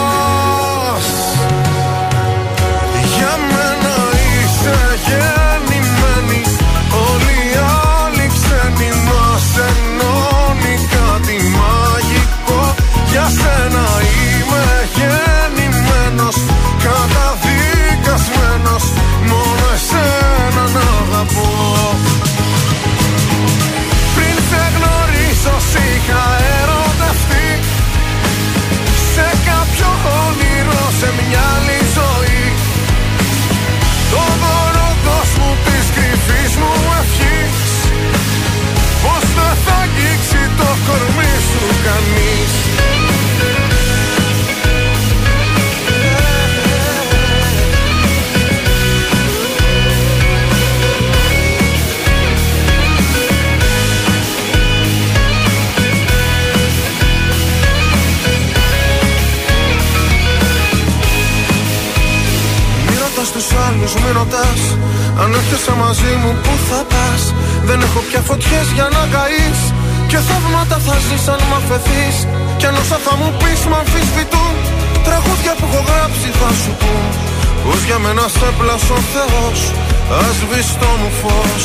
S18: πω. Πριν σε γνωρίσω σ' είχα μαζί μου που θα πας; Δεν έχω πια φωτιές για να καείς. Και θαύματα θα ζεις αν μ' αφαιθείς. Κι αν όσα θα μου πεις μ' αμφισβητούν. Τραγούδια που έχω γράψει θα σου πούν. Πως για μένα σε πλάσω ο Θεός. Ας το μου φως.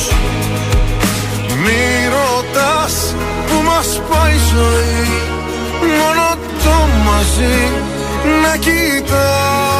S18: Μη ρωτάς που μας πάει η ζωή. Μόνο το μαζί να κοιτάς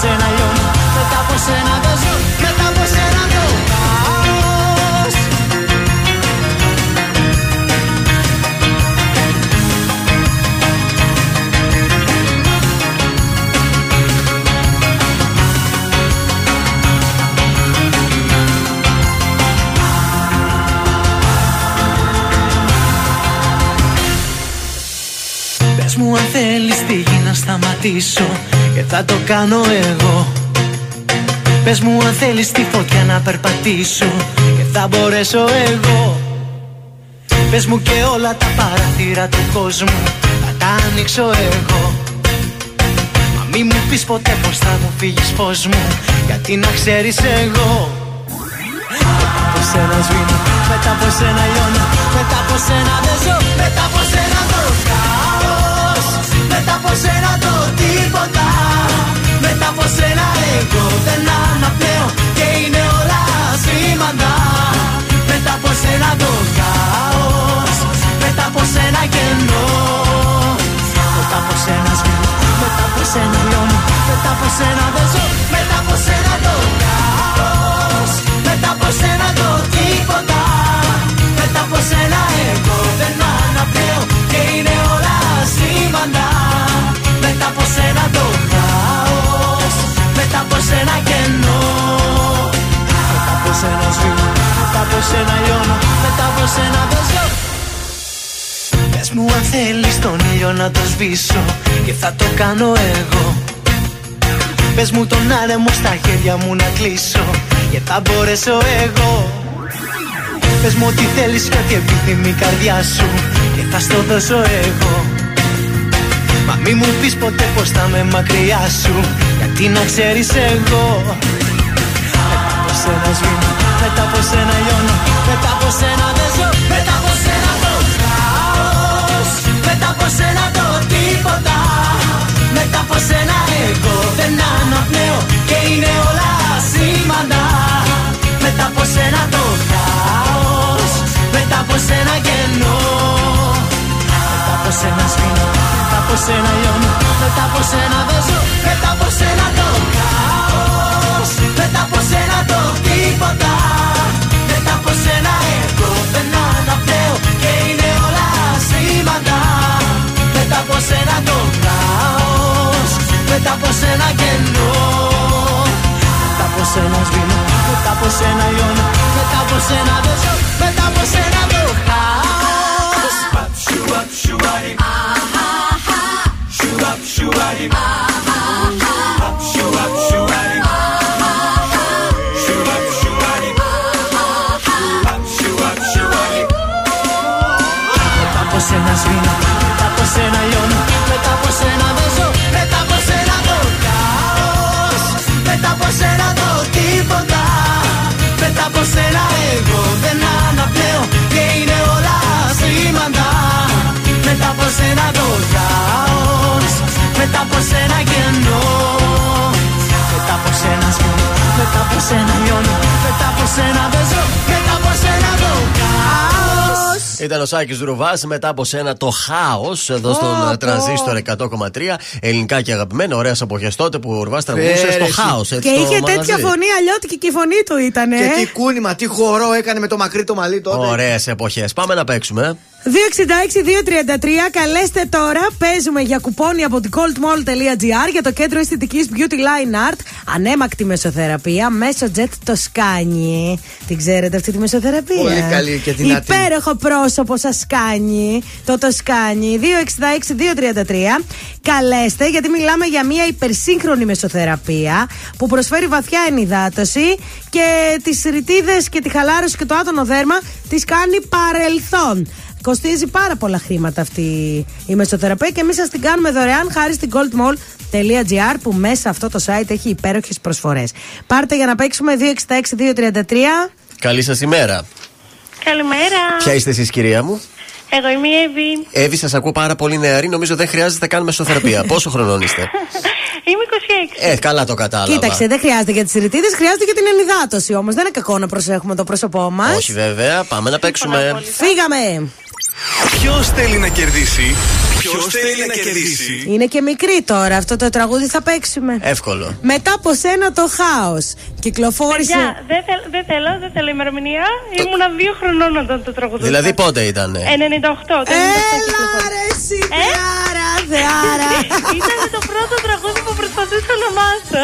S13: σένα λιώνω Μετά από σένα δεν ζω Μετά από σένα το χάος
S25: Πες μου αν θέλεις τη γη να σταματήσω Και θα το κάνω εγώ. Πες μου αν θέλεις τη φωτιά να περπατήσω. Και θα μπορέσω εγώ. Πες μου και όλα τα παραθύρα του κόσμου Θα τα ανοίξω εγώ. Μα μη μου πεις ποτέ πως θα μου φύγεις φως μου Γιατί να ξέρεις εγώ. Μετά από σένα σβήνω Μετά από σένα λιώνω Μετά από σένα δεν ζω
S13: Μετά από σένα το χάος Μετά από σένα το τίποτα. Μετά από σένα εγώ δεν αναπνέω Και είναι όλα σήμαντα Μετά από σένα το χάος Μετά από σένα κενό.
S25: Μετά από σένα σβήνω Μετά από σένα λιώνω
S13: Μετά από σένα δεν ζω Μετά από σένα το χάος. Μετά από σένα το τίποτα. Μετά από σένα εγώ δεν αναπνέω Και είναι όλα σήμαντα Μετά από σένα το χάος Μετά από σένα κενό.
S25: Μετά από σένα σβήνω Μετά από σένα λιώνω Μετά από σένα δεν ζω Πες μου αν θέλεις τον ήλιο να το σβήσω Και θα το κάνω εγώ. Πες μου τον άνεμο στα χέρια μου να κλείσω Και θα μπορέσω εγώ. Πες μου ότι θέλεις και ό,τι επιθυμεί η καρδιά σου Και θα στο δώσω εγώ. Μα μη μου πεις ποτέ πως θα με μακριά σου Γιατί να ξέρεις εγώ. Μετά από σένα σβήνω Μετά από σένα λιώνω Μετά από σένα δεν ζω
S13: Μετά από σένα το χάος Μετά από σένα το τίποτα Μετά από σένα εγώ δεν αναπνέω Και είναι όλα σήμαντα. Μετά από σένα το χάος Μετά από σένα κενό.
S25: Μετά από σένα σβήνω Μετά από σένα λιώνω
S13: Μετά από σένα δεν ζω Μετά από σένα το χάος Μετά από σένα το τίποτα Μετά από σένα εγώ δεν αναπνέω Και είναι όλα σήμαντα Μετά από σένα το χάος Μετά από σένα κενό
S25: Μετά από σένα σβήνω Μετά από σένα λιώνω
S13: Μετά από σένα δεν ζω Μετά Μετά από σένα σβήνω, μετά από σένα λιώνω Μετά από σένα δεν ζω, μετά από σένα το Μετά από σένα κενό Μετά από σένα σβήνω, μετά από σένα λιώνω Μετά από σένα δεν ζω, μετά από σένα το χάος
S3: Ήταν ο Σάκης Δουρουβά μετά από σένα το χάος εδώ στον
S4: Πω,
S3: ε, τρανζίστορ 100,3. Ελληνικά και αγαπημένα, ωραίες εποχέ τότε που ο Ρουβά τραγουδούσε στο
S5: Πέρυσι.
S3: χάος.
S4: Και είχε τέτοια φωνή αλλιώτικη και η φωνή του ήταν.
S5: Και τι κούνημα, τι χορό έκανε με το μακρύ το μαλλί τότε.
S3: Ωραίες εποχές. Πάμε να παίξουμε.
S4: 266-233, καλέστε τώρα. Παίζουμε για κουπόνι από την goldmall.gr για το κέντρο αισθητικής Beauty Line Art. Ανέμακτη μεσοθεραπεία μέσω jet το σκάνι. Την ξέρετε αυτή τη μεσοθεραπεία;
S5: Πολύ καλή και δυνατή.
S4: Υπέροχο πρόσωπο σας κάνει το το σκάνι. 266-233. Καλέστε γιατί μιλάμε για μια υπερσύγχρονη μεσοθεραπεία που προσφέρει βαθιά ενυδάτωση και τις ρητίδες και τη χαλάρωση και το άτονο δέρμα τις κάνει παρελθόν. Κοστίζει πάρα πολλά χρήματα αυτή η μεσοθεραπεία και εμείς σας την κάνουμε δωρεάν χάρη στην goldmall.gr που μέσα αυτό το site έχει υπέροχες προσφορές. Πάρτε για να παίξουμε 266-233.
S3: Καλή σας ημέρα.
S26: Καλημέρα.
S3: Ποια είστε εσείς, κυρία μου;
S26: Εγώ είμαι η Εύη.
S3: Εύη, σας ακούω πάρα πολύ νεαρή. Νομίζω δεν χρειάζεται καν μεσοθεραπεία. *laughs* Πόσο χρονών είστε;
S26: Είμαι 26.
S3: Ε, καλά το κατάλαβα.
S4: Κοίταξε, δεν χρειάζεται για τις ρητίδε, χρειάζεται για την ενυδάτωση όμως. Δεν είναι κακό να προσέχουμε το πρόσωπό μας.
S3: Όχι, βέβαια. Πάμε να παίξουμε.
S4: Φύγαμε!
S2: Ποιος θέλει να κερδίσει; Ποιος θέλει να κερδίσει;
S4: Είναι και μικρή τώρα. Αυτό το τραγούδι θα παίξουμε.
S3: Εύκολο.
S4: Μετά από σένα το χάος. Κυκλοφόρησε.
S26: Παιδιά, δεν, θέλ, δεν θέλω, δεν θέλω ημερομηνία. Ήμουνα δύο χρονών όταν το τραγουδούσα.
S3: Δηλαδή πότε ήταν.
S26: 98. Το 98
S4: Έλα ρε εσύ, θεάρα, θεάρα. *laughs*
S26: Ήταν το πρώτο τραγούδι που προσπαθούσα να μάθω.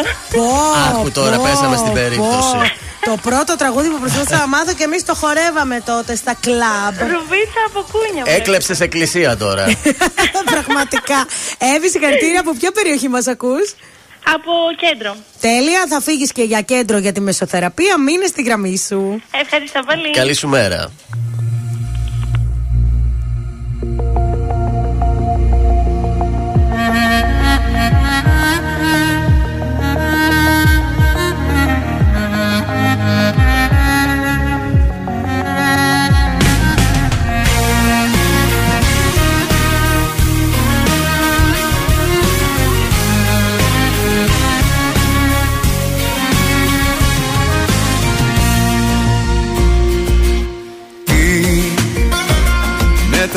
S3: Άκου τώρα, πέσαμε στην περίπτωση.
S4: Το πρώτο τραγούδι που προσπαθούσα να μάθω και εμείς το χορεύαμε τότε στα κλαμπ.
S26: Ρουβίτσα από κούνια.
S3: Έκλεψες εκκλησία τώρα. *laughs*
S4: Πραγματικά. Εύη, συγχαρητήρια από ποια περιοχή μας ακούς;
S26: Από κέντρο.
S4: Τέλεια, θα φύγεις και για κέντρο για τη μεσοθεραπεία. Μείνε στη γραμμή σου.
S26: Ευχαριστώ πολύ.
S3: Καλή σου μέρα.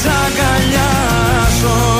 S9: σ' αγκαλιάζω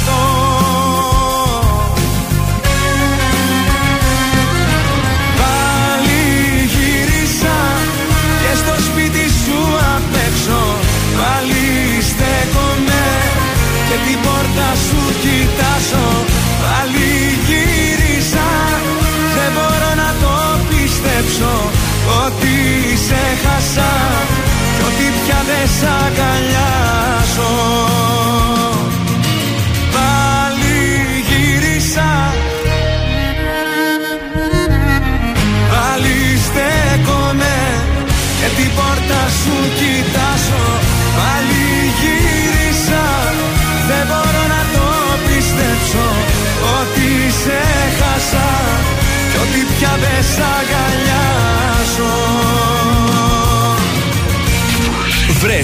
S9: Πάλι κοιτάζω Πάλι γύρισα. Δεν μπορώ να το πιστέψω Ότι σε χάσα. Κι ότι πια δεν σ' αγκαλιάζω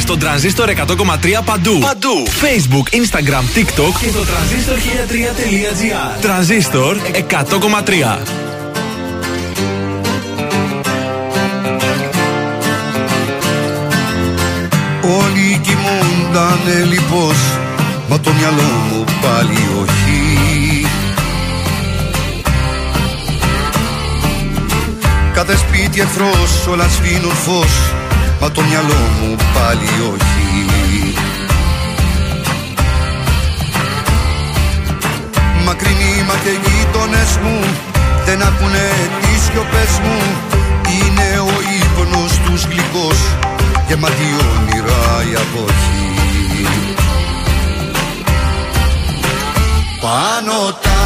S2: Βρες τον τρανζίστορ 100,3 παντού. Παντού. Facebook, Instagram, TikTok και το τρανζίστορ 1003.gr. Τρανζίστορ 100,3.
S11: Όλοι κοιμούντανε λοιπόν Μα το μυαλό μου πάλι όχι Κάθε σπίτι εχθρός όλα σβήνουν φως Μα το μυαλό μου πάλι όχι. Μακρινοί μα και οι γείτονες μου Δεν ακούνε τις σιωπές μου. Είναι ο ύπνος τους γλυκός Γεμάτη όνειρα η αποχή. Πάνω τα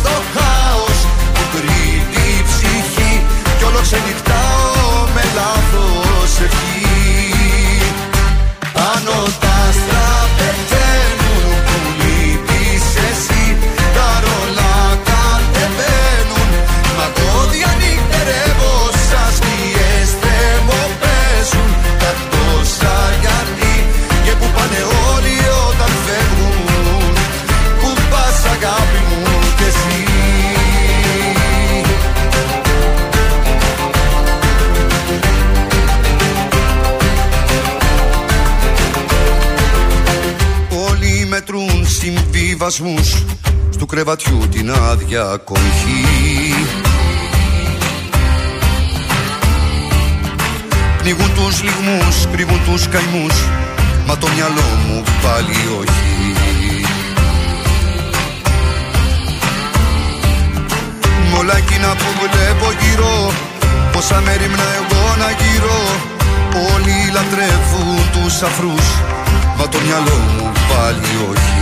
S11: στο χάος Που κρύβει η ψυχή. Κι όλο ξενυχτάω με λάθος ευχή. Πάνω τα συμβιβασμούς Στου κρεβατιού την άδεια κοχή Πνίγουν τους λιγμούς, κρύβουν τους καημούς Μα το μυαλό μου πάλι όχι. Μ' όλα εκείνα που βλέπω γύρω Πόσα μέρη μνα εγώ να γύρω Όλοι λατρεύουν τους αφρούς Μα το μυαλό μου πάλι όχι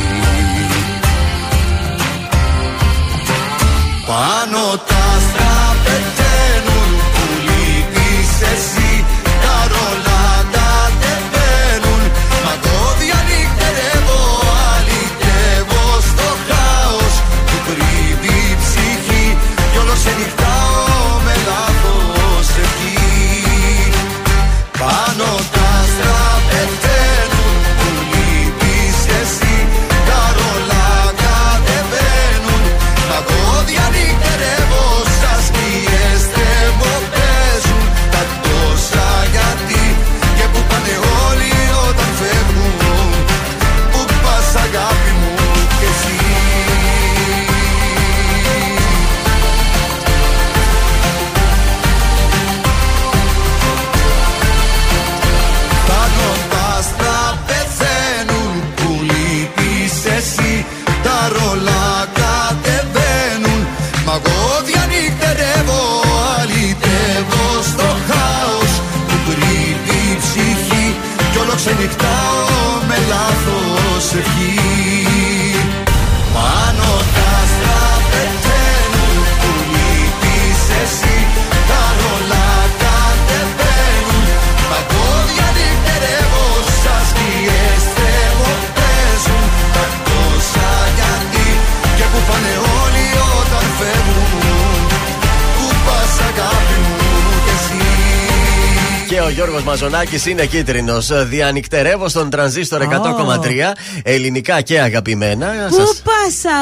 S11: Πάνω τα άστρα λάθος ευχή
S3: Γιώργος Μαζονάκης είναι κίτρινος. Διανυκτερεύω στον τρανζίστορ 100,3 ελληνικά και αγαπημένα.
S4: Πού
S3: Σας
S4: πα,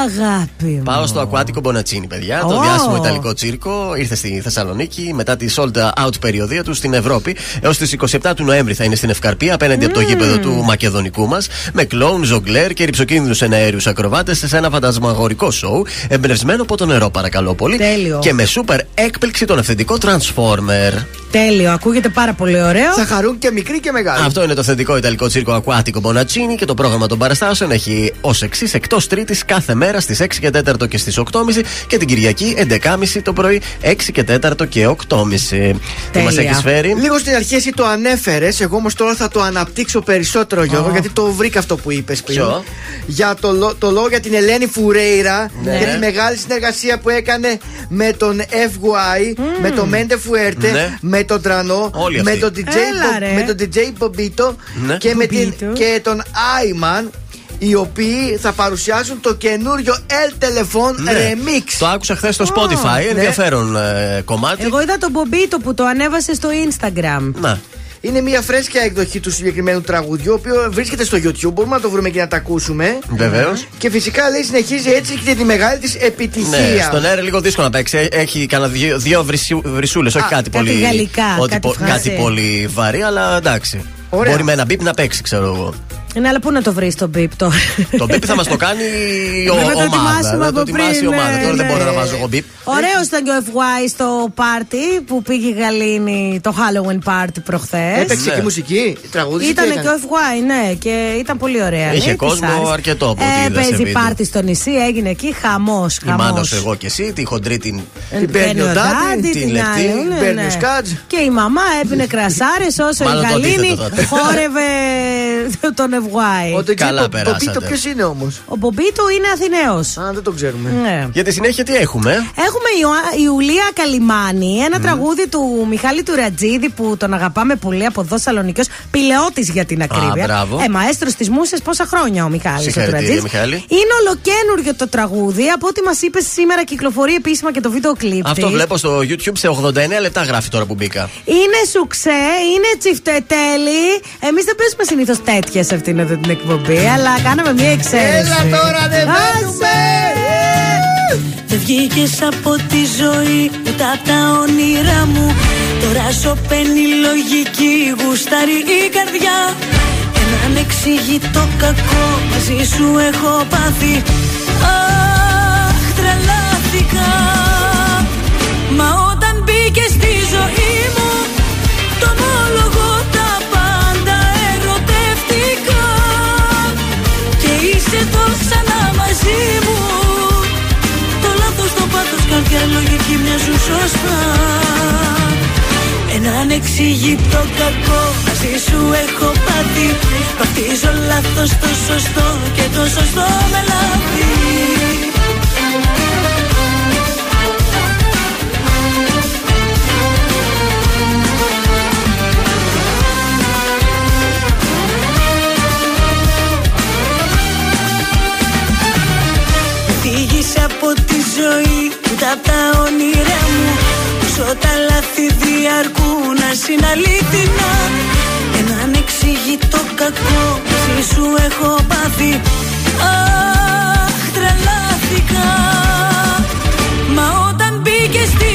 S4: αγάπη μου.
S3: Πάω στο Ακουάτικο Μπονατσίνη, παιδιά. Το
S4: Ω.
S3: διάσημο Ιταλικό τσίρκο. Ήρθε στη Θεσσαλονίκη μετά τη sold out περιοδία του στην Ευρώπη. Έως τις 27 του Νοέμβρη θα είναι στην Ευκαρπία απέναντι από το γήπεδο του Μακεδονικού μας. Με κλόουν, ζογκλέρ και ρηψοκίνδυνους εναέριους ακροβάτες σε ένα φαντασμαγορικό σοου. Εμπνευσμένο από το νερό, παρακαλώ πολύ.
S4: Τέλειο.
S3: Και με σούπερ έκπληξη τον αυθεντικό Transformer.
S4: Τέλειο, ακούγεται πάρα πολύ ωραίο.
S5: Θα χαρούν και μικροί και μεγάλοι.
S3: Αυτό είναι το αυθεντικό Ιταλικό τσίρκο Ακουάτικο Μπονατσίνη και το πρόγραμμα των παραστάσεων έχει ως εξής εκτός Τρίτης κάθε μέρα στις 6 και 4 και στις 8.30 και την Κυριακή 11.30 το πρωί 6 και 4 και 8.30. Τι μας έχεις φέρει;
S5: Λίγο στην αρχή εσύ το ανέφερες, εγώ όμως τώρα θα το αναπτύξω περισσότερο, Γιώργο,
S3: Ω.
S5: γιατί το βρήκα αυτό που είπες πριν.
S3: Ποιο;
S5: Για το, λο- το λόγο για την Ελένη Φουρέιρα
S3: Ναι.
S5: και τη μεγάλη συνεργασία που έκανε με τον FY, με τον Μέντε Φουέρτε,
S3: Ναι.
S5: με τον Τρανό,
S3: Όλοι
S5: με
S3: αυτοί.
S5: τον DJ,
S4: Έλα,
S5: Bo-
S4: ρε.
S5: με τον DJ Μπομπίτο
S3: Ναι.
S5: και, με την,
S4: Bobbito.
S5: και τον Άιμαν. Οι οποίοι θα παρουσιάσουν το καινούριο El Telefon
S3: Ναι.
S5: Remix.
S3: Το άκουσα χθες στο Spotify.
S5: ναι.
S3: Ενδιαφέρον ε, κομμάτι.
S4: Εγώ είδα τον Μπομπίτο που το ανέβασε στο Instagram.
S3: Να.
S5: Είναι μια φρέσκια εκδοχή του συγκεκριμένου τραγουδιού, ο οποίος βρίσκεται στο YouTube. Μπορούμε να το βρούμε και να τα ακούσουμε.
S3: Βεβαίως.
S5: Και φυσικά λέει συνεχίζει έτσι και τη μεγάλη της επιτυχία.
S3: Ναι, στον αέρα λίγο δύσκολο να παίξει. Ε, Έχει κανένα δύο, δύο βρυσούλες, όχι
S5: Α,
S3: κάτι,
S4: κάτι
S3: πολύ.
S4: γαλλικά,
S3: ότι
S4: κάτι
S3: πο-
S4: φράση.
S3: κάτι πολύ βαρύ, αλλά εντάξει.
S5: Ωραία.
S3: Μπορεί με ένα μπίπ να παίξει, ξέρω εγώ.
S4: Ναι, αλλά πού να το βρεις τον Μπίπ τώρα;
S3: το μπίπ θα μας το κάνει η *laughs* ο-
S4: Πρέπει να το
S3: ομάδα.
S4: ετοιμάσουμε
S3: Να το
S4: από
S3: ετοιμάσει η
S4: πριν,
S3: ομάδα.
S4: ναι,
S3: Τώρα δεν
S4: ναι.
S3: μπορώ να βάζω εγώ μπίπ.
S4: Ωραίος ήταν και ο FY στο πάρτι που πήγε η Γαλήνη το Halloween party προχθές.
S5: Έπαιξε
S3: Ναι.
S5: και μουσική, τραγούδισε.
S4: Ήταν
S5: τι
S4: και
S5: έκανε;
S4: ο FY, ναι, και ήταν πολύ ωραία.
S3: Είχε
S4: ναι,
S3: κόσμο
S4: της άρεσε.
S3: αρκετό από ό,τι
S4: ε,
S3: είδα σε
S4: Παίζει
S3: βίντεο.
S4: πάρτι στο νησί, έγινε εκεί χαμός.
S3: Η Μάνος, εγώ και εσύ, τη χοντρή την.
S5: Την παίρνει ο Ντάντι,
S3: την λεπτή,
S5: παίρνει ο Σκάτζ.
S4: ναι, Και η μαμά έπινε κρασάρες όσο η
S3: Μάλλον το
S4: Γαλήνη
S3: αντίθετο τότε.
S4: χόρευε τον *laughs* FY.
S5: Ο
S3: Καλά
S5: Ντοτζί
S3: περάσατε.
S5: ποιος είναι όμως;
S4: Ο Μπομπίτο είναι Αθηναίος.
S5: Α, δεν το ξέρουμε.
S4: Ναι.
S3: Για τη συνέχεια τι έχουμε;
S4: Έχουμε Ιωα- Ιουλία Καλιμάνη, ένα τραγούδι του Μιχάλη του Ρατζίδη που τον αγαπάμε πολύ από εδώ Σαλονικιό. Πηλεώτη για την ακρίβεια.
S3: μπράβο.
S4: Ε, μαέστρος της Μούσε πόσα χρόνια ο Μιχάλης.
S3: Συγχαρητήρια, Μιχάλη.
S4: Είναι ολοκένουργιο το τραγούδι. Από ό,τι μας είπες σήμερα κυκλοφορεί επίσημα και το βίντεο κλιπ.
S3: Αυτό
S4: της.
S3: βλέπω στο YouTube σε 89 λεπτά γράφει τώρα που μπήκα.
S4: Είναι σουξέ, είναι τσιφτετέλη. Εμείς δεν παίζουμε συνήθως τέτοια σε αυτήν εδώ την εκπομπή, αλλά κάναμε μια εξαίρεση.
S5: Έλα τώρα, ανεβαίνουμε!
S8: Δεν βγήκες από τη ζωή ούτε απ' τα όνειρά μου. Τώρα σωπαίνει η λογική, γουστάρει η καρδιά. Έναν εξηγητό κακό μαζί σου έχω πάθει. Αχ, τρελάθηκα. Μα όταν μπήκες στη ζωή το πάθος, καρδιά, λογική μοιάζουν σωστά. Έναν εξηγητό κακό μαζί σου έχω πάθει. Βαφτίζω λάθος το σωστό και το σωστό με λάθη. Φύγεις από τη ζωή ούτε απ' τα όνειρά μου Όσο τα λάθη διαρκούν να είναι αλήθινα Έναν εξηγητό κακό μαζί σου έχω πάθει. Αχ τρελάθηκα. Μα όταν μπήκες στη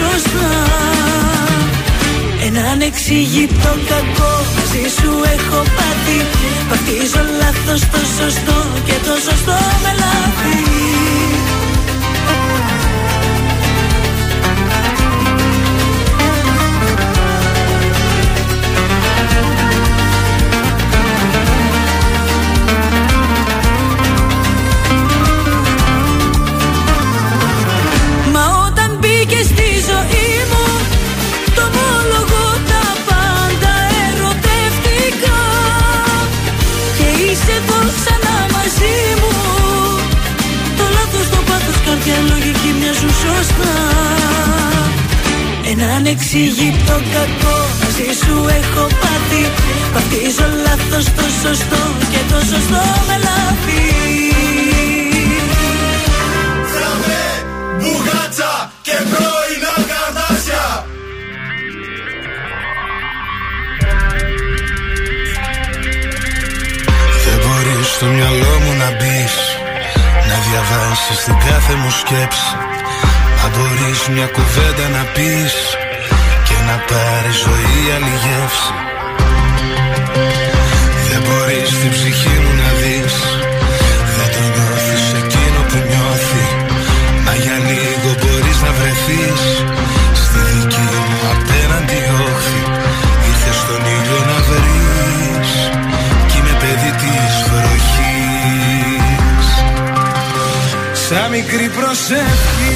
S8: σωστά. Έναν εξηγητό κακό μαζί σου έχω πάθει. Βαφτίζω λάθος το σωστό και το σωστό με λάθη Έναν εξηγητό κακό. Μαζί σου έχω πάθει. Βαφτίζω λάθος το σωστό Και το σωστό με λάθη.
S27: Φραβέ, μπουγάτσα και πρώινα καρδάσια
S28: Δεν μπορείς στο μυαλό μου να μπεις Να διαβάσεις την κάθε μου σκέψη. Να μπορείς μια κουβέντα να πεις Και να πάρει ζωή άλλη γεύση. Δεν μπορείς την ψυχή μου να δεις Δεν το νιώθεις εκείνο που νιώθει. Μα για λίγο μπορείς να βρεθείς Στη δική μου απέναντι όχθη. Ήρθες στον ήλιο να βρεις Κι είμαι παιδί της βροχής.
S9: Σαν μικρή προσευχή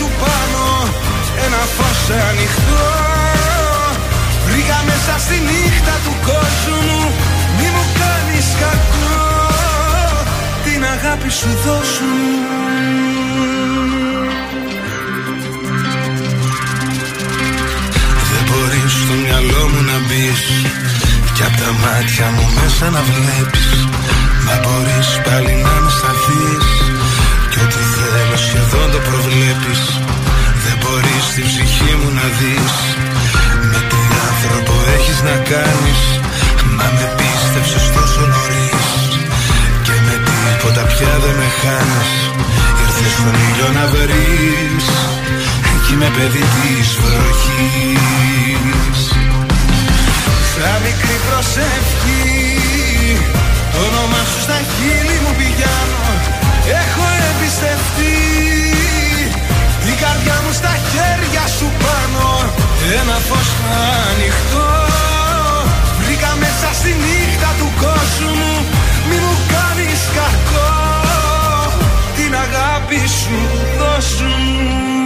S9: σου πάνω Ένα φως ανοιχτό. Βρήκα μέσα στη νύχτα του κόσμου Μη μου κάνεις κακό. Την αγάπη σου δώσου.
S28: Δεν μπορείς στο μυαλό μου να μπεις Κι απ' τα μάτια μου μέσα να βλέπεις. Μα μπορείς πάλι να σχεδόν το προβλέπεις. Δεν μπορείς την ψυχή μου να δεις. Με τι άνθρωπο έχεις να κάνεις. Μα με πίστεψες τόσο νωρίς. Και με τίποτα πια δεν με χάνεις. Ήρθες στον ήλιο να βρεις. Κι είμαι παιδί της βροχής.
S9: Σαν μικρή προσευχή Το όνομά σου στα χείλη μου πηγαίνω. Έχω εμπιστευτεί. Την καρδιά μου στα χέρια σου πάνω. Ένα φως ανοιχτό. Βρήκα μέσα στη νύχτα του κόσμου Μη μου κάνεις κακό Την αγάπη σου δώσου Σαν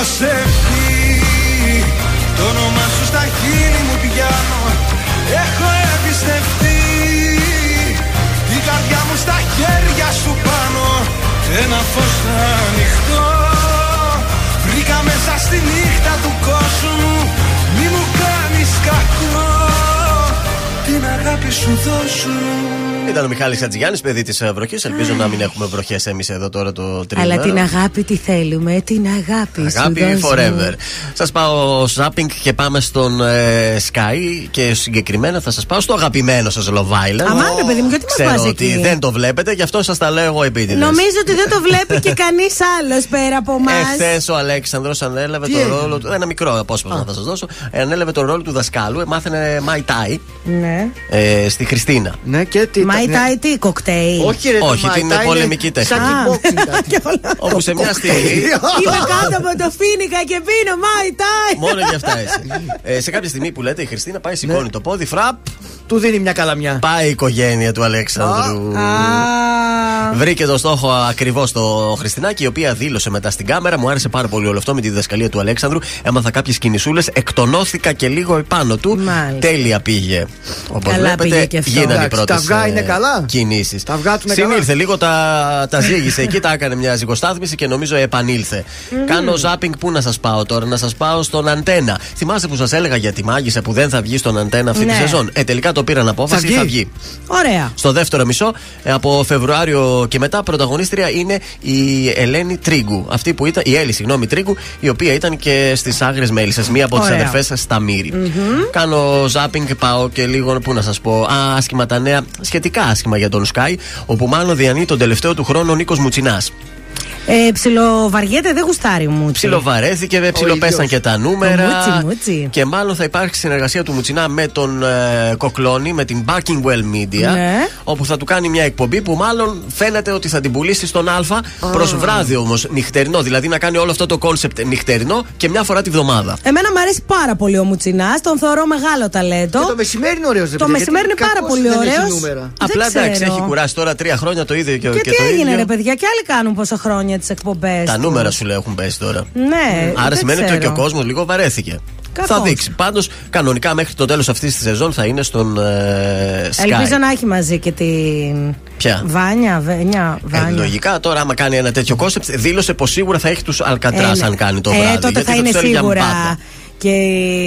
S9: προσευχή Το όνομά σου στα χείλη μου πιάνω Έχω εμπιστευτεί. Η καρδιά μου στα χέρια σου πάνω. Ένα φως ανοιχτό. Βρήκα μέσα στη νύχτα του κόσμου. Μη μου κάνεις κακό. Την αγάπη σου δώσου
S3: Ήταν ο Μιχάλης Ατζηγιάννη, παιδί της βροχής. Ελπίζω να μην έχουμε βροχές εμείς εδώ τώρα το τρίμηνο.
S4: Αλλά την αγάπη τι θέλουμε, την αγάπη, σου
S3: Αγάπη
S4: δώσουμε.
S3: forever. Σας πάω shopping και πάμε στον ε, Sky και συγκεκριμένα θα σας πάω στο αγαπημένο σας Love Island.
S4: Αμάν, ρε παιδί μου, γιατί μας
S3: Ξέρω
S4: πας
S3: ότι
S4: εκεί;
S3: δεν το βλέπετε, γι' αυτό σας τα λέω εγώ επίτηδες.
S4: Νομίζω ότι δεν το βλέπει και κανείς άλλος πέρα από εμά.
S3: Εχθές ο Αλέξανδρος ανέλαβε
S4: Τι
S3: το
S4: έγινε;
S3: ρόλο του. Ένα μικρό απόσπασμα θα σας δώσω. Ανέλαβε το ρόλο του δασκάλου, μάθαινε Mai Tai
S4: Ναι.
S3: ε, στη Χριστίνα.
S5: Ναι, και τι.
S4: Mai Tai τι, κοκτέιλ.
S5: Όχι, ρε, το
S3: Όχι,
S5: Mai
S3: την
S5: Tai
S3: πολεμική
S5: είναι
S3: τέχνη.
S5: Σαν
S4: Α.
S5: kickboxing *laughs* κάτι.
S3: Όπου σε μια στιγμή.
S4: Είμαι κάτω από το φίνικα και πίνω Mai Tai.
S3: Μόνο για αυτά έτσι. Ε, σε κάποια στιγμή που λέτε η Χριστίνα πάει, σηκώνει το πόδι, φραπ.
S5: Του δίνει μια καλαμιά.
S3: Πάει η οικογένεια του Αλέξανδρου. Βρήκε το στόχο ακριβώς το Χριστινάκι, η οποία δήλωσε μετά στην κάμερα. Μου άρεσε πάρα πολύ όλο αυτό με τη διδασκαλία του Αλέξανδρου. Έμαθα κάποιες κινησούλες, εκτονώθηκα και λίγο επάνω του.
S4: Μάλιστα.
S3: Τέλεια πήγε. Όπως
S4: Καλά πήγε
S3: βλέπετε,
S4: και αυτό.
S3: γίνανε οι
S5: Εντάξει,
S3: πρώτες
S5: τα αυγά είναι καλά.
S3: κινήσεις.
S5: Τα αυγά του είναι καλά.
S3: Συνήλθε λίγο, τα, τα ζήγησε εκεί, τα έκανε μια ζυγοστάθμιση και νομίζω επανήλθε. Κάνω ζάπινγκ, πού να σας πάω τώρα, να σας πάω στον αντένα. Θυμάστε που σας έλεγα για τη μάγισσα που δεν θα βγει στον αντένα αυτή
S4: Ναι.
S3: τη σεζόν; Ε, τελικά το πήραν απόφαση,
S5: βγει.
S3: θα βγει.
S4: Ωραία.
S3: Στο δεύτερο μισό, ε, από Φεβρουάριο και μετά, πρωταγωνίστρια είναι η Ελένη Τρίγκου. Αυτή που ήταν, η Έλλη, συγγνώμη, Τρίγκου, η οποία ήταν και στις Άγριες Μέλισσες, μία από τις
S4: Ωραία.
S3: αδερφές σας στα μυρι Κάνω ζάπινγκ και πάω και λίγο, πού να σας πω, α, άσχημα τα νέα, σχετικά άσχημα για τον Sky, όπου μάλλον διανύει τον τελευταίο του χρόνο ο Νίκος Μουτσινάς.
S4: Ε, ψιλοβαριέται, δεν γουστάρει ο Μούτσι.
S3: Ψιλοβαρέθηκε, ψιλοπέσαν
S5: ίδιος.
S3: και τα νούμερα.
S4: Το Μούτσι, Μούτσι.
S3: Και μάλλον θα υπάρξει συνεργασία του Μουτσινά με τον ε, Κοκλώνη, με την Barking Well Media.
S4: Ναι.
S3: Όπου θα του κάνει μια εκπομπή που μάλλον φαίνεται ότι θα την πουλήσει στον Α προς βράδυ όμως, νυχτερινό. Δηλαδή να κάνει όλο αυτό το κόνσεπτ νυχτερινό και μια φορά τη βδομάδα.
S4: Εμένα μου αρέσει πάρα πολύ ο Μουτσινά, τον θεωρώ μεγάλο ταλέντο.
S5: Και το μεσημέρι είναι ωραίος.
S4: Το μεσημέρι είναι πάρα πολύ ωραίος.
S3: Απλά εντάξει, έχει κουράσει τώρα τρία χρόνια το ίδιο και,
S4: Και,
S3: και
S4: τι
S3: το
S4: έγινε,
S3: ίδιο.
S4: ρε παιδιά, και άλλοι κάνουν πόσα χρόνια τις εκπομπές.
S3: Τα νούμερα σου λέει έχουν πέσει τώρα.
S4: Ναι.
S3: Άρα
S4: δεν
S3: σημαίνει ότι και ο
S4: ξέρω.
S3: κόσμος λίγο βαρέθηκε.
S4: Κακώς.
S3: Θα δείξει. Πάντως, κανονικά μέχρι το τέλος αυτής της σεζόν θα είναι στον ε, Sky.
S4: Ελπίζω να έχει μαζί και την.
S3: Ποια;
S4: Βάνια, Βένια,
S3: Ε,
S4: Βάνια.
S3: λογικά τώρα, άμα κάνει ένα τέτοιο κόνσεπτ, δήλωσε πως σίγουρα θα έχει τους Αλκατρά
S4: Ε, ναι.
S3: αν κάνει το
S4: ε,
S3: βράδυ.
S4: τότε
S3: γιατί
S4: θα είναι
S3: τους θέλει για
S4: σίγουρα
S3: πάντα.
S4: και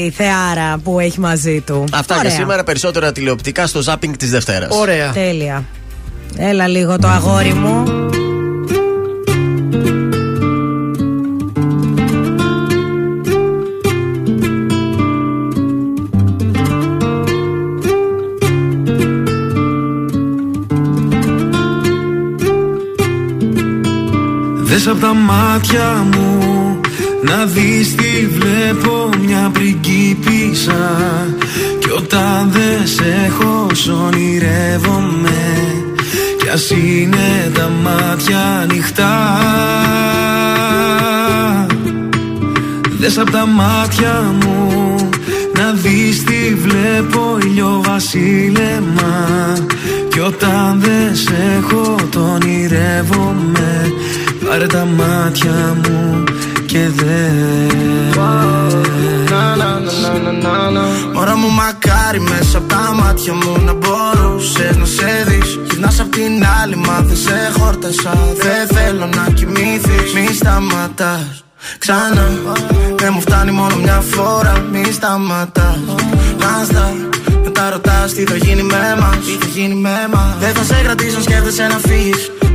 S4: η Θεάρα που έχει μαζί του.
S3: Αυτά
S4: Ωραία.
S3: για σήμερα. Περισσότερα τηλεοπτικά στο ζάπινγκ της Δευτέρας.
S4: Τέλεια. Έλα λίγο το αγόρι μου.
S13: Απ' τα μάτια μου. Να δεις τι βλέπω μια πριγκίπισσα. Κι όταν δεν σε έχω σ' ονειρεύομαι. Κι ας είναι τα μάτια ανοιχτά. Δες απ' τα μάτια μου. Να δεις τι βλέπω ηλιοβασίλεμα Κι όταν δεν σε έχω το ονειρεύομαι Πάρε τα μάτια μου και δες.
S29: Μωρά μου μακάρι μέσα από τα μάτια μου να μπορούσες να σε δεις. Γυρνάς απ' την άλλη μα δεν σε χόρτασα. Δεν θέλω να κοιμηθείς. Μη σταματάς. Ξανά. Δεν μου φτάνει μόνο μια φορά. Μη σταματάς. Νάστα μετά ρωτάς τι θα γίνει με μας. Τι θα γίνει με μας. Δεν θα σε κρατήσω αν σκέφτεσαι να φύγεις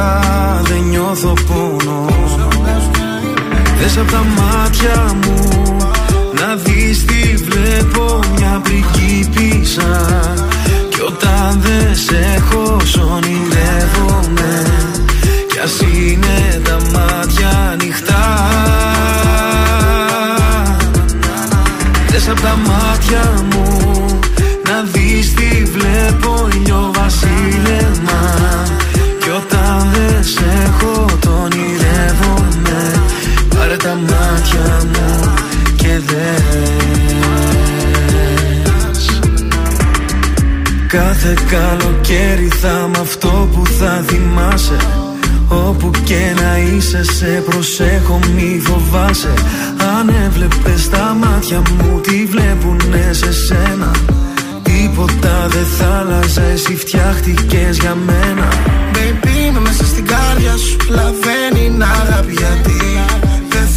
S13: είμαι κοντά δεν νιώθω πόνο. Δες απ' τα μάτια μου να δεις τι βλέπω μια πριγκίπισσα Κι όταν δεν σε έχω σ' ονειρεύομαι Κι ας είναι τα μάτια ανοιχτά. Δες απ' τα μάτια μου να δεις τι βλέπω ηλιοβασίλεμα τα μάτια μου και δες. Κάθε καλοκαίρι θα μ' αυτό που θα θυμάσαι. Όπου και να είσαι σε προσέχω μη φοβάσαι. Αν έβλεπες τα μάτια μου τι βλέπουνε σε σένα; Τίποτα δεν θα άλλαζε εσύ φτιάχτηκες για μένα.
S29: Baby είμαι μέσα στην κάρδια σου Λαβαίνει είναι αγάπη γιατί Δεν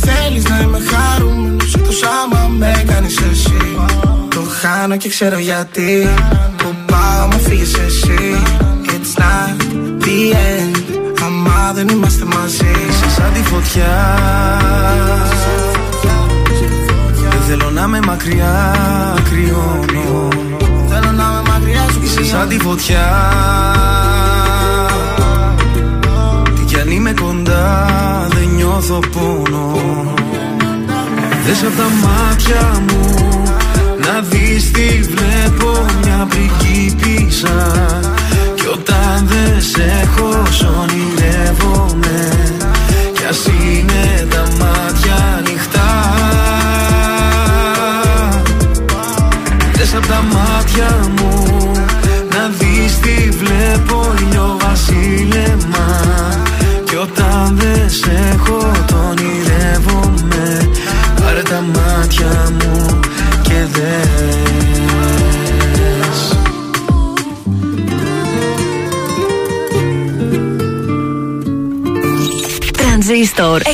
S29: θέλεις να είμαι χαρούμενος Εκτός άμα με κάνεις εσύ. Το χάνω και ξέρω γιατί Που πάω με φύγεις εσύ. It's not the end Άμα δεν είμαστε μαζί.
S13: Είσαι σαν τη φωτιά. Δεν θέλω να με μακριά κρυώνω.
S29: Θέλω να με μακριά σου
S13: Είσαι σαν τη φωτιά. Τι κι αν είμαι κοντά δεν νιώθω πόνο. Δες απ' τα μάτια μου να δεις τι βλέπω μια πριγκίπισσα. Κι όταν δεν σε έχω σ' ονειρεύομαι Κι ας είναι τα μάτια ανοιχτά. Δες απ' τα μάτια μου να δεις τι βλέπω ηλιοβασίλεμα Κι όταν δεν σε έχω μάτια μου και δες.
S1: Τρανζίστορ 100,3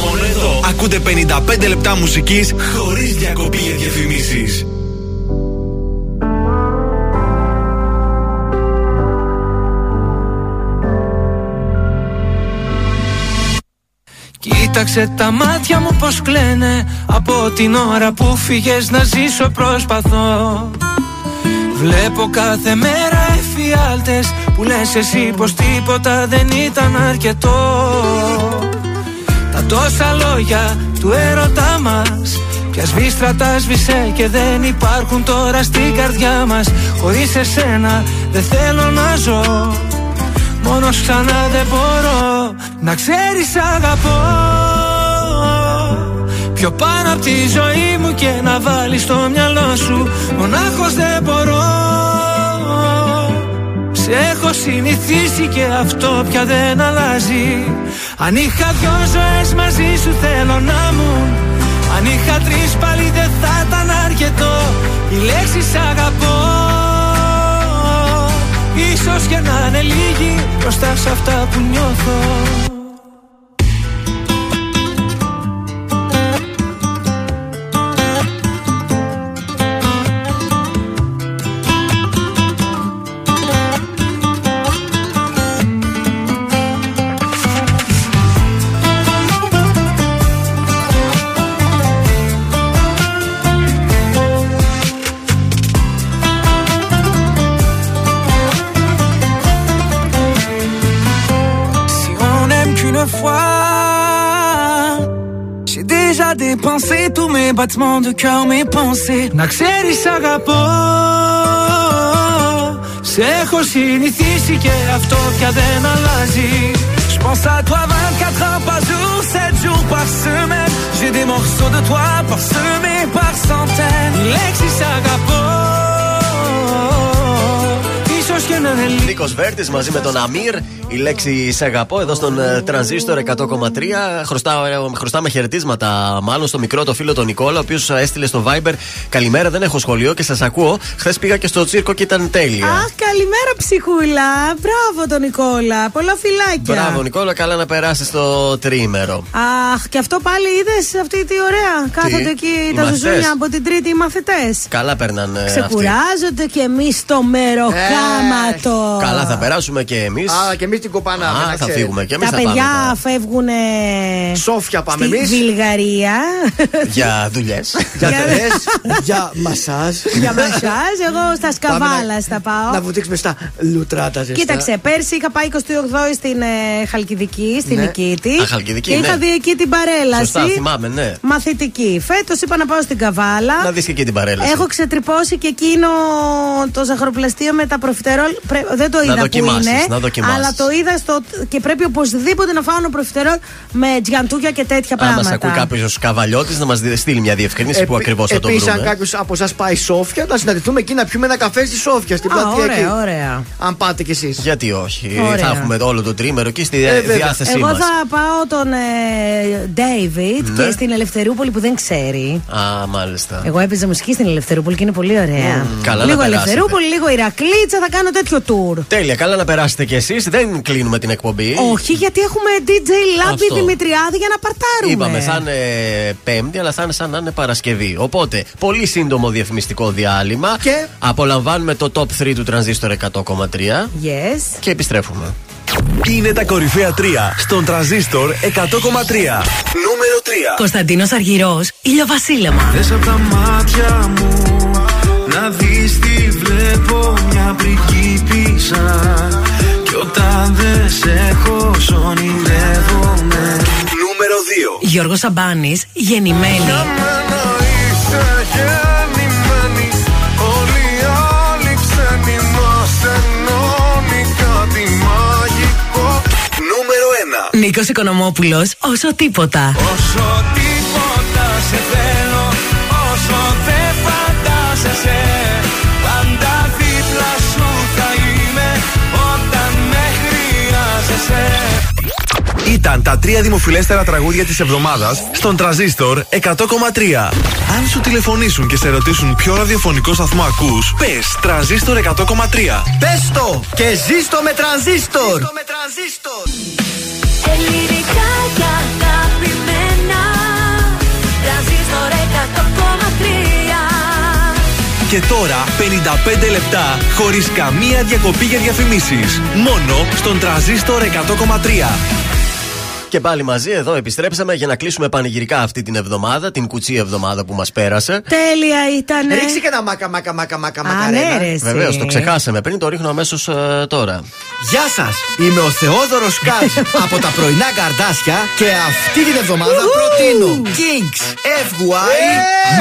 S2: Μόνο εδώ. Ακούτε 55 λεπτά μουσικής χωρίς διακοπή για
S13: Κοίταξε τα μάτια μου πως κλαίνε. Από την ώρα που φύγες να ζήσω προσπαθώ. Βλέπω κάθε μέρα εφιάλτες Που λες εσύ πως τίποτα δεν ήταν αρκετό. Τα τόσα λόγια του έρωτά μας Πια σβήστρα τα σβήσε και δεν υπάρχουν τώρα στην καρδιά μας. Χωρίς εσένα δεν θέλω να ζω Μόνος ξανά δεν μπορώ να ξέρεις αγαπώ Πιο πάνω από τη ζωή μου και να βάλεις στο μυαλό σου Μονάχος δεν μπορώ. Σε έχω συνηθίσει και αυτό πια δεν αλλάζει. Αν είχα δυο ζωές μαζί σου θέλω να μου. Αν είχα τρεις πάλι δεν θα ήταν αρκετό. Η λέξη αγαπώ. Ίσως και να είναι λίγη μπροστά σε αυτά που νιώθω déjà dépensé tous mes battements de cœur, mes pensées. Να ξέρεις αγαπώ Σε έχω συνηθίσει και αυτό πια δεν αλλάζει Je pense à toi 24 heures par jour, 7 jours par semaine J'ai des morceaux de toi parsemés par centaines Οι λέξεις αγαπώ
S3: Νίκος Βέρτης μαζί με τον Αμύρ. Η λέξη Σε αγαπώ εδώ στον ε, τρανζίστορ 100,3. Χρωστά, ε, χρωστάμε χαιρετίσματα μάλλον στο μικρό το φίλο τον Νικόλα, ο οποίος έστειλε στο Viber. Καλημέρα, δεν έχω σχολείο και σας ακούω. Χθες πήγα και στο τσίρκο και ήταν τέλεια.
S4: Αχ, καλημέρα ψυχούλα. Μπράβο τον Νικόλα. Πολλά φυλάκια.
S3: Μπράβο, Νικόλα, καλά να περάσεις το τρίμερο.
S4: Αχ, και αυτό πάλι είδες αυτή τι ωραία. Κάθονται εκεί
S3: οι
S4: τα
S3: μαθητές.
S4: ζουζούνια από την Τρίτη οι μαθητές.
S3: Καλά παίρναν ε, αυτοί.
S4: Ξεκουράζονται και εμείς στο μεροκάματο.
S3: Καλά, θα περάσουμε και εμείς.
S5: Α, και εμείς την κοπανάμε.
S3: Α,
S5: να
S3: θα
S5: ξέρετε.
S3: φύγουμε και εμείς
S4: Τα
S3: θα πάμε.
S4: παιδιά φεύγουν.
S5: Σόφια πάμε
S4: στη
S5: εμείς.
S4: Βουλγαρία.
S3: Για δουλειές.
S5: Για τελές, για μασάζ.
S4: Για μασάζ. Εγώ στα σκαβάλα θα πάω.
S5: Να βουτήξουμε στα λουτράτα ζεστά.
S4: Κοίταξε, πέρσι είχα πάει 28 στην ε, Χαλκιδική, στην
S3: Ναι.
S4: Νικήτη.
S3: Α, Χαλκιδική,
S4: και είχα
S3: ναι.
S4: δει εκεί την παρέλαση.
S3: Σωστά, θυμάμαι, ναι.
S4: Μαθητική. Φέτος είπα να πάω στην Καβάλα.
S3: Να δεις και εκεί την παρέλαση.
S4: Έχω ξετρυπώσει και εκείνο το ζαχαροπλαστείο με τα προφιτερόλ. Πρέ- Δεν το
S3: Να
S4: είδα που
S3: δοκιμάσεις,
S4: είναι.
S3: να δοκιμάσεις.
S4: αλλά το είδα στο. και πρέπει οπωσδήποτε να φάω ένα προφιτερόλ με τζιαντούκια και τέτοια
S3: Αν μα
S4: πράγματα.
S3: ακούει κάποιος καβαλιώτη να μας στείλει μια διευκρίνηση που ακριβώς θα το
S5: Επίσης,
S3: βρούμε.
S5: αν κάποιος από εσά πάει Σόφια, να συναντηθούμε εκεί να πιούμε ένα καφέ στη Σόφια, στην
S4: Α,
S5: πλατεία
S4: ωραία,
S5: εκεί.
S4: ωραία.
S5: Αν πάτε κι εσείς.
S3: Γιατί όχι.
S4: Ωραία.
S3: Θα έχουμε όλο το τρίμερο εκεί στη
S5: Ε, βέβαια.
S3: διάθεσή
S4: Εγώ
S3: μας.
S4: θα πάω τον ε, David
S3: Ναι.
S4: και στην Ελευθερούπολη που δεν ξέρει.
S3: Α, μάλιστα.
S4: Εγώ έπαιζα μουσική στην Ελευθερούπολη και είναι πολύ ωραία.
S3: καλά να
S4: λίγο
S3: περάσετε.
S4: Ελευθερούπολη, λίγο Ηρακλήτσα, θα κάνω τέτοιο tour.
S3: Τέλεια, καλά να περάσετε κι εσείς. Δεν κλείνουμε την εκπομπή.
S4: Όχι, γιατί έχουμε DJ Λάμπη
S3: Αυτό.
S4: Δημητριάδη για να παρτάρουμε.
S3: Είπαμε, θα είναι Πέμπτη, αλλά θα είναι σαν να είναι Παρασκευή. Οπότε, πολύ σύντομο διαφημιστικό διάλειμμα.
S5: Και;
S3: Απολαμβάνουμε το top 3 του τρανζίστορ 100,3
S4: Yes.
S3: και επιστρέφουμε.
S2: Είναι τα κορυφαία 3 στον τρανζίστορ 100,3. Νούμερο 3.
S1: Κωνσταντίνος Αργυρός, ηλιοβασίλεμα.
S18: Δες απ' τα μάτια μου να δεις τι βλέπω μια πριγκίπισσα Κι όταν δεν σε έχω σ' ονειρεύομαι
S2: Νούμερο 2.
S1: Γιώργος Σαμπάνης, γεννημένη.
S18: Μένα είσαι γεννημένη Όλοι οι άλλοι ξένοι μας ενώνει κάτι μαγικό
S2: Νούμερο 1.
S1: Νίκος Οικονομόπουλος, όσο τίποτα.
S13: Όσο τίποτα σε θέλω Όσο δεν φαντάζεσαι
S2: Ήταν τα τρία δημοφιλέστερα τραγούδια της εβδομάδας στον τραζίστορ 100,3. Αν σου τηλεφωνήσουν και σε ρωτήσουν ποιο ραδιοφωνικό σταθμό ακούς, πες τραζίστορ 100,3.
S5: Πες το και ζήστο με τρανζίστορ.
S30: Ε,
S1: Ελληνικά και αγαπημένα Τρανζίστορ 100,3
S2: Και τώρα 55 λεπτά χωρίς καμία διακοπή για διαφημίσεις. Μόνο στον τραζίστορ 100,3.
S3: Και πάλι μαζί εδώ επιστρέψαμε για να κλείσουμε πανηγυρικά αυτή την εβδομάδα, την κουτσή εβδομάδα που μας πέρασε.
S4: Τέλεια ήταν.
S5: Ρίξε και ένα μάκα, μάκα, μάκα, μάκα,
S4: Α,
S5: μακαρένα.
S4: ναι, ρε, εσύ.
S3: Βεβαίως, το ξεχάσαμε πριν, το ρίχνω αμέσως τώρα.
S5: Γεια σας! Είμαι ο Θεόδωρος Κάτς *laughs* από τα πρωινά καρδάσια και αυτή την εβδομάδα προτείνω Kings FY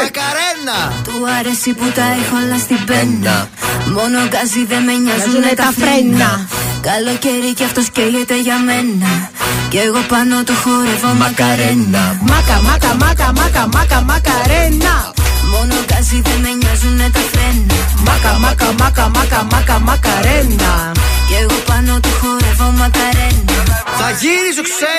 S5: Μακαρένα!
S1: Του αρέσει που τα έχω όλα στην πένα Μόνο γκάζι δεν με νοιάζουνε τα φρένα Καλοκαίρι κι αυτός καίγεται για μένα Κι εγώ πάνω του χορεύω μακαρένα
S4: Μάκα, μάκα, μάκα, μάκα, μάκα, μακαρένα.
S1: Μόνο γκάζι δεν με νοιάζουνε τα φρένα
S4: Μάκα, μάκα, μάκα, μάκα, μάκα, μακαρένα.
S1: Κι εγώ πάνω του χορεύω μακαρένα
S5: Θα γύρει σου ξέ!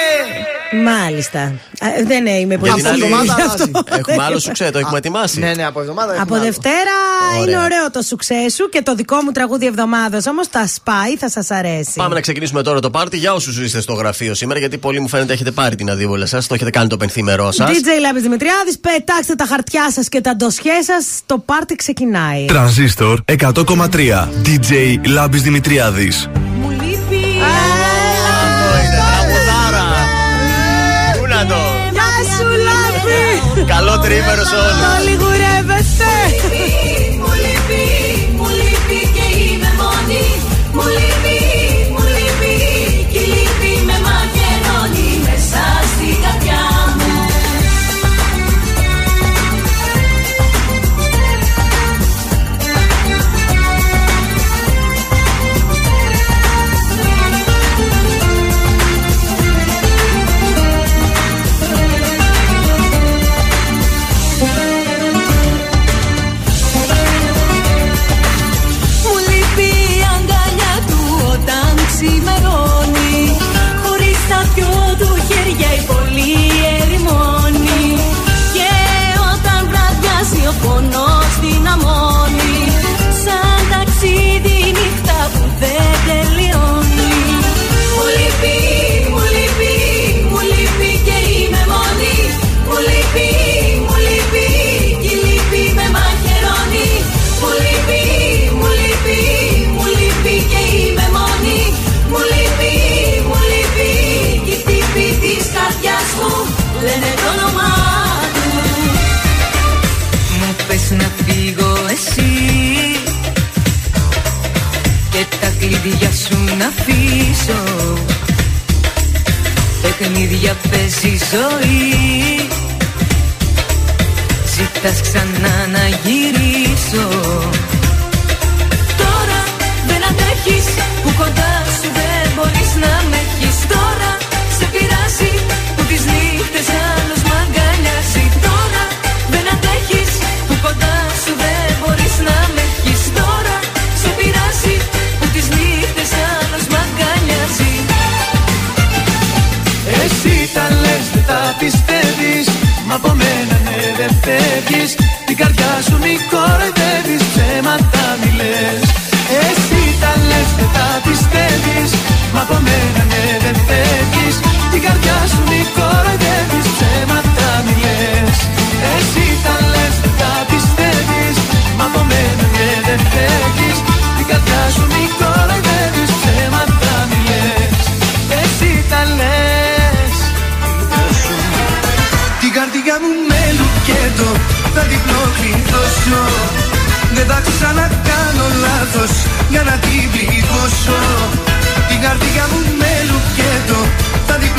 S4: Μάλιστα. Α, δεν είμαι πολύ
S3: Για την άλλη
S4: σίγουρη γι'
S5: εβδομάδα
S4: αυτό.
S3: Έχουμε άλλο σου ξέρω, το έχουμε ετοιμάσει.
S5: Ναι, ναι, από εβδομάδα
S4: Από
S5: έχουμε άλλο.
S4: Δευτέρα
S3: Ωραία.
S4: είναι ωραίο το σουξέ σου και το δικό μου τραγούδι εβδομάδας όμως τα σπάει, θα σας αρέσει.
S3: Πάμε να ξεκινήσουμε τώρα το πάρτι για όσους είστε στο γραφείο σήμερα, γιατί πολλοί μου φαίνεται έχετε πάρει την αδίβολα σας, το έχετε κάνει το πενθήμερό σας.
S4: DJ Λάμπης Δημητριάδης, πετάξτε τα χαρτιά σας και τα ντοσιέ σας. Το πάρτι ξεκινάει.
S2: Τρανζίστορ 100,3. DJ Λάμπης Δημητριάδης.
S1: Μου λείπει
S3: Πού να το!
S4: Γεια σου, Λάμπη!
S3: Καλό τρίμερο σε
S8: όλους! Παιχνίδια παίζει ζωή. Ζητάς ξανά να γυρίσω.
S1: Τώρα δεν αντέχεις που κοντά σου δεν μπορείς να με έχεις. Τώρα
S13: ναι δεν φεύγεις Την καρδιά σου μη κοροϊδεύεις για να την πληγώσω. Την καρδιά μου με λουκέτο θα την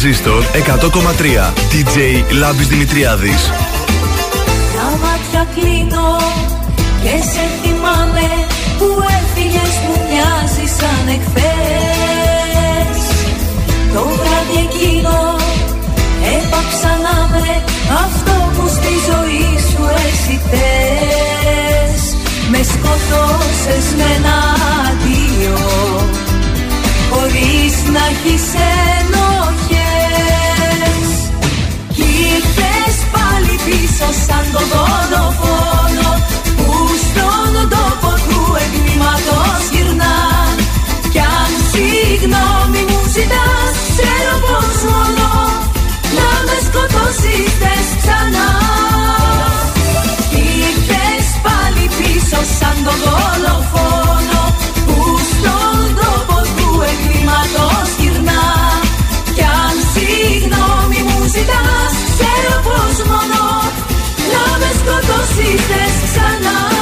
S2: τρανζίστορ 100,3. DJ Λάμπης Δημητριάδης.
S1: Τα μάτια κλείνω και σε θυμάμαι που έφυγες μου μοιάζει σαν εχθές Το βράδυ εκείνο έπαψα να με αυτό που στη ζωή
S8: σου εσύ θες. Με σκοτώσες με ένα αντίο χωρίς να έχεις ενοχή Ήρθες πάλι πίσω σαν το δολοφόνο Που στον τόπο του εγκλήματος γυρνά Κι αν συγγνώμη μου ζητάς ξέρω πως μόνο Να με σκοτώσεις θες ξανά.
S31: Πάλι πίσω σαν το
S13: δολοφόνο μόνο. Να με σκοτώσεις ξανά.